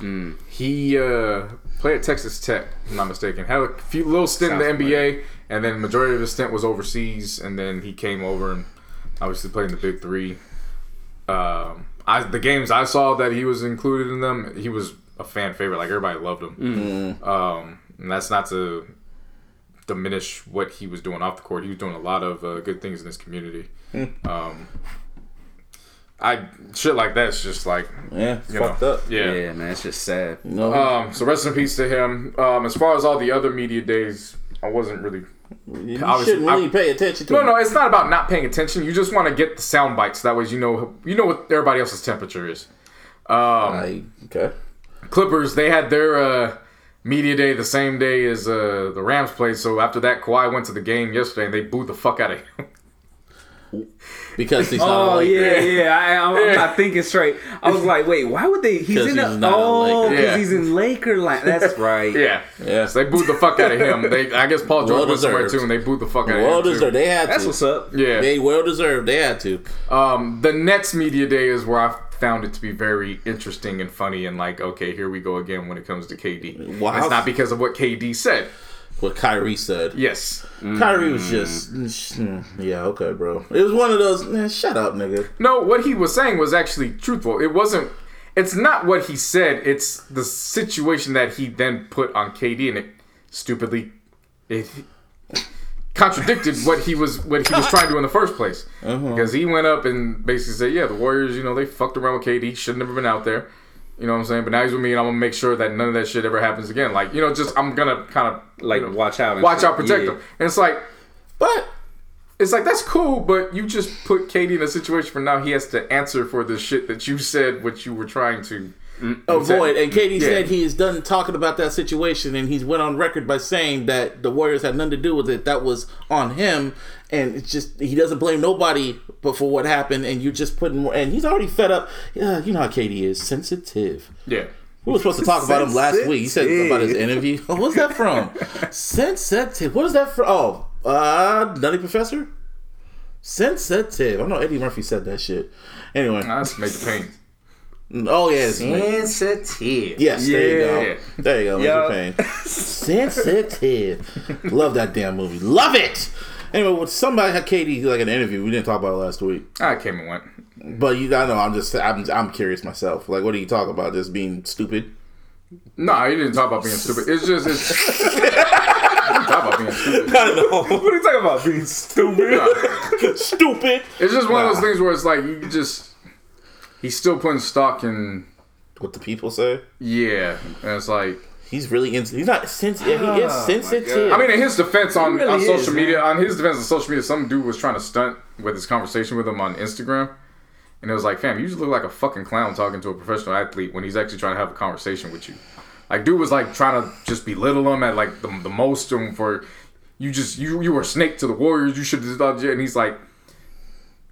he uh, played at Texas Tech, if I'm not mistaken. Had a few little stint in the Sounds NBA, and then majority of his stint was overseas. And then he came over and obviously played in the Big Three. Um, I the games I saw that he was included in them, he was a fan favorite. Like everybody loved him. Um, and that's not to diminish what he was doing off the court. He was doing a lot of uh, good things in his community. Um, I shit like that's just like Yeah, you fucked know, up. Yeah. Yeah, man, it's just sad. No, Um. So rest in peace to him. Um. As far as all the other media days, I wasn't really. you shouldn't really I- pay attention to No, it. no. It's not about not paying attention. You just want to get the sound bites. That way, you know you know what everybody else's temperature is. Um. I, okay. Clippers. They had their uh, media day the same day as uh, the Rams played. So after that, Kawhi went to the game yesterday, and they booed the fuck out of him. Because he's not. Oh like, yeah, yeah. I, I'm, I'm not thinking straight. I was like, wait, why would they? He's 'Cause in he's a, not oh, Laker. because Yeah. he's in Laker line. That's right. yeah. Yeah. So they booed the fuck out of him. They, I guess Paul George Well went somewhere too, and they booed the fuck out Well of him. Well deserved. Too. They had That's to. what's up. Yeah. They well deserved. They had to. Um, the Nets media day is where I found it to be very interesting and funny, and like, okay, here we go again when it comes to KD. Wow. It's not because of what KD said. What Kyrie said. Yes. Kyrie was just. mm, Yeah, okay, bro. It was one of those. Man, shut up, nigga. No, what he was saying was actually truthful. It wasn't. It's not what he said. It's the situation that he then put on KD, and it stupidly it contradicted what he was what he was trying to do in the first place. Uh-huh. Because he went up and basically said, "Yeah, the Warriors, you know, they fucked around with KD. He Should have never been out there." You know what I'm saying? But now he's with me, and I'm gonna make sure that none of that shit ever happens again. Like, you know, just I'm gonna kind of Like, watch out watch shit. out, protect Yeah. him. And it's like, But it's like that's cool, but you just put KD in a situation where now he has to answer for the shit that you said, what you were trying to avoid. And KD Yeah. said he is done talking about that situation, and he's went on record by saying that the Warriors had nothing to do with it. That was on him, and it's just he doesn't blame nobody but for what happened. And you're just putting more. And he's already fed up. Yeah, you know how KD is sensitive. Yeah. We were supposed to talk about him last week. You said about his interview. Oh, what's that from? sensitive. What is that from? Oh, uh, Nutty Professor. Sensitive. I know Eddie Murphy said that shit. Anyway. That's make the pain. Oh yes. Sensitive. Yes, there you go. There you go, Yo. Major Payne. Sensitive. Love that damn movie. Love it. Anyway, when somebody had KD like an interview, we didn't talk about it last week. I came and went. But you, I know, I'm just, I'm, I'm curious myself. Like, what do you talk about? Just being stupid? No, you didn't talk about being stupid. It's just it's talk about being stupid. I know. What are you talking about? Being stupid? No. stupid. It's just one of those things where it's like you just he's still putting stock in What the people say? yeah, and it's like He's really into. He's not sensitive. He is ah, sensitive. I mean, in his defense on, really on is, social man. media, on his defense on social media, some dude was trying to stunt with his conversation with him on Instagram. And it was like, fam, you just look like a fucking clown talking to a professional athlete when he's actually trying to have a conversation with you. Like, dude was like trying to just belittle him at like the, the most and for you just you you were a snake to the Warriors. You should have done and he's like,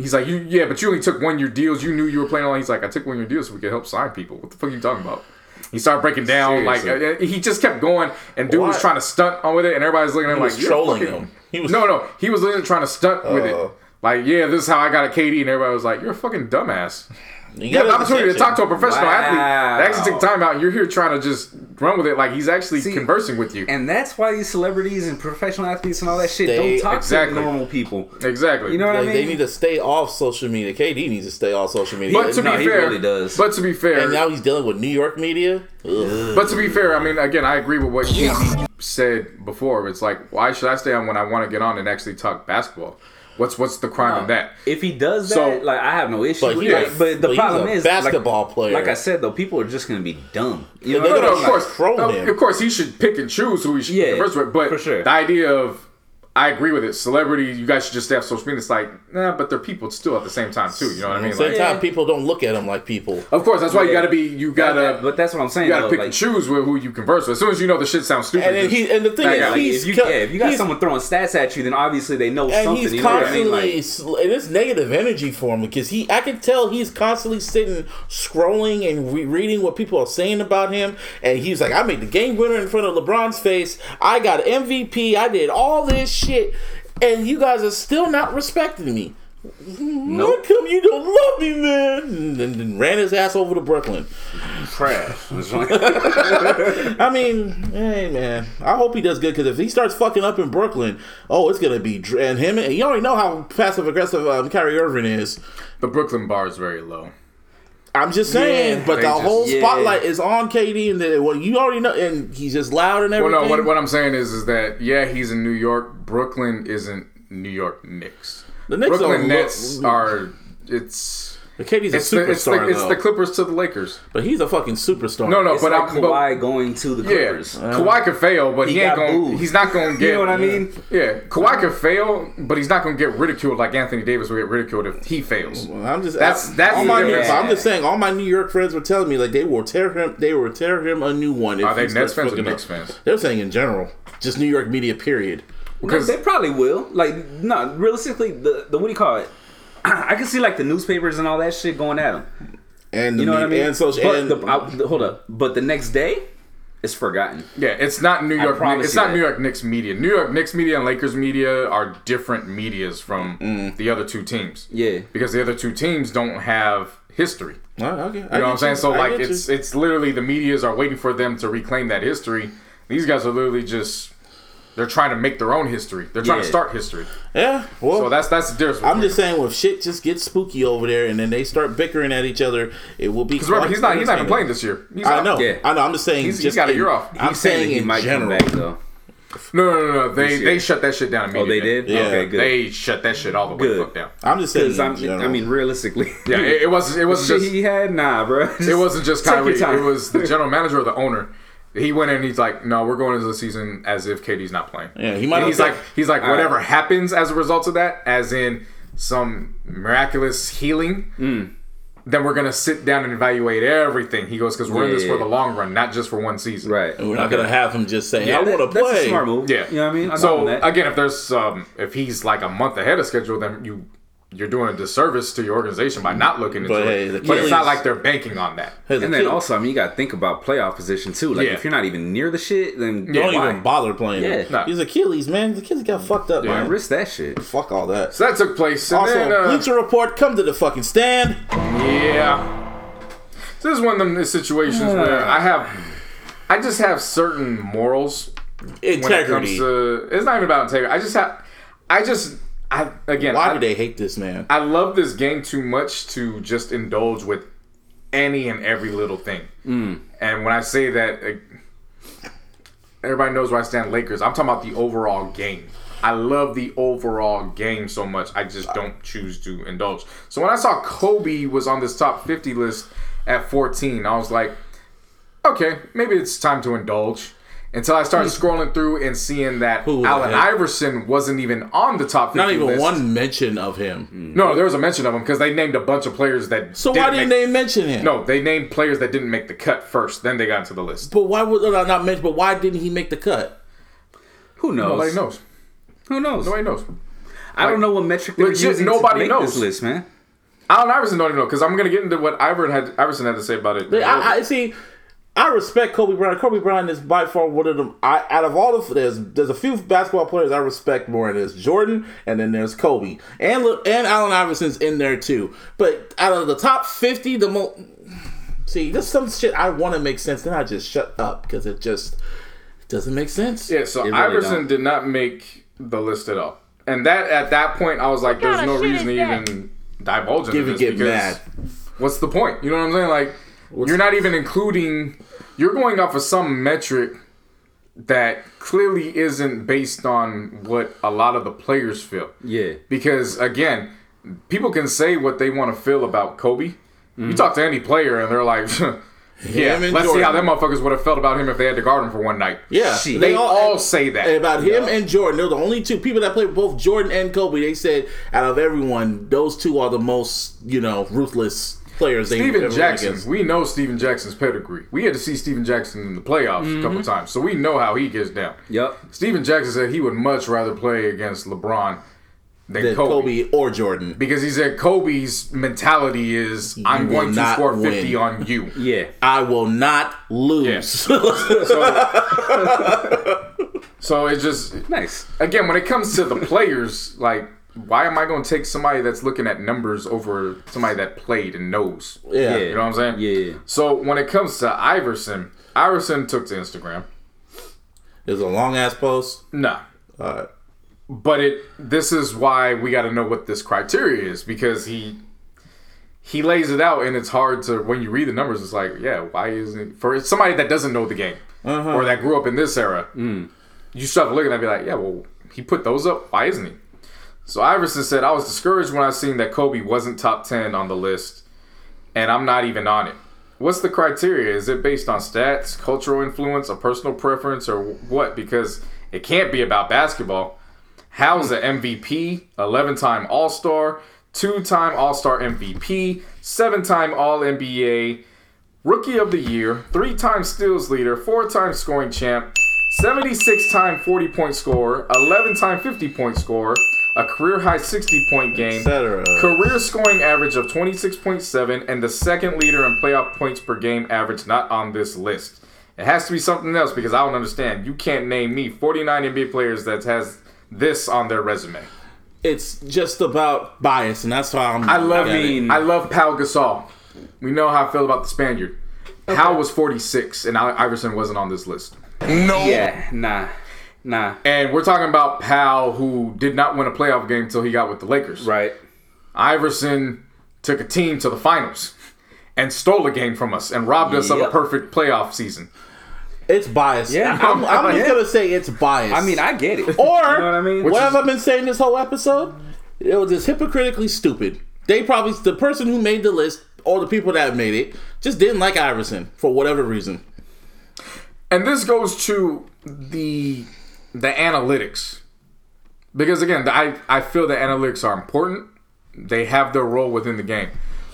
he's like, you yeah, but you only took one year deals. You knew you were playing on. He's like, I took one year deals so we could help sign people. What the fuck are you talking about? He started breaking down like uh, he just kept going, and dude was trying to stunt on with it, and everybody's looking at him He like was trolling fucking-" him. He was- no, no, he was literally trying to stunt with Uh. it. Like, yeah, this is how I got a KD, and everybody was like, "You're a fucking dumbass." You You have the got opportunity to talk to a professional Wow. athlete that actually take time out, and you're here trying to just run with it like he's actually See, conversing with you. And that's why these celebrities and professional athletes and all that shit They- don't talk exactly. to normal people. exactly. You know what I mean? they need to stay off social media. KD needs to stay off social media. but to No, be he fair, really does. but to be fair, and now he's dealing with New York media. Ugh. But to be fair, I mean, again, I agree with what KD said before. It's like, why should I stay on when I want to get on and actually talk basketball? What's what's the crime in that? If he does that, So- like I have no issue But with he's it. But the but he's problem a is, like- basketball player. Like I said, though, people are just gonna be dumb. You know, They're No, what no, of saying? course, troll no, him. of course, he should pick and choose who he should Yeah, converse with. But for sure. the idea of I agree with it. Celebrity, you guys should just stay off social media. It's like, nah, but they're people still at the same time too. You know what I At mean? the same Like, time, people don't look at them like people. of course, that's why you got to be. You gotta. but that's what I'm saying. you gotta pick like, and choose with who you converse with. As soon as you know the shit sounds stupid, And then just- he and the thing is, like, he's if you, yeah, if you got someone throwing stats at you, then obviously they know and something. he's you know what I mean? constantly Like, and it's negative energy for him because he I can tell he's constantly sitting scrolling and re- reading what people are saying about him and he's like I made the game winner in front of LeBron's face I got MVP I did all this shit and you guys are still not respecting me. How come you don't love me man? And then, ran his ass over to Brooklyn. Trash. I mean hey man. I hope he does good because if he starts fucking up in Brooklyn oh it's gonna be dr- and him and you already know how passive aggressive um, Kyrie Irving is. The Brooklyn bar is very low. I'm just saying, Yeah, but the just- whole yeah. spotlight is on KD, and the, well, you already know, and he's just loud and everything. Well, no, what, what I'm saying is, is that yeah, he's in New York. Brooklyn isn't New York Knicks. The Knicks Brooklyn don't Nets look- are. It's But KD's a it's the, it's, the, superstar, it's the Clippers to the Lakers. but he's a fucking superstar. No, no, it's but like I'm but- Kawhi going to the Yeah, Clippers. Kawhi could fail, but he, He ain't going. He's not going to get. You know what I mean? Yeah, Kawhi could fail, but he's not going to get ridiculed like Anthony Davis will get ridiculed if he fails. I'm just That's- I- that's all the my. difference. I'm just saying, all my New York friends were telling me like they will tear him. They will tear him a new one. If Are they Nets fans or Knicks fans? They're saying in general, just New York media. Period. Because they probably will. Like, no, realistically, the the what do you call it? I can see like the newspapers and all that shit going at him. And You know what I mean? And social. but and, the, I, the- hold up. But the next day, it's forgotten. Yeah, it's not New York. promise It's not that. New York Knicks media. New York Knicks media and Lakers media are different medias from the other two teams. Yeah. because the other two teams don't have history. Oh, okay. You know what I'm saying? So like, it's it's literally the media's are waiting for them to reclaim that history. These guys are literally just they're trying to make their own history. They're trying to start history. yeah. Well, So that's that's the difference. I'm between just saying, if shit just gets spooky over there, and then they start bickering at each other, it will be. Because remember, he's not he's not even playing this year. He's I out. know. Yeah. I know. I'm just saying. He's- he's just got a in- year off. I'm He's saying saying he in might general. come back though. No, no, no, no. They they shut that shit down Oh, they did. Yeah. Okay, good. They shut that shit all the way the Good. fuck down. I'm just saying. I'm. I mean, realistically, Yeah, it, it wasn't. It wasn't shit just. he had, nah, bro. It wasn't just Take Kyrie. It was the general manager or the owner. He went in. and He's like, "No, we're going into the season as if KD's not playing." Yeah, he might And he's said- like, he's like, whatever right. happens as a result of that, as in some miraculous healing, Mm. then we're gonna sit down and evaluate everything. He goes, because we're in this Yeah. for the long run, not just for one season. right. We're not gonna have him just saying, Yeah, "I want to play." That's play." a smart move. Yeah. You know what I mean? I'm so again, if there's um, if he's like a month ahead of schedule, then you you're doing a disservice to your organization by not looking into But, hey, it. the But it's not like they're banking on that. Hey, the and then kid- also, I mean, you got to think about playoff position too. Like, Yeah. if you're not even near the shit, then don't why? even bother playing. Yeah. him. No. He's Achilles, man. The kids got fucked up, Yeah. man. risk that shit. Fuck all that. So that took place. And Also, then, uh, Bleacher Report, come to the fucking stand. Yeah. So this is one of them situations where I have, I just have certain morals when it comes Integrity. to. It's not even about integrity. I just have, I just, I again, Why I, do they hate this man? I love this game too much to just indulge with any and every little thing. Mm. And when I say that, everybody knows where I stand. Lakers. I'm talking about the overall game. I love the overall game so much. I just don't choose to indulge. So when I saw Kobe was on this top 50 list at 14, I was like, okay, maybe it's time to indulge. Until I started scrolling through and seeing that Who Allen that? Iverson wasn't even on the top 50 Not even list. one mention of him. No, there was a mention of him because they named a bunch of players that. So why didn't make, they mention him? No, they named players that didn't make the cut first. Then they got into the list. But why would uh, not mentioned? But why didn't he make the cut? Who knows? Nobody knows. Who knows? Nobody knows. I don't know what metric they're legit, using nobody to make knows. this list, man. Allen Iverson don't even know because I'm gonna get into what Iverson had Iverson had to say about it. I, I see. I respect Kobe Bryant. Kobe Bryant is by far one of them. I out of all the there's there's a few basketball players I respect more. and There's Jordan, and then there's Kobe, and Le- and Allen Iverson's in there too. But out of the top fifty, the most see, there's some shit I want to make sense. Then I just shut up because it just doesn't make sense. yeah, so really Iverson don't. did not make the list at all. And that at that point, I was like, "There's no reason to even divulge into Give this get because mad. what's the point? You know what I'm saying? Like, you're not even including. You're going off of some metric that clearly isn't based on what a lot of the players feel. Yeah. Because again, people can say what they want to feel about Kobe. You mm-hmm. talk to any player and they're like, Yeah, Him and let's see how Jordan. them motherfuckers would have felt about him if they had to guard him for one night. Yeah, They all say that. about him and Jordan. They're the only two people that played both Jordan and Kobe. They said out of everyone, those two are the most you know ruthless players. they Stephen ever Jackson, against. we know Stephen Jackson's pedigree. We had to see Stephen Jackson in the playoffs a Mm-hmm. couple times, so we know how he gets down. Yep. Stephen Jackson said he would much rather play against LeBron than Than Kobe. Kobe or Jordan. Because he said Kobe's mentality is I'm going to not score win." 50 on you. Yeah. I will not lose. So it's just Nice. again when it comes to the players, like why am I going to take somebody that's looking at numbers over somebody that played and knows? yeah. You know what I'm saying? Yeah. So when it comes to Iverson, Iverson took to Instagram. It was a long ass post. No. All right. But it this is why we got to know what this criteria is because he he lays it out and it's hard to when you read the numbers it's like yeah why isn't it for somebody that doesn't know the game uh-huh. or that grew up in this era mm. you start looking at it and be like yeah well he put those up why isn't he so Iverson said I was discouraged when I seen that Kobe wasn't top 10 on the list and I'm not even on it. What's the criteria? Is it based on stats cultural influence a personal preference or what? Because it can't be about basketball. How's an MVP, 11 time All Star, two time All Star MVP, seven time All NBA, Rookie of the Year, three time steals leader, four time scoring champ, 76 time 40 point scorer, 11 time 50 point scorer, a career high 60 point game, career scoring average of 26.7, and the second leader in playoff points per game average not on this list. It has to be something else because I don't understand. You can't name me 49 NBA players that has this on their resume. It's just about bias, and that's why I'm. I love looking at it. mean- I love Pau Gasol. We know how I feel about the Spaniard. Pau was 46 and Iverson wasn't on this list. No. Yeah. Nah. Nah. And we're talking about Pau who did not win a playoff game until he got with the Lakers. Right. Iverson took a team to the finals and stole a game from us and robbed us of a perfect playoff season. It's biased. Yeah. I'm, I'm just gonna say it's biased. I mean, I get it. or you know what I mean? what have is- I been saying this whole episode? It was just hypocritically stupid. They probably the person who made the list or the people that made it just didn't like Iverson for whatever reason. And this goes to the the analytics. Because again, I I feel the analytics are important. They have their role within the game.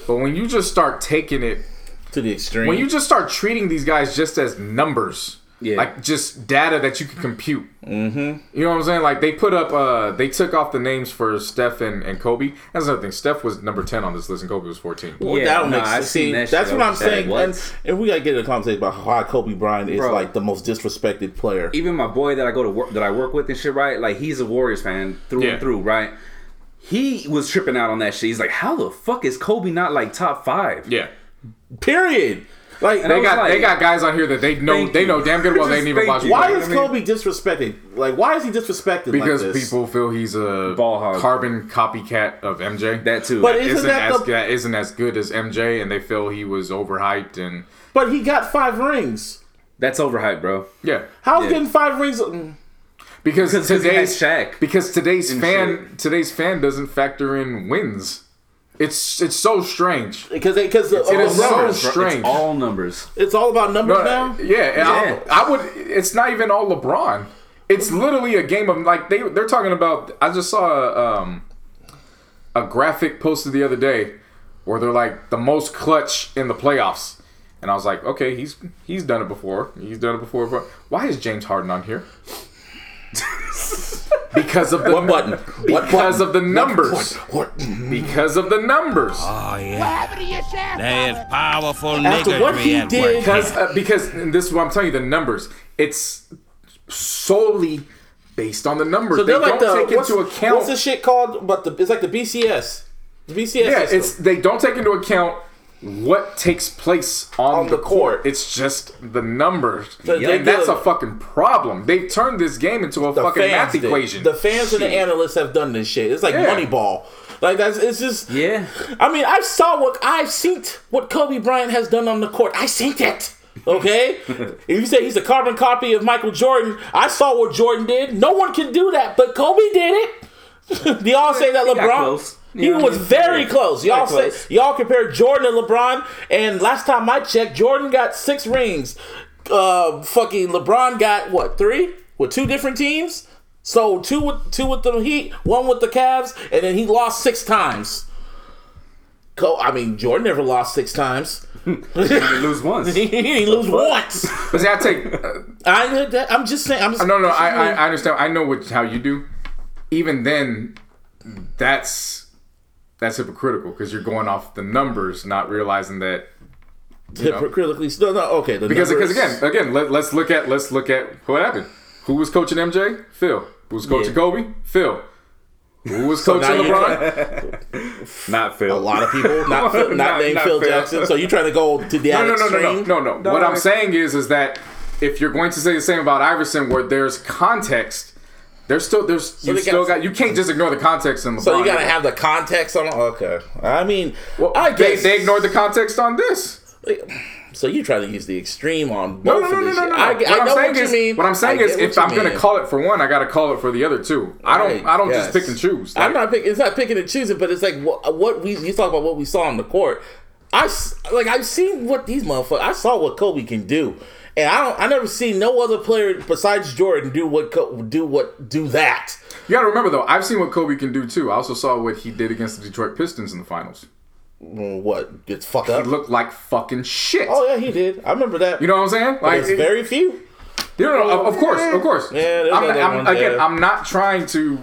But when you just start taking it To the extreme. when you just start treating these guys just as numbers, Yeah. like just data that you can compute. Mm-hmm. You know what I'm saying? Like they put up, uh, they took off the names for Steph and, and Kobe. That's another thing. Steph was number ten on this list, and Kobe was 14. Well, Yeah, that don't I've sense. See, seen that that's what I'm I was like, saying. what? And, and we gotta get into a conversation about why Kobe Bryant is Bro. like the most disrespected player. even my boy that I go to work that I work with and shit, right? Like he's a Warriors fan through Yeah. and through, right? He was tripping out on that shit. He's like, "How the fuck is Kobe not like top five? Yeah, Period. Like I they got like- they got guys on here that they know they know damn good well they didn't even watch. you. why play. is I mean- Kobe disrespected? Like why is he disrespected Because like this? people feel he's a Ball hog. carbon copycat of MJ. That too. But That Isn't isn't that as the- that isn't as good as MJ, and they feel he was overhyped and But he got five rings. That's overhyped, bro. yeah. How's Yeah. getting five rings? mm, Because, Because today's has Shaq because today's and fan today's fan doesn't factor in wins. It's it's so strange. Because because It is so numbers. strange. It's all numbers. It's all about numbers No, now. yeah, and Yeah. I, I would. It's not even all LeBron. It's literally a game of like they they're talking about. I just saw a, um, a graphic posted the other day where they're like the most clutch in the playoffs, and I was like, okay, he's he's done it before. He's done it before. But why is James Harden on here? because of the What button? What Because button? of the numbers. What? Because of the numbers. Oh, What yeah. happened to your shaft? There's powerful After what he did- because uh, because and this is what I'm telling you the numbers. It's solely based on the numbers. So they they're like don't the take what's, into account. what's the shit called? But the, it's like the BCS. The BCS. yeah, system. it's they don't take into account what takes place on, On the, the court. court. It's just the numbers, So they and that's a fucking problem. They've turned this game into a the fucking math did. equation. The fans and the analysts have done this shit. It's like Yeah. Moneyball. Like that's it's just. Yeah. I mean, I saw what I've seen what Kobe Bryant has done on the court. I seen it. Okay, if you say he's a carbon copy of Michael Jordan, I saw what Jordan did. No one can do that, but Kobe did it. Do y'all say that LeBron? close. He You know what I was mean? very Yeah. close. Y'all Very say close. y'all compare Jordan and LeBron, and last time I checked, Jordan got six rings. Uh, fucking LeBron got what three with two different teams. So two with two with the Heat, one with the Cavs, and then he lost six times. Co- I mean, Jordan never lost six times. You lose once. he didn't lose once. But see, I take. Uh, I, I'm just saying. I'm just, no, no, I, I, I understand. I know what how you do. Even then, that's that's hypocritical because you're going off the numbers, not realizing that. You know, hypocritically. No, no. Okay. The because because again, again, let, let's look at let's look at what happened. Who was coaching MJ? Phil. Who was coaching Yeah. Kobe? Phil. Who was So coaching now you- LeBron? Not Phil. a lot of people, not Phil, not, Not- named not Phil Phil. Jackson. So you're trying to go to the No, other no, no, no, no, extreme? no, no. No, What I'm saying is, is that if you're going to say the same about Iverson, where there's context, there's still there's you still got- got you can't just ignore the context in LeBron. So you gotta have the context on. Okay, I mean, Well, I they, guess they ignored the context on this. So you try to use the extreme on both No, no, of no, no, this no, no. I, what I I'm know saying what you is, mean. what I'm saying I is, if I'm gonna call it for one, I gotta call it for the other two. I don't, Right, I don't just pick and choose. I'm not picking. It's not picking and choosing, but it's like what, what we you talk about what we saw on the court. I like I've seen what these motherfuckers. I saw what Kobe can do, and I don't. I never seen no other player besides Jordan do what do what do that. You gotta remember though, I've seen what Kobe can do too. I also saw what he did against the Detroit Pistons in the finals. What gets fucked up? He looked like fucking shit. Oh yeah, he did. I remember that. You know what I'm saying? Like, There's very few. you know, of, of course, of course. Yeah, I'm, I'm- again. I'm not trying to.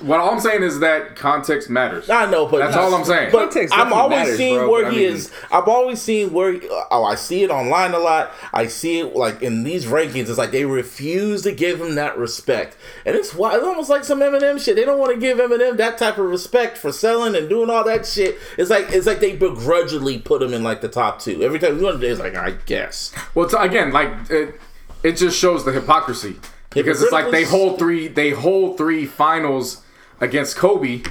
What all I'm saying is that context matters. I know, but That's all I'm saying. But Context I'm always matters, seeing bro, where but I he mean- is. I've always seen where. He, oh, I see it online a lot. I see it like in these rankings. It's like they refuse to give him that respect, and it's why it's almost like some Eminem shit. They don't want to give Eminem that type of respect for selling and doing all that shit. It's like it's like they begrudgingly put him in like the top two every time. You want to it's like I guess. Well, it's, again, like it, it just shows the hypocrisy because it's like they hold three, they hold three finals against Kobe,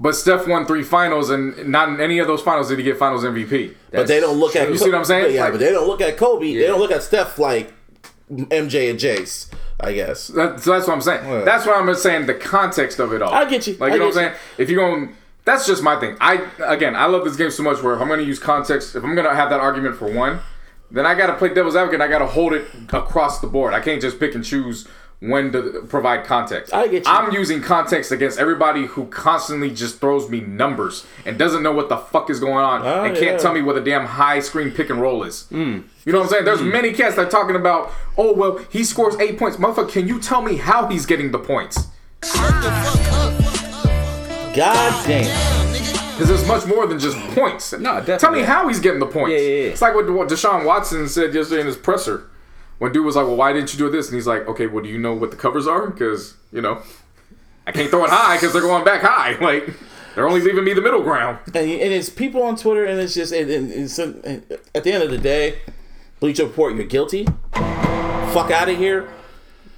but Steph won three finals, and not in any of those finals did he get Finals MVP. But they don't look at You see what I'm saying? Yeah, Like- but they don't look at Kobe. They don't look at Steph like MJ and Jace. I guess. That, so that's what I'm saying. Yeah. That's what I'm saying. The context of it all. I get you. Like you know what I'm saying. If you're going, that's just my thing. I again, I love this game so much. Where if I'm going to use context, if I'm going to have that argument for one, then I got to play devil's advocate. I got to hold it across the board. I can't just pick and choose when to provide context. I get you. I'm using context against everybody who constantly just throws me numbers and doesn't know what the fuck is going on Oh, and can't yeah. tell me what a damn high screen pick and roll is. Hmm. You know what I'm saying? There's hmm. many cats that are talking about, oh well, he scores eight points. Motherfucker, can you tell me how he's getting the points? God damn. Because there's much more than just points. No, definitely. Tell me how he's getting the points. Yeah, yeah, yeah. It's like what, what Deshaun Watson said yesterday in his presser. When dude was like, well, why didn't you do this? And he's like, okay, well, do you know what the covers are? Because, you know, I can't throw it high because they're going back high. Like, they're only leaving me the middle ground. and, and it's people on Twitter, and it's just, and, and it's and at the end of the day, Bleacher Report, you're guilty. Fuck out of here.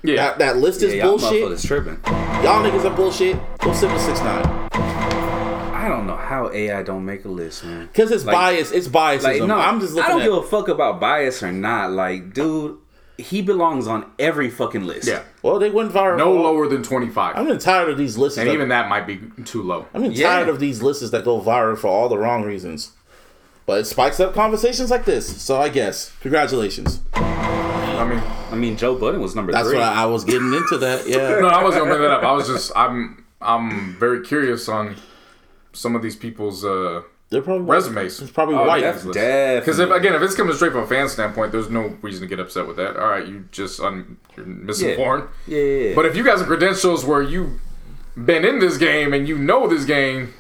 Yeah. That, that list is Yeah, y'all bullshit. motherfuckers tripping. Y'all niggas are bullshit. Go sit with six nine. I don't know how AI don't make a list, man. Because it's Like- bias. It's biasism. Like, no, I'm just looking I don't at. give a fuck about bias or not. Like, dude, he belongs on every fucking list. yeah. well, they went viral. No for- lower than 25. I'm tired of these lists. and that- even that might be too low. I'm Yeah. tired of these lists that go viral for all the wrong reasons. But it spikes up conversations like this. So I guess congratulations. I mean, I mean, Joe Budden was number That's three. what I, I was getting into. That yeah. no, I wasn't gonna bring that up. I was just, I'm, I'm very curious on some of these people's uh, They're probably resumes. It's probably Oh, white. yeah. Definitely. Because if again, if it's coming straight from a fan standpoint, there's no reason to get upset with that. All right, you just un, you're misinformed. yeah, yeah, yeah. But if you guys have credentials where you've been in this game and you know this game,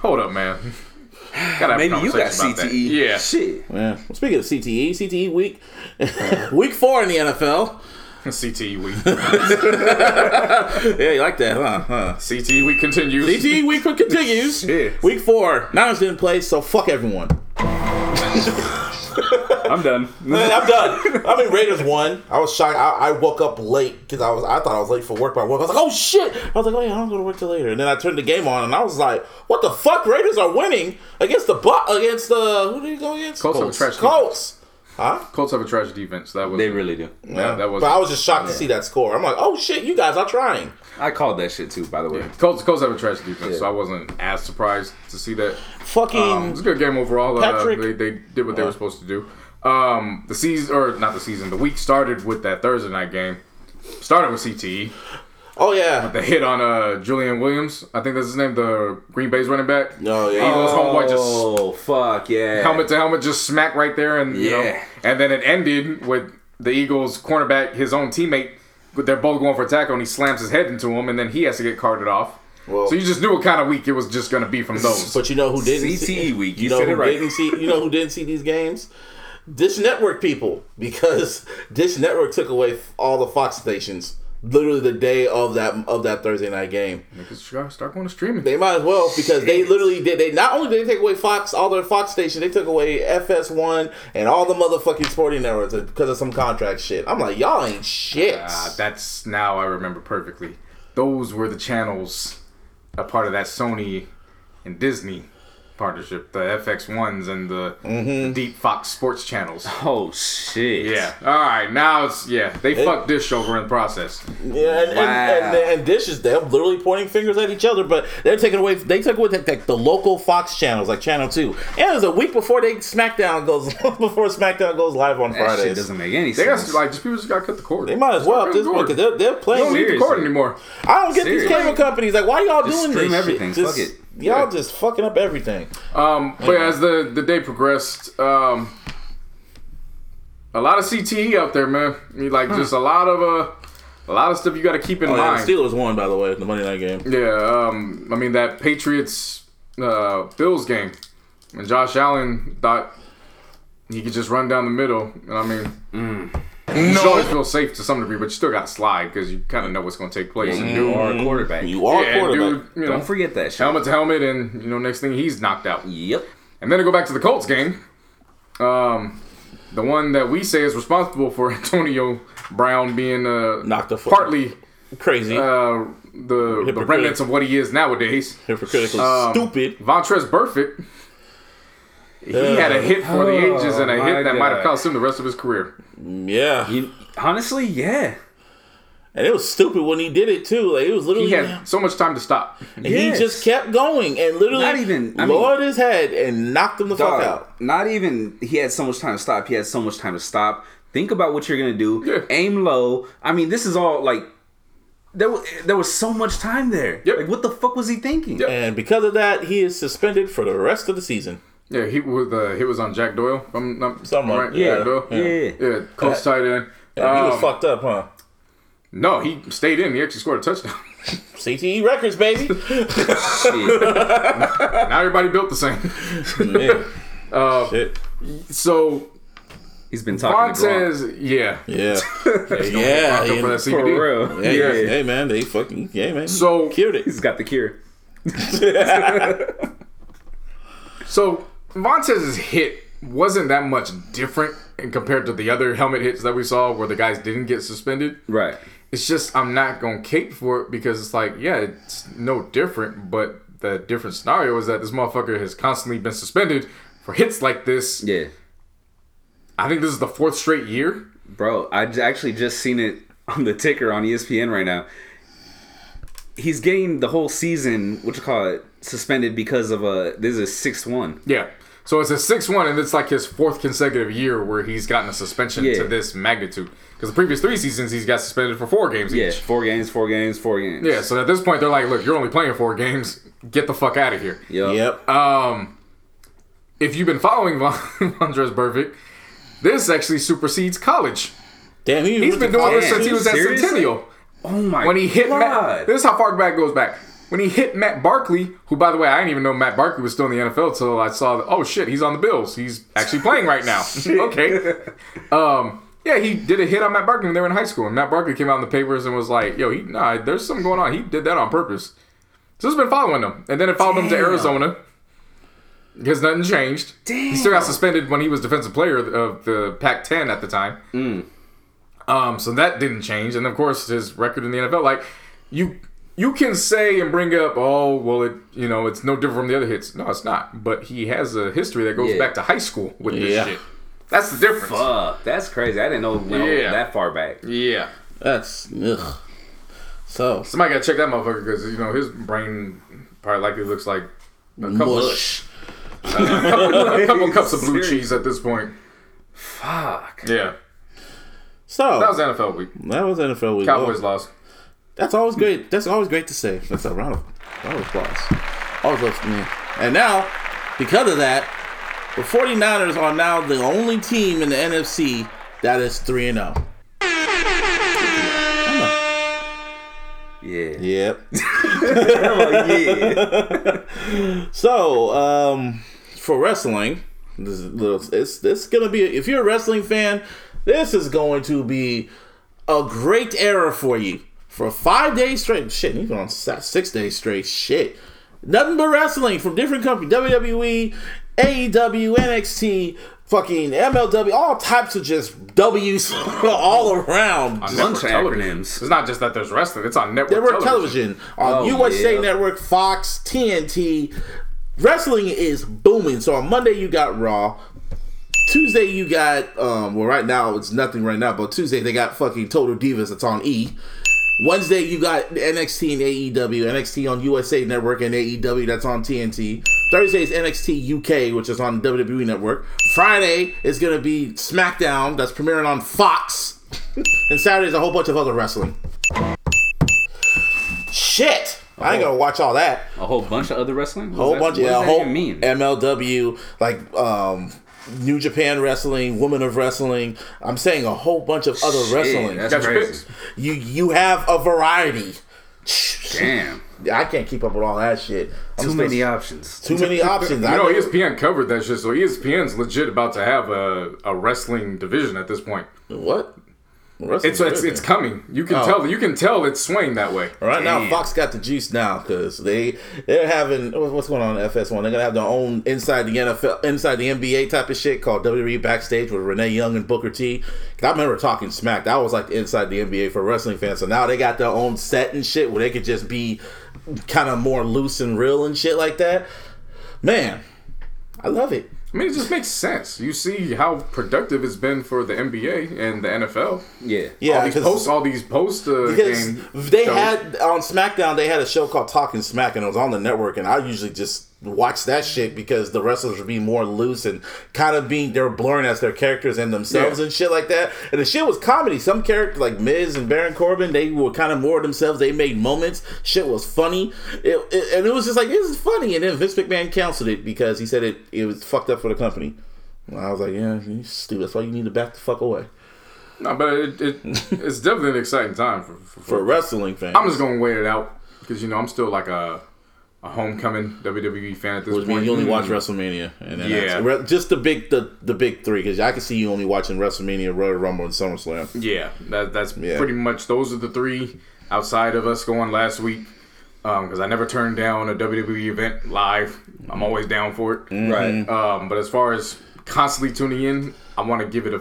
hold up, man. Gotta have a maybe you got conversation about that. CTE. Yeah, Shit. Yeah. Well, speaking of CTE, CTE week, week four in the NFL. CTE week. Yeah, you like that, huh? huh. CTE week continues. CTE week continues. Shit. Week four. Niners didn't play, so fuck everyone. I'm done. Man, I'm done. I mean, Raiders won. I was shocked. I, I woke up late because I was. I thought I was late for work. By work, I was like, "Oh shit!" I was like, "Oh yeah, I don't go to work till later." And then I turned the game on, and I was like, "What the fuck? Raiders are winning against the Bu- against the who did you go against? Colts are trash Colts. Huh? Colts have a trash defense. That was They really do. yeah, that was. But I was just shocked to see that score. I'm like, oh shit, you guys are trying. I called that shit too, by the way. Colts, Colts have a trash defense, Yeah. so I wasn't as surprised to see that. Fucking. Um, it was a good game overall. Uh, Patrick- they, they did what they were supposed to do. Um, the season, or not the season, the week started with that Thursday night game. Started with CTE. Oh yeah. The hit on uh, Julian Williams. I think that's his name, the Green Bay's running back. No, yeah. Eagles homeboy just Oh fuck yeah! helmet to helmet, just smack right there, and you know, Yeah. and then it ended with the Eagles cornerback, his own teammate. They're both going for a tackle, and he slams his head into him, and then he has to get carted off. Well- so you just knew what kind of week it was just going to be from those. But you know who didn't CTE see, week, You, you know said who it right. didn't see? You know who didn't see these games? Dish Network people, because Dish Network took away all the Fox stations literally the day of that of that Thursday night game. Niggas start- start going to streaming. They might as well because they literally did. They not only did they take away Fox, all their Fox stations, they took away FS1 and all the motherfucking sporting networks because of some contract shit. I'm like, y'all ain't shit. Ah, that's now I remember perfectly. Those were the channels, a part of that Sony and Disney partnership, the FX ones and the, the mm-hmm. Deep Fox Sports channels. Oh shit. Yeah. All right. Now it's yeah. They fucked Dish over in the process. Yeah, and, Wow. and, and, and Dish is they're literally pointing fingers at each other, but they're taking away. They took away like, the local Fox channels, like Channel Two, and it was a week before they SmackDown goes before SmackDown goes live on Friday. shit doesn't make any sense. They got like just people just got to cut the cord. They might as well at this point because they're they're You playing. don't need the cord anymore. I don't get these cable companies like why are y'all Just doing this everything. Shit? Fuck it. Y'all Yeah. just fucking up everything. Um, but yeah, as the the day progressed, um, a lot of CTE out there, man. I mean, like just a lot of uh, a lot of stuff you got to keep in Oh, yeah, mind. the Steelers won by the way the Monday night game. Yeah, um, I mean that Patriots uh, Bills game, and Josh Allen thought he could just run down the middle. And I mean, you should always feel safe to some degree, but you still got to slide because you kind of know what's going to take place. Yeah, and you are a quarterback. You are yeah, a quarterback. dude, you know, Don't forget that shit. helmet to helmet, and you know, next thing he's knocked out. Yep. And then to go back to the Colts game, um, the one that we say is responsible for Antonio Brown being uh, Knocked the fuck- partly Crazy, uh, the, the remnants of what he is nowadays. hypocritical, um, stupid. Vontaze Burfict, he had a hit for the oh ages and a Oh, hit my that might have cost him the rest of his career. Yeah, You, honestly, yeah. and it was stupid when he did it too. Like it was literally He had so much time to stop. And Yes. he just kept going and literally Not even- I mean- lowered his head and knocked him the Dog, fuck out. Not even he had so much time to stop. He had so much time to stop. Think about what you're gonna do. Yeah. Aim low. I mean, this is all like there. Was, there was so much time there. Yep. Like, what the fuck was he thinking? Yep. And because of that, he is suspended for the rest of the season. Yeah, he was uh, he was on Jack Doyle. If I'm not Something like- right? yeah, Jack Doyle. Yeah. Yeah, close tight end. And he was Um, fucked up, huh? No, he stayed in. He actually scored a touchdown. CTE records, baby. Now everybody built the same. Man, Uh, shit. so He's been talking to Gronk. Montez, yeah. Yeah, yeah. Locked for For CBD. real. Hey, Yeah. hey, man, they fucking yeah, man. So cured it. He's got the cure. So Montez's hit wasn't that much different in compared to the other helmet hits that we saw where the guys didn't get suspended. Right. It's just I'm not gonna cape for it because it's like, yeah, it's no different, but the different scenario is that this motherfucker has constantly been suspended for hits like this. Yeah. I think this is the fourth straight year. Bro, I actually just seen it on the ticker on ESPN right now. He's getting the whole season, what you call it, suspended because of a this is a sixth one. Yeah. So it's a six one, and it's like his fourth consecutive year where he's gotten a suspension Yeah. to this magnitude. Because the previous three seasons he's got suspended for four games Yeah, each. four games, four games, four games. Yeah, so at this point they're like, look, you're only playing four games. Get the fuck out of here. Yep. Yep. Um, if you've been following Von- Vontaze Burfict, this actually supersedes college. Damn, he He's been doing this since he was at Seriously? Centennial. Oh my When he hit God. Matt, this is how far back it goes back. When he hit Matt Barkley, who by the way I didn't even know Matt Barkley was still in the NFL until I saw that. Oh shit, he's on the Bills. He's actually playing right now. okay. Um, yeah, he did a hit on Matt Barkley when they were in high school, and Matt Barkley came out in the papers and was like, "Yo, he, nah, there's something going on. He did that on purpose." So it's been following him, and then it followed him to Arizona because nothing changed. He still got suspended when he was defensive player of the Pac-10 at the time. Um, so that didn't change, and of course his record in the NFL. Like you, you can say and bring up, oh well, it you know it's no different from the other hits. No, it's not. But he has a history that goes Yeah. back to high school with this shit. That's the difference. Fuck, that's crazy. I didn't know it went Yeah. that far back. Yeah. That's ugh. So Somebody gotta check that motherfucker because you know his brain probably likely looks like a couple, mush. a couple, a couple cups of blue Serious. cheese at this point. Fuck. Yeah, So that was NFL week. that was NFL week. Cowboys Well, lost. That's always great. That's always great to say. That's a round of, round of applause. Always love me. And now, because of that, the 49ers are now the only team in the NFC that is 3 and oh. 0. Yeah. Yep. Oh, yeah. So, um, for wrestling, this is little, it's this gonna be. If you're a wrestling fan, this is going to be a great era for you for five days straight. Shit, even on six days straight. Shit, nothing but wrestling from different companies: WWE, AEW, NXT. Fucking MLW, all types of just W's all around. Just Bunch Network television. acronyms. It's not just that there's wrestling; it's on network, Network television. television on Oh, USA yeah. Network, Fox, TNT. Wrestling is booming. So on Monday you got Raw. Tuesday you got um well right now it's nothing right now, but Tuesday they got fucking Total Divas that's on E. Wednesday you got NXT and AEW, NXT on USA Network and AEW that's on TNT. Thursday is NXT UK, which is on WWE Network. Friday is gonna be SmackDown that's premiering on Fox. and Saturday's a whole bunch of other wrestling. Shit! I ain't gonna watch all that. A whole bunch of other wrestling. A whole What bunch, that- yeah, a what whole mean? MLW, like um, New Japan Wrestling, Women of Wrestling. I'm saying a whole bunch of other Shit, wrestling. that's Got your crazy. You you have a variety. Damn. I can't keep up with all that shit. I'm Too supposed- many options. Too many options. You I know, ESPN covered that shit, so ESPN's legit about to have a, a wrestling division at this point. what? Wrestling It's it's, it's coming. You can Oh. tell. You can tell it's swaying that way. Right now, Fox got the juice now because they they're having what's going on in FS1. They're gonna have their own inside the NFL, inside the NBA type of shit called WWE Backstage with Renee Young and Booker T. 'Cause I remember talking smack. That was like inside the NBA for wrestling fans. So now they got their own set and shit where they could just be kind of more loose and real and shit like that. Man, I love it. I mean, it just makes sense. You see how productive it's been for the NBA and the NFL. Yeah. Yeah, all these posts, all these post uh, because game. they shows. had on SmackDown they had a show called Talking Smack and it was on the network and I usually just watch that shit because the wrestlers were being more loose and kind of being they're blurring as their characters and themselves Yeah. and shit like that. And the shit was comedy. Some characters like Miz and Baron Corbin they were kind of more themselves. They made moments. Shit was funny. It, it- and it was just like this is funny. And then Vince McMahon canceled it because he said it it was fucked up for the company. And I was like yeah you stupid. That's why you need to back the fuck away. No, but it, it it's definitely an exciting time for, for, for wrestling fans I'm just gonna wait it out because you know I'm still like a a homecoming WWE fan at this Which point. you only watch Mm. WrestleMania, and then Yeah. that's- re- just the big the the big three. Because I can see you only watching WrestleMania, Royal Rumble, and SummerSlam. Yeah, that, that's Yeah. pretty much those are the three outside of us going last week. Because I never turned down a WWE event live. I'm always down for it. Right. Um, but as far as constantly tuning in, I want to give it a,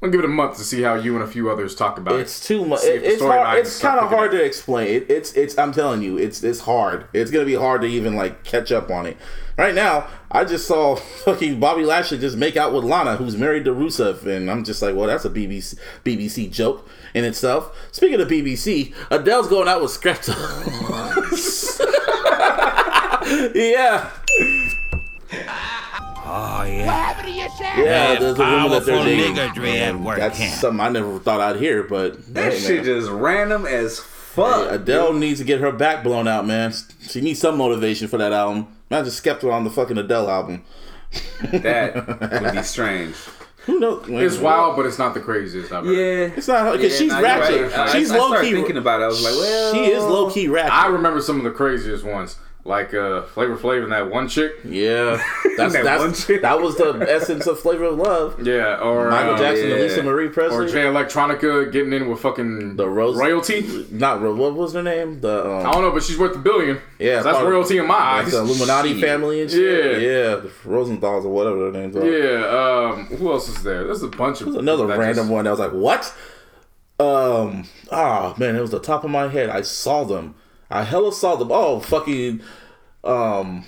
I want to give it a month to see how you and a few others talk about It's it. It's too much. The it's hard. It's kind of hard to explain. It, it's it's. I'm telling you, it's it's hard. It's gonna be hard to even like catch up on it. Right now, I just saw fucking Bobby Lashley just make out with Lana, who's married to Rusev, and I'm just like, well, that's a BBC BBC joke in itself. Speaking of BBC, Adele's going out with Skepta. yeah. Oh, yeah. happened to your share? Yeah, there's a woman that they're powerful dating. niggardry That's camp. something I never thought I'd hear, but That hey, shit man. just random as fuck. Adele needs to get her back blown out, man. She needs some motivation for that album. Imagine Skepta on the fucking Adele album. that would be strange. Who knows? It's wild, but it's not the craziest I've heard. Yeah. It's not because Yeah, she's nah, ratchet. right. She's I, low started key. thinking about it. I was like, well, she is low key ratchet. I remember some of the craziest ones, like uh, Flavor Flav and that one chick. yeah, that's That one that's chick. that was the essence of Flavor of Love. Yeah, or Michael uh, Jackson yeah. and Lisa Marie or Presley. Jay Electronica getting in with fucking The Rose- royalty. Not what was her name? The I um, don't know, but she's worth a billion. Yeah, that's royalty in my eyes. the Illuminati Shit. family and shit. Yeah. yeah, the Rosenthal's or whatever their names are. Yeah. Um. Who else is there? There's a bunch of another random just- one that was like, what? Um, ah, man, it was the top of my head. I saw them. I hella saw them. Oh, fucking, um,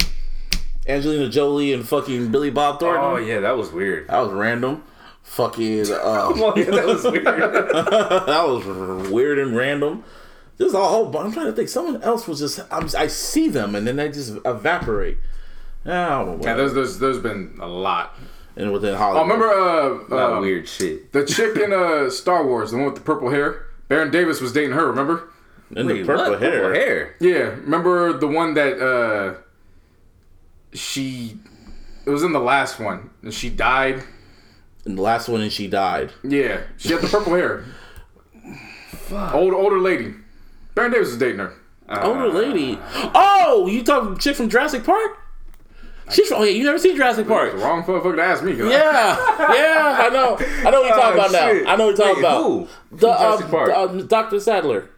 Angelina Jolie and fucking Billy Bob Thornton. Oh yeah, that was weird. That was random. Fucking, uh, Oh, yeah, that was weird. that was weird and random. There's a whole bunch. I'm trying to think. Someone else was just. I'm, I see them and then they just evaporate. I. Yeah, there's there's there's been a lot. and within Oh, Hollywood. remember uh, that uh weird shit. the chick in uh Star Wars, the one with the purple hair? Baron Davis was dating her. Remember? And the purple what? hair. Purple hair. Yeah, remember the one that uh she it was in the last one and she died. In the last one, and she died. Yeah, she had the purple hair. Old older lady. Baron Davis was dating her. Older lady. Oh, you talking chick from Jurassic Park? She's from. Oh, yeah, you never seen Jurassic The Park? wrong motherfucker to ask me. 'cause I- Yeah, yeah, I know. I know what you're talking Oh, about now. I know what you're talking Wait, about. who? The Jurassic um, Park? the, um, Dr. Sattler.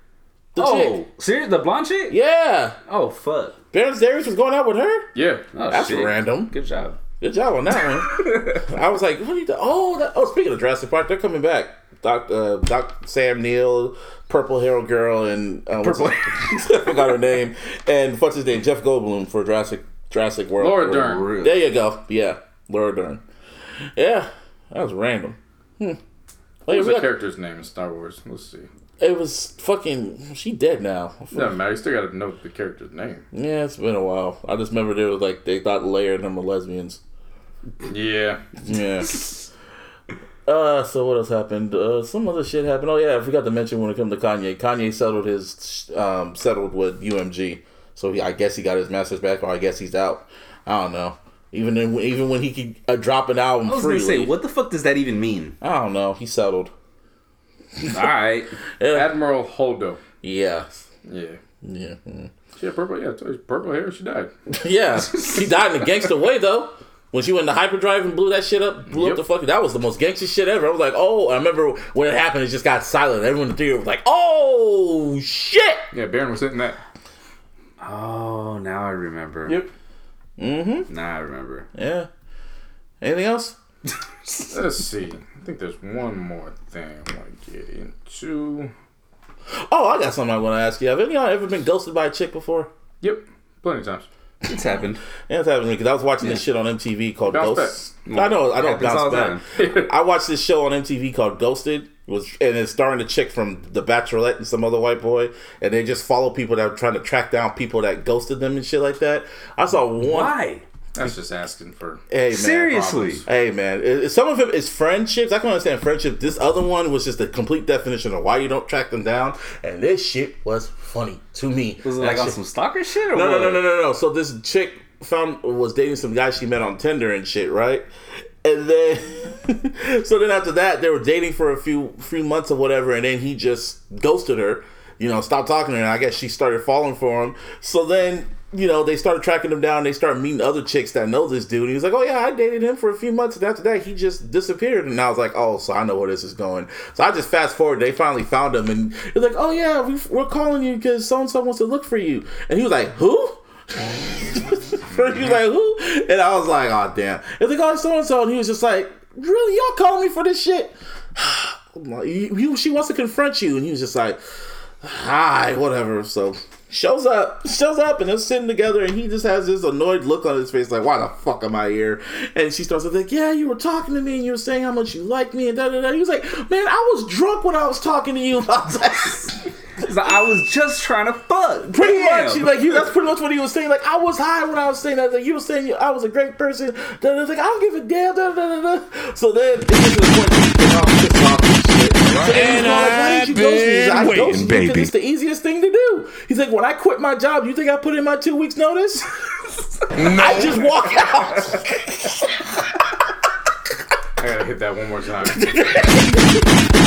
The Oh, chick. serious? The blonde chick? Yeah. Oh, fuck. Baron Davis was going out with her? yeah. Oh, That's shit. random. Good job. Good job on that one. I was like, what are you doing? Oh, that, oh, speaking of Jurassic Park, they're coming back. Doc, uh, Doc Sam Neill, Purple Hair Girl, and uh, what's Purple- I forgot her name. And what's his name? Jeff Goldblum for Jurassic Jurassic World. Laura Dern. Real. There you go. Yeah, Laura Dern. Yeah, that was random. Hmm. What was the character's name in Star Wars? Let's see. It was fucking. She dead now. Doesn't matter. You still gotta know the character's name. Yeah, it's been a while. I just remember they was like they thought Leia and them were lesbians. Yeah. Yeah. Uh, so what else happened? Uh, some other shit happened. Oh yeah, I forgot to mention when it comes to Kanye. Kanye settled his um settled with UMG, so he, I guess he got his masters back, or I guess he's out. I don't know. Even in, even when he could uh, drop an album I was freely, gonna say, what the fuck does that even mean? I don't know. He settled. All right. Yeah. Admiral Holdo. Yeah. Yeah. Yeah. mm. She had purple. Yeah, I told you, purple hair. She died. Yeah. she died in a gangster way though. When she went to hyperdrive and blew that shit up, blew Yep. up the fucking. That was the most gangster shit ever. I was like, oh, I remember when it happened. It just got silent. Everyone in the theater was like, oh shit. Yeah, Baron was hitting that. Oh, now I remember. Yep. Mm-hmm. Now I remember. Yeah. Anything else? Let's see. I think there's one more thing I want to get into. Oh, I got something I want to ask you. Have any of y'all ever been ghosted by a chick before? Yep. Plenty of times. It's happened. Yeah, it's happened because I was watching this shit on MTV called Bounce Ghosts. I know, I know, Happens all bounce back. I watched this show on MTV called Ghosted. Was and it's starring the chick from The Bachelorette and some other white boy, and they just follow people that are trying to track down people that ghosted them and shit like that. I saw one. Why? That's just asking for. Hey man, Seriously. Hey man, it- it- some of it is friendships. I can understand friendship. This other one was just a complete definition of why you don't track them down, and this shit was funny to me. Was it like on some stalker shit or No, no, no, no, no, no. So this chick found was dating some guy she met on Tinder and shit, right? And then, so then after that, they were dating for a few few months or whatever, and then he just ghosted her. You know, stopped talking to her. And I guess she started falling for him. So then, you know, they started tracking him down. They started meeting other chicks that know this dude. He was like, "Oh yeah, I dated him for a few months." And after that, he just disappeared. And I was like, "Oh, so I know where this is going." So I just fast forward. They finally found him, and he's like, "Oh yeah, we, we're calling you because so and so wants to look for you." And he was like, "Who?" He was like, "Who?" And I was like, "Oh damn!" It's like, "Oh, so and so," and he was just like, "Really? Y'all calling me for this shit?" She wants to confront you, and he was just like, "Hi, whatever." So shows up, shows up, and they're sitting together, and he just has this annoyed look on his face, like, "Why the fuck am I here?" And she starts to like, "Yeah, you were talking to me, and you were saying how much you like me, and da da da." He was like, "Man, I was drunk when I was talking to you." I was like, It's like, I was just trying to fuck. Pretty Damn. much, like he, that's pretty much what he was saying. Like I was high when I was saying that. Like you were saying I was a great person. Then it's like I don't give a damn. Da, da, da, da. So then it gets to the point where he's getting all pissed off shit. So then he's going like, "Why did you ghost me?" He's like, I waiting, ghosted baby. it's the easiest thing to do. He's like, when I quit my job, you think I put in my two weeks notice? I just walk out. I gotta hit that one more time.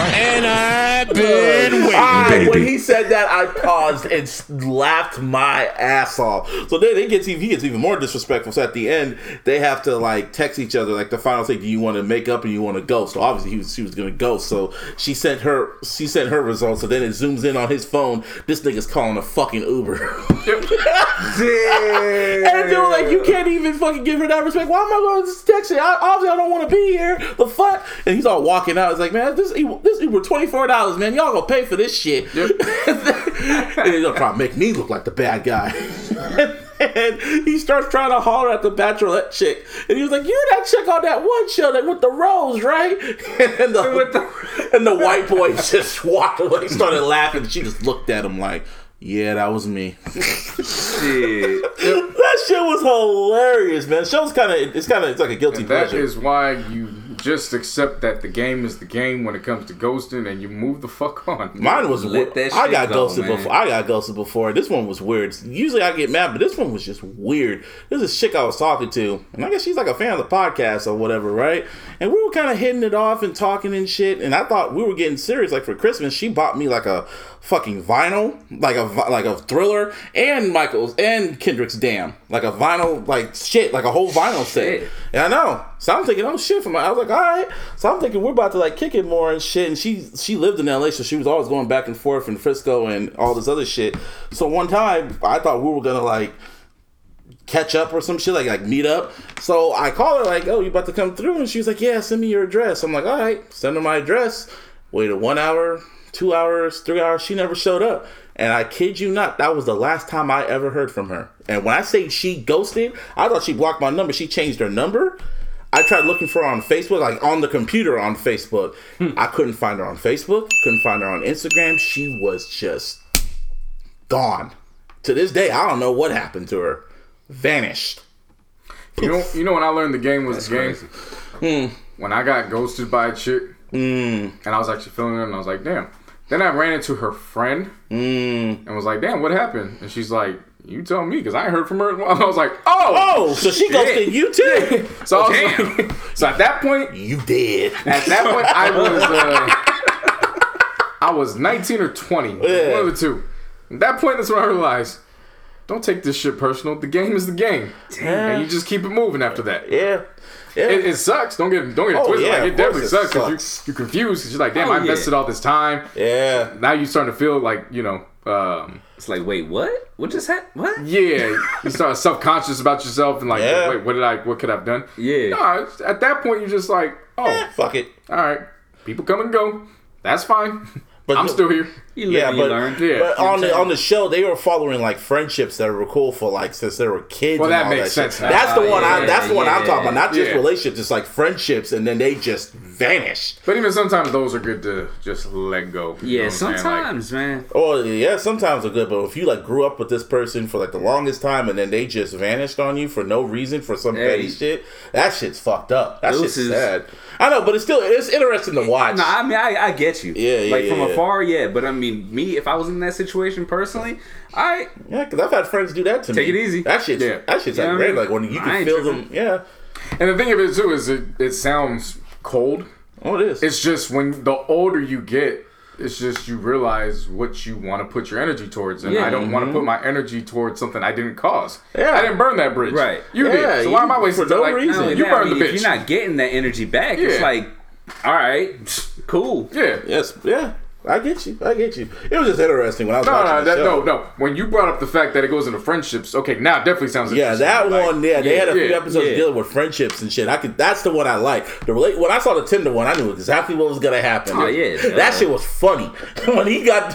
And I've been waiting, I, when he said that, I paused and s- laughed my ass off. So then it gets even, he gets even more disrespectful. So at the end, they have to like text each other. Like the final thing: "Do you want to make up and you want to ghost?" So obviously he was she was gonna ghost. So she sent her she sent her results. So then it zooms in on his phone. This nigga's calling a fucking Uber. And they were like, you can't even fucking give her that respect. Why am I going to text you? I, obviously, I don't want to be here. The fuck? And he's all walking out. He's like, man, this Uber- this Uber twenty four dollars, man. Y'all gonna pay for this shit? and he's gonna try to make me look like the bad guy. and he starts trying to holler at the bachelorette chick, and he was like, "You that chick on that one show that with the rose, right?" And the, the- and the white boy just walked away, He started laughing. She just looked at him like, "Yeah, that was me." Shit. that shit was hilarious, man. The show's kind of it's kind of it's like a guilty That pleasure. is why you just accept that the game is the game when it comes to ghosting, and you move the fuck on. Mine was Let weird. that I got go, ghosted man. before. I got ghosted before. This one was weird. Usually I get mad, but this one was just weird. This is a chick I was talking to, and I guess she's like a fan of the podcast or whatever, right? And we were kind of hitting it off and talking and shit. And I thought we were getting serious. Like for Christmas, she bought me like a fucking vinyl, like a like a Thriller and Michael's and Kendrick's Damn, like a vinyl, like shit, like a whole vinyl set. Shit. And I know. So I'm thinking, oh shit, my. I was like, all right. So I'm thinking we're about to like kick it more and shit. And she she lived in LA, so she was always going back and forth in Frisco and all this other shit. So one time I thought we were gonna like catch up or some shit, like like meet up. So I called her like, oh, you about to come through? And she was like, yeah, send me your address. I'm like, all right, send her my address. Waited one hour, two hours, three hours. She never showed up. And I kid you not, that was the last time I ever heard from her. And when I say she ghosted, I thought she blocked my number. She changed her number. I tried looking for her on Facebook, like on the computer on Facebook. Hmm. I couldn't find her on Facebook, couldn't find her on Instagram. She was just gone. To this day, I don't know what happened to her. Vanished. You know, you know when I learned the game was the game. crazy. Hmm. When I got ghosted by a chick, hmm. and I was actually feeling it, and I was like, damn. Then I ran into her friend and was like, damn, what happened? And she's like, you tell me, because I ain't heard from her. in a while. I was like, oh, Oh, so she ghosted you too? So, I was like, so at that point, you did. at that point, I was uh, I was 19 or 20, Yeah. one of the two. At that point, that's when I realized, don't take this shit personal. The game is the game, and you just keep it moving after that. Yeah. Yeah. It, it sucks. Don't get don't get it Oh, twisted. yeah, like, it definitely it sucks because sucks. you, you're confused because you're like, damn, Oh, I yeah. invested all this time. yeah. Now you're starting to feel like you know, um, It's like, wait, what? What just happened? What? yeah, you start self conscious about yourself and like, Yeah. wait, what did I, what could I have done? Yeah. No, at that point you're just like, oh, eh, Fuck it. all right, people come and go. That's fine. But I'm you- still here. You live Yeah, and but, learn. Yeah. but on the on the show they were following like friendships that were cool for like since they were kids. Well, and that all makes shit. sense now. That's the Ah, one. I, yeah, that's the one I'm talking about. Not just yeah. relationships, it's like friendships, and then they just vanished. But even sometimes those are good to just let go. You know Yeah, what Like, sometimes, man. Oh yeah, sometimes are good, but if you like grew up with this person for like the longest time and then they just vanished on you for no reason for some Hey. petty shit, that shit's fucked up. That shit's sad. I know, but it's still it's interesting to watch. No, I mean, I, I get you. Yeah, yeah, Like from yeah. afar, yeah. But I mean, me, if I was in that situation personally, I yeah, because I've had friends do that to me. Take it easy. That shit's Yeah. that shit's You like know what I great. mean? Like when you can feel tripping. them. Yeah. And the thing of it too is it, it sounds cold. Oh, it is. It's just when the older you get, it's just you realize what you want to put your energy towards, and Yeah. I don't want to mm-hmm. put my energy towards something I didn't cause. Yeah. I didn't burn that bridge. Right. You Yeah, did. So why am I you- wasting for no time? Like, reason. not You that, I burned mean, the If you're not getting that energy back, it's like, all right, cool. yeah. yes. Yeah. I get you. I get you. It was just interesting when I was No, watching no, the that, show. no, no. When you brought up the fact that it goes into friendships, okay, now it definitely sounds Yeah, interesting. that Like, one. Yeah, they yeah, had a few episodes yeah. dealing with friendships and shit. I could. That's the one I like. The relate. When I saw the Tinder one, I knew exactly what was gonna happen. Oh, yeah, that duh. shit was funny. when he got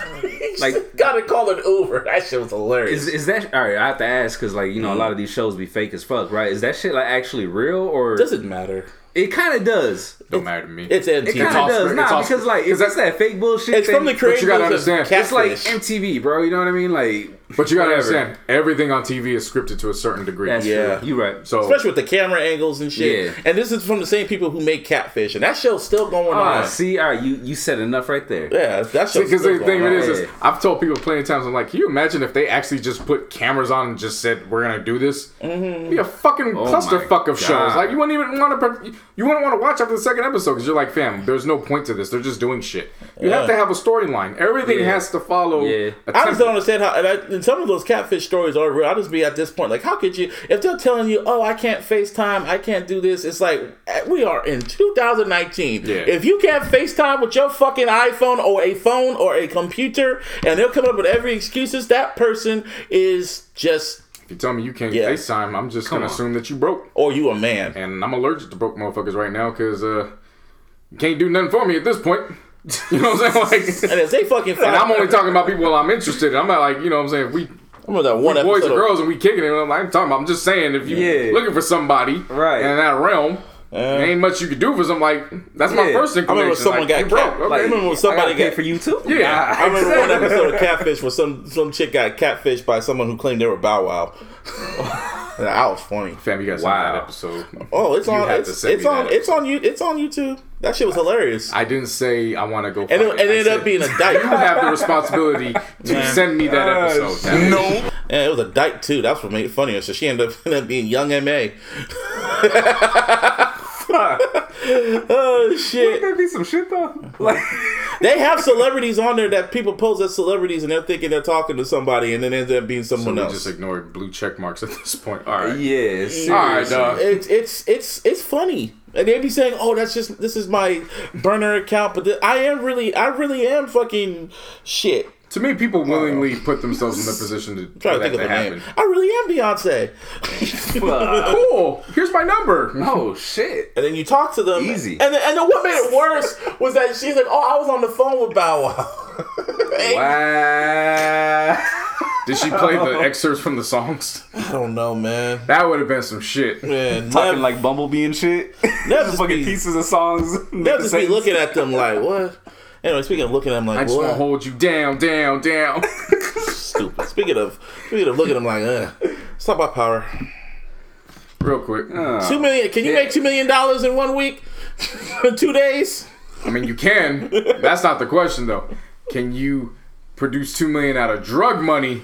like Like- got to call an Uber. That shit was hilarious. Is, is that all right? I have to ask because, like, you know, a mm-hmm. lot of these shows be fake as fuck, right? Is that shit like actually real or doesn't matter. It kind of does? don't matter to me. It's MTV. It kind of does, script- nah, it's because like script- it's that fake bullshit, it's from the then- creators you gotta understand, It's like MTV, bro. You know what I mean? Like, but you gotta whatever. understand, everything on TV is scripted to a certain degree. That's Yeah. true. You right. so Especially with the camera angles and shit. Yeah. And this is from the same people who make Catfish, and that show's still going Ah, on. see, all right, you you said enough right there. Yeah, that show's because the thing going of on. is, is I've told people plenty of times, I'm like, can you imagine if they actually just put cameras on and just said, we're gonna do this? Mm-hmm. Be a fucking Oh clusterfuck my of shows. Like you wouldn't even want to, you wouldn't want to watch after the second episode because you're like, fam, there's no point to this. They're just doing shit. You have to have a storyline. Everything Yeah. has to follow. Yeah. a I just don't understand how, and, I, and some of those catfish stories are real. I'll just be at this point, like, how could you, if they're telling you, oh, I can't FaceTime, I can't do this, it's like, eh, we are in 2019. Yeah. If you can't FaceTime with your fucking iPhone or a phone or a computer, and they'll come up with every excuses, that person is just, If you tell me you can't Yeah. FaceTime, I'm just gonna on. assume that you broke. or you a man. And I'm allergic to broke motherfuckers right now because uh, you can't do nothing for me at this point. You know what I'm saying? Like, And if they fucking And I'm only talking about people I'm interested in. I'm not like, you know what I'm saying? If we remember that one boys episode. and girls and we kicking it. I'm like, I'm talking about. I'm just saying, if you Yeah. looking for somebody Right. in that realm, there ain't much you can do for something. Like that's my Yeah. first I inclination. remember someone like, got you broke. cat- Okay. like, I remember when I somebody gotta got for you too. Yeah. I remember one episode of Catfish where some some chick got catfished by someone who claimed they were Bow Wow. that was funny. Fam, you guys Wow. wow. that episode. Oh, it's You on. had to It's, send it's me on. that It's on you. It's on YouTube. That shit was hilarious. I didn't say I want to go. and it, find it I ended up being a dyke. You have the responsibility to send me that episode. Damn it. No. Yeah, it was a dyke too. That's what made it funnier. So she ended up, ended up being Young M.A. oh shit! There be some shit though. Like, They have celebrities on there that people pose as celebrities, and they're thinking they're talking to somebody, and then ends up being So someone we else. just ignore blue check marks at this point. All right. yeah, All right, seriously. dog. it's it's it's it's funny, and they'd be saying, "Oh, that's just this is my burner account," but th- I am really, I really am fucking shit. To me, people willingly put themselves in the position to try to think of to a happen. name. I really am Beyonce. Uh, cool. Here's my number. Oh shit. And then you talk to them. Easy. And then, and then what made it worse was that she's like, "Oh, I was on the phone with Bow Wow." Wow. Did she play the excerpts from the songs? I don't know, man. That would have been some shit. Man, Talking Nev- like Bumblebee and shit. Nev Just just fucking be- pieces of songs. They'll just be looking at them like, "What?" Anyway, speaking of looking at them I like, just want to "What?" hold you down, down, down. Stupid. Speaking of, speaking of looking at them like, "Uh," let's talk power. Real quick. Two million. Can you make two million dollars in one week? in two days? I mean, you can. That's not the question, though. Can you produce two million out of drug money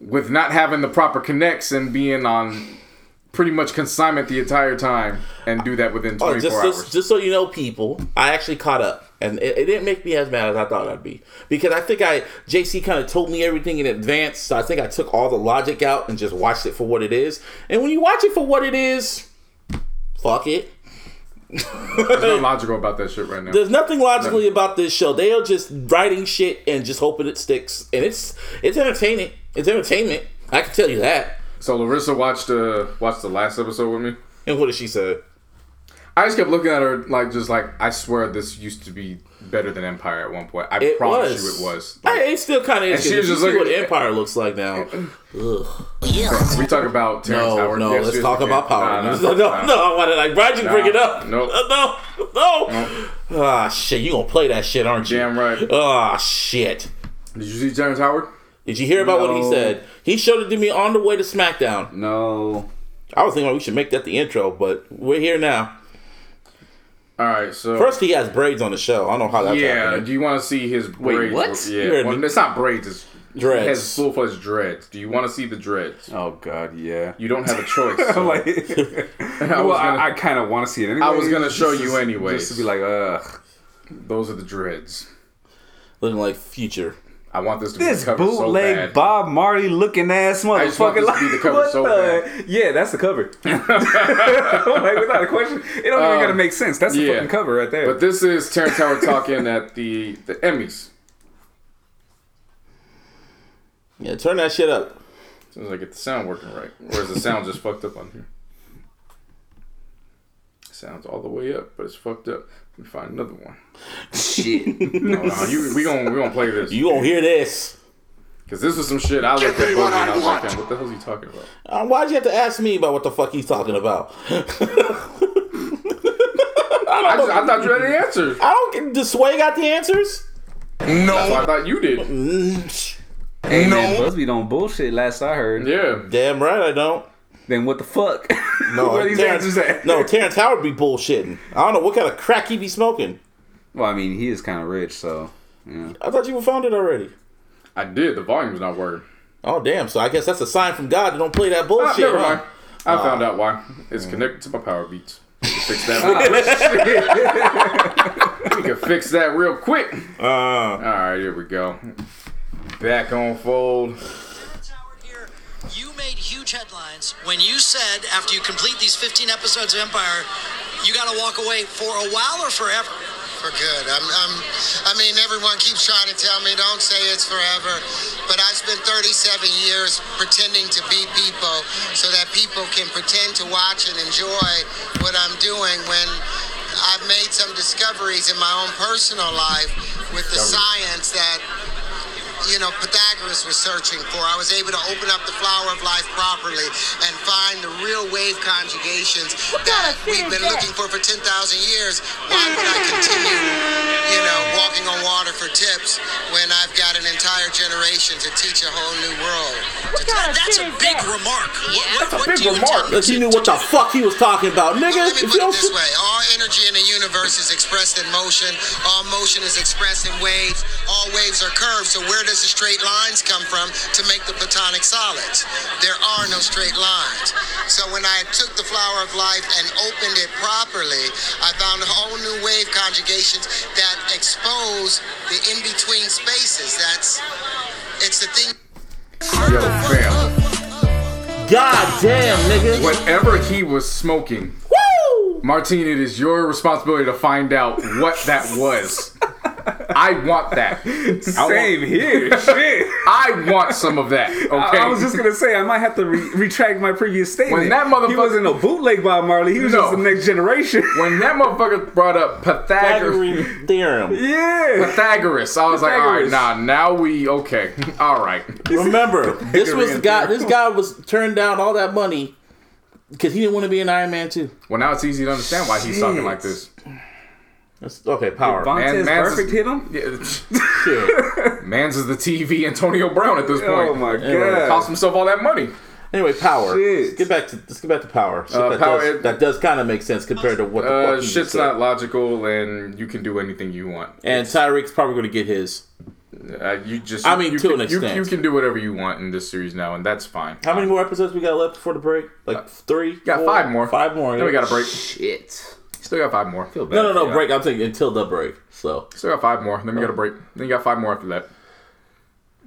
with not having the proper connects and being on pretty much consignment the entire time and do that within Oh, 24 just, hours? just just so you know, people, I actually caught up, and it, it didn't make me as mad as I thought I'd be because I think I JC kind of told me everything in advance, so I think I took all the logic out and just watched it for what it is. And when you watch it for what it is, fuck it. There's nothing logical about that shit right now. There's nothing logically about this show. They are just writing shit and just hoping it sticks, and it's it's entertaining. It's entertainment. I can tell you that. So Larissa watched uh watched the last episode with me. And what did she say? I just kept looking at her like just like I swear this used to be better than Empire at one point. I It promise was. you it was. Hey, it still kind of is. she 'cause was just see what Empire looks like now. Ugh. We talk about Terrence No, Howard. no, Yes, let's talk we about power. Nah, nah, no, no, nah. no, why did I? Why'd you bring it up? nope. Uh, no, no. Ah, shit, you gonna play that shit, aren't you? Damn right. Ah, shit. Did you see Terrence Howard? Did you hear about what he said? He showed it to me on the way to SmackDown. No. I was thinking we should make that the intro, but we're here now. All right, so First, he has braids on the show. I don't know how that's yeah. happening. Do you want to see his braids? what? Yeah, well, it's not braids. It's Dreads. He has full fledged dreads. Do you want to see the dreads? Oh god, yeah. You don't have a choice. I'm so- like, I well, was I, gonna- I kind of want to see it anyway. I was gonna show you anyway, Just to be like, ugh. Those are the dreads. Looking like future. I want this to This be the cover so bootleg bad. Bob Marley looking ass I just want motherfucker. this to be the cover so the- bad. Yeah, that's the cover. like without a question, it don't even Um, gotta make sense. That's the yeah. fucking cover right there. But this is Terrence Howard talking at the the Emmys. Yeah, turn that shit up. As soon as I get the sound working right, or is the sound just fucked up on here? Sounds all the way up, but it's fucked up. Let me find another one. shit. Hold on, you, we gonna we gonna play this You gonna hear this? because this was some shit I looked at Give Boogie what and I I was like, want. "Damn, what the hell is he talking about? Uh, why'd you have to ask me about what the fuck he's talking about? I, just, I thought you had the answer. I don't get. Does Sway got the answers? That's what I thought you did. Mm, hey man, Busby don't bullshit. Last I heard. Yeah. damn right I don't. Then what the fuck? No, Where these Terrence, answers at? no, Terrence Howard be bullshitting. I don't know what kind of crack he be smoking. Well, I mean, he is kind of rich, so yeah. I thought you would found it already. I did. The volume's not working. Oh damn! So I guess that's a sign from God to don't play that Ah, bullshit. never huh? mind. I found out why. It's connected to my Powerbeats. We can fix that. we can fix that real quick. Uh, All right, here we go. Back on fold. Terrence Howard here. You made huge headlines when you said after you complete these 15 episodes of Empire, you got to walk away for a while or forever. for good. I'm, I'm, I mean, everyone keeps trying to tell me, don't say it's forever. But I spent 37 years pretending to be people so that people can pretend to watch and enjoy what I'm doing when I've made some discoveries in my own personal life with the science that you know, Pythagoras was searching for. I was able to open up the flower of life properly and find the real wave conjugations that we've been looking for for 10,000 years. Why would I continue, you know, walking on water for tips when I've got an entire generation to teach a whole new world? To kind of That's a big that? remark. What, what, That's a big do you remark. intend Like he knew what the fuck he was talking about, nigga. Let me If put it don't this way: all energy in the universe is expressed in motion. All motion is expressed in waves. All waves are curved. So where does the straight lines come from to make the platonic solids? There are no straight lines. So when I took the flower of life and opened it properly, I found a whole new wave conjugations that expose the in-between spaces. That's it's the thing. Yo, fam. God damn, nigga. Whatever he was smoking, Woo! Martine, it is your responsibility to find out what that was. I want that. Same here. Shit. I want some of that. Okay. I, I was just gonna say I might have to re- retract my previous statement. When that he motherfucker- wasn't a bootleg Bob Marley. He was No. just the next generation. when that motherfucker brought up Pythagoras. Pythagorean theorem. yeah. Pythagoras. I was like, all right, Pythagoras. nah, now we okay. All right. Remember, this was the guy. This guy was turned down all that money because he didn't want to be an Iron Man too. Well, now it's easy to understand why he's talking like this. That's, okay, power. Vontaze man's- perfect hit him. Yeah, Shit. Mans is the TV Antonio Brown at this point. Oh my Anyway, Cost himself all that money. Anyway, power. Let's get back to let's get back to power. Uh, that, power- does, that does kind of make sense compared to what the Uh, fuck shit's not logical, and you can do anything you want. And Tariq's probably going to get his. Uh, you just, I mean, you to can, an extent. You, can do whatever you want in this series now, and that's fine. How many more episodes we got left before the break? Like three. Got four? five more. Five more. Then we got a break. Shit. Still got five more. Feel bad No, no, for no. y'all. Break. I'm thinking until the break. So Still got five more. Then we got a break. Then you got five more after that.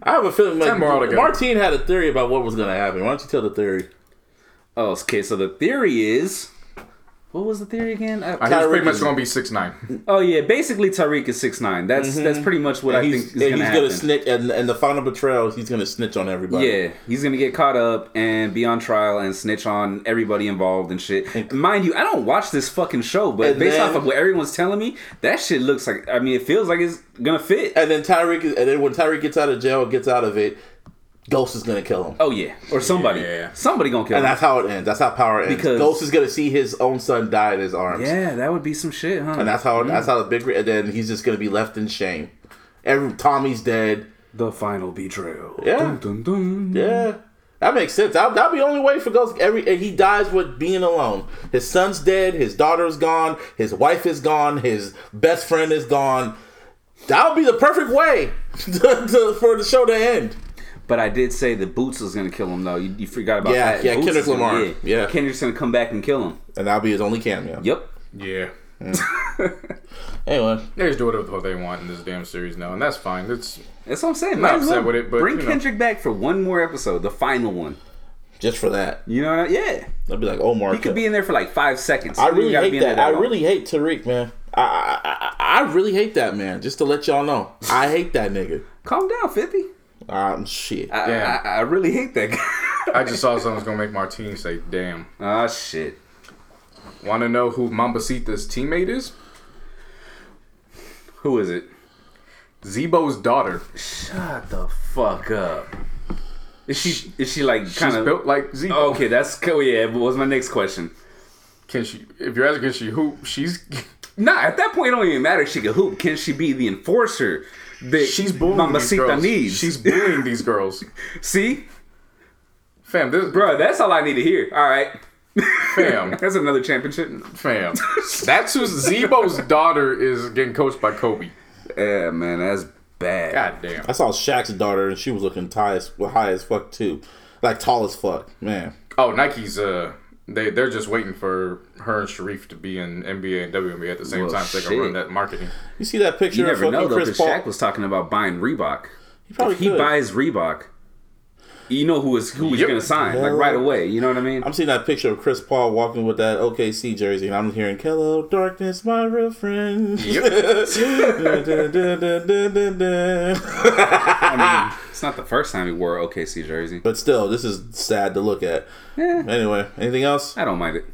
I have a feeling like Ten more altogether. Martine had a theory about what was going to happen. Why don't you tell the theory? Oh, okay. So the theory is, what was the theory again? I- Uh, he was pretty Tariq much is- going to be six nine. oh yeah, basically Tariq is six nine. That's that's pretty much what I think he's, is and gonna he's happen. gonna snitch, and, and the final betrayal, he's gonna snitch on everybody. Yeah, he's gonna get caught up and be on trial and snitch on everybody involved and shit. And mind you, I don't watch this fucking show, but And based then- off of what everyone's telling me, that shit looks like. I mean, it feels like it's gonna fit. And then Tariq, and then when Tariq gets out of jail, gets out of it, Ghost is gonna kill him. Oh yeah, or somebody, Yeah. somebody gonna kill And him. And that's how it ends. That's how power ends. Because- Ghost is gonna see his own son die in his arms. Yeah, that would be some shit, huh? And that's how that's how the big and then he's just gonna be left in shame. Every Tommy's dead. the final betrayal. Yeah. Dun, dun, dun. Yeah. That makes sense. That that'd be the only way for Ghost. Every and he dies with being alone. His son's dead. His daughter's gone. His wife is gone. His best friend is gone. That would be the perfect way to, to- for the show to end. But I did say that Boots was gonna kill him though. You, you forgot about Yeah, that. yeah, Boots Kendrick is gonna- Lamar. Yeah. Kendrick's gonna come back and kill him. And that'll be his only cameo. Yep. Yeah. Anyway, They just do whatever the fuck they want in this damn series now, and that's fine. It's That's what I'm saying. I'm not upset with it, but, bring you know. Kendrick back for one more episode, the final one. just for that, You know what I Yeah. I'd be like Omar. He could be in there for like five seconds. I really hate be in that. I long. really hate Tariq, man. I, I I I really hate that man. Just to let y'all know, I hate that nigga. calm down, Fifty. Um, shit. I, Damn. I, I really hate that guy. I just saw someone's gonna make Martine say, "Damn." Ah shit. Want to know who Mambacita's teammate is? Who is it? Z-Bo's daughter. Shut the fuck up. Is she is she like kind of built like Z-Bo. Oh, okay, that's cool. Yeah, but was my next question. Can she? If you're asking, can she hoop? She's Nah, at that point, it don't even matter if she can hoop. Can she be the enforcer that she's bullying these Mambacita girls. needs? She's bullying these girls. see, Fam, this bro. That's all I need to hear. All right, fam, that's another championship. fam. That's who Z-Bo's daughter is getting coached by Kobe. Yeah, man, that's bad. God damn. I saw Shaq's daughter, and she was looking high as high as fuck too, like tall as fuck, man. Oh, Nike's uh, they they're just waiting for her and Shareef to be in NBA and WNBA at the same Well, time so they can shit. run that marketing. You see that picture You of never fucking know though, Chris because Paul? Shaq was talking about buying Reebok. he probably If he could. buys Reebok, you know who is who he's Yep. gonna sign like right away. You know what I mean? I'm seeing that picture of Chris Paul walking with that OKC jersey, and I'm hearing "Hello, darkness, my real friend." I mean, it's not the first time he wore an OKC jersey. but still, this is sad to look at. Yeah. Anyway, anything else? I don't mind it.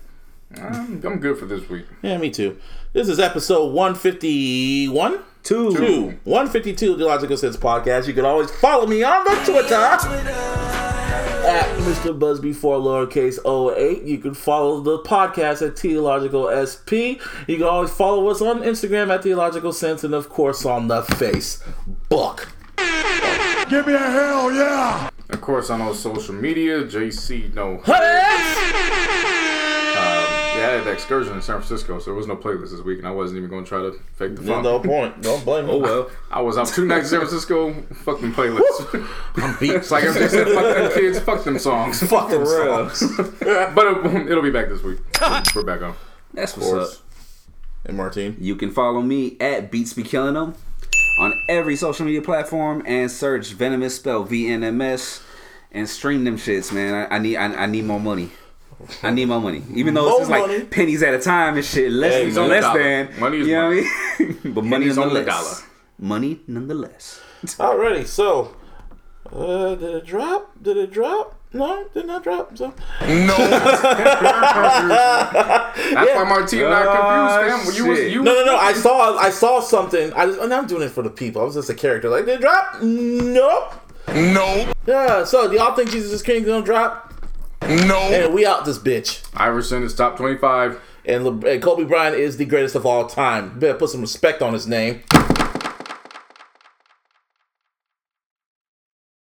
I'm, I'm good for this week. Yeah, me too. This is episode 151. Two. Two. 152 The iLLogical Sense Podcast. You can always follow me on the Twitter at Mr. Busby for lowercase 08. You can follow the podcast at The iLLogical SP. You can always follow us on Instagram at The iLLogical Sense and, of course, on the Facebook. Give me a hell yeah! Of course, on all social media, JC No. Yeah, I had the excursion in San Francisco, so there was no playlist this week, and I wasn't even going to try to fake the funk. No point. Don't blame me. Oh well. I was out two nights in San Francisco, Fucking them playlists. I'm beat. it's like MJ said, fuck them kids, fuck them songs. Fuck them real. songs. but um, it, will be back this week. We're, we're back on. That's what's up. And Martine. You can follow me at Beats Be Killing Them on every social media platform and search Venomous spell V N M S and stream them shits, man. I, I need I, I need more money. I need my money. Even though More it's just money. like pennies at a time and shit, less, Pennies on less dollar. than Money is you know what I mean? but money is on the nonetheless. Money nonetheless. Alrighty, so uh, did it drop? Did it drop? No, did not drop. So no. That's why Martine and not confused, fam. You was, you no, no, no. I saw, I saw something. I just, and I'm doing it for the people. I was just a character. Like, did it drop? Nope. No, Yeah. So, do y'all think Jesus is King gonna drop? No. And we out this bitch. Iverson is top 25. And, Le- and Kobe Bryant is the greatest of all time. Better put some respect on his name.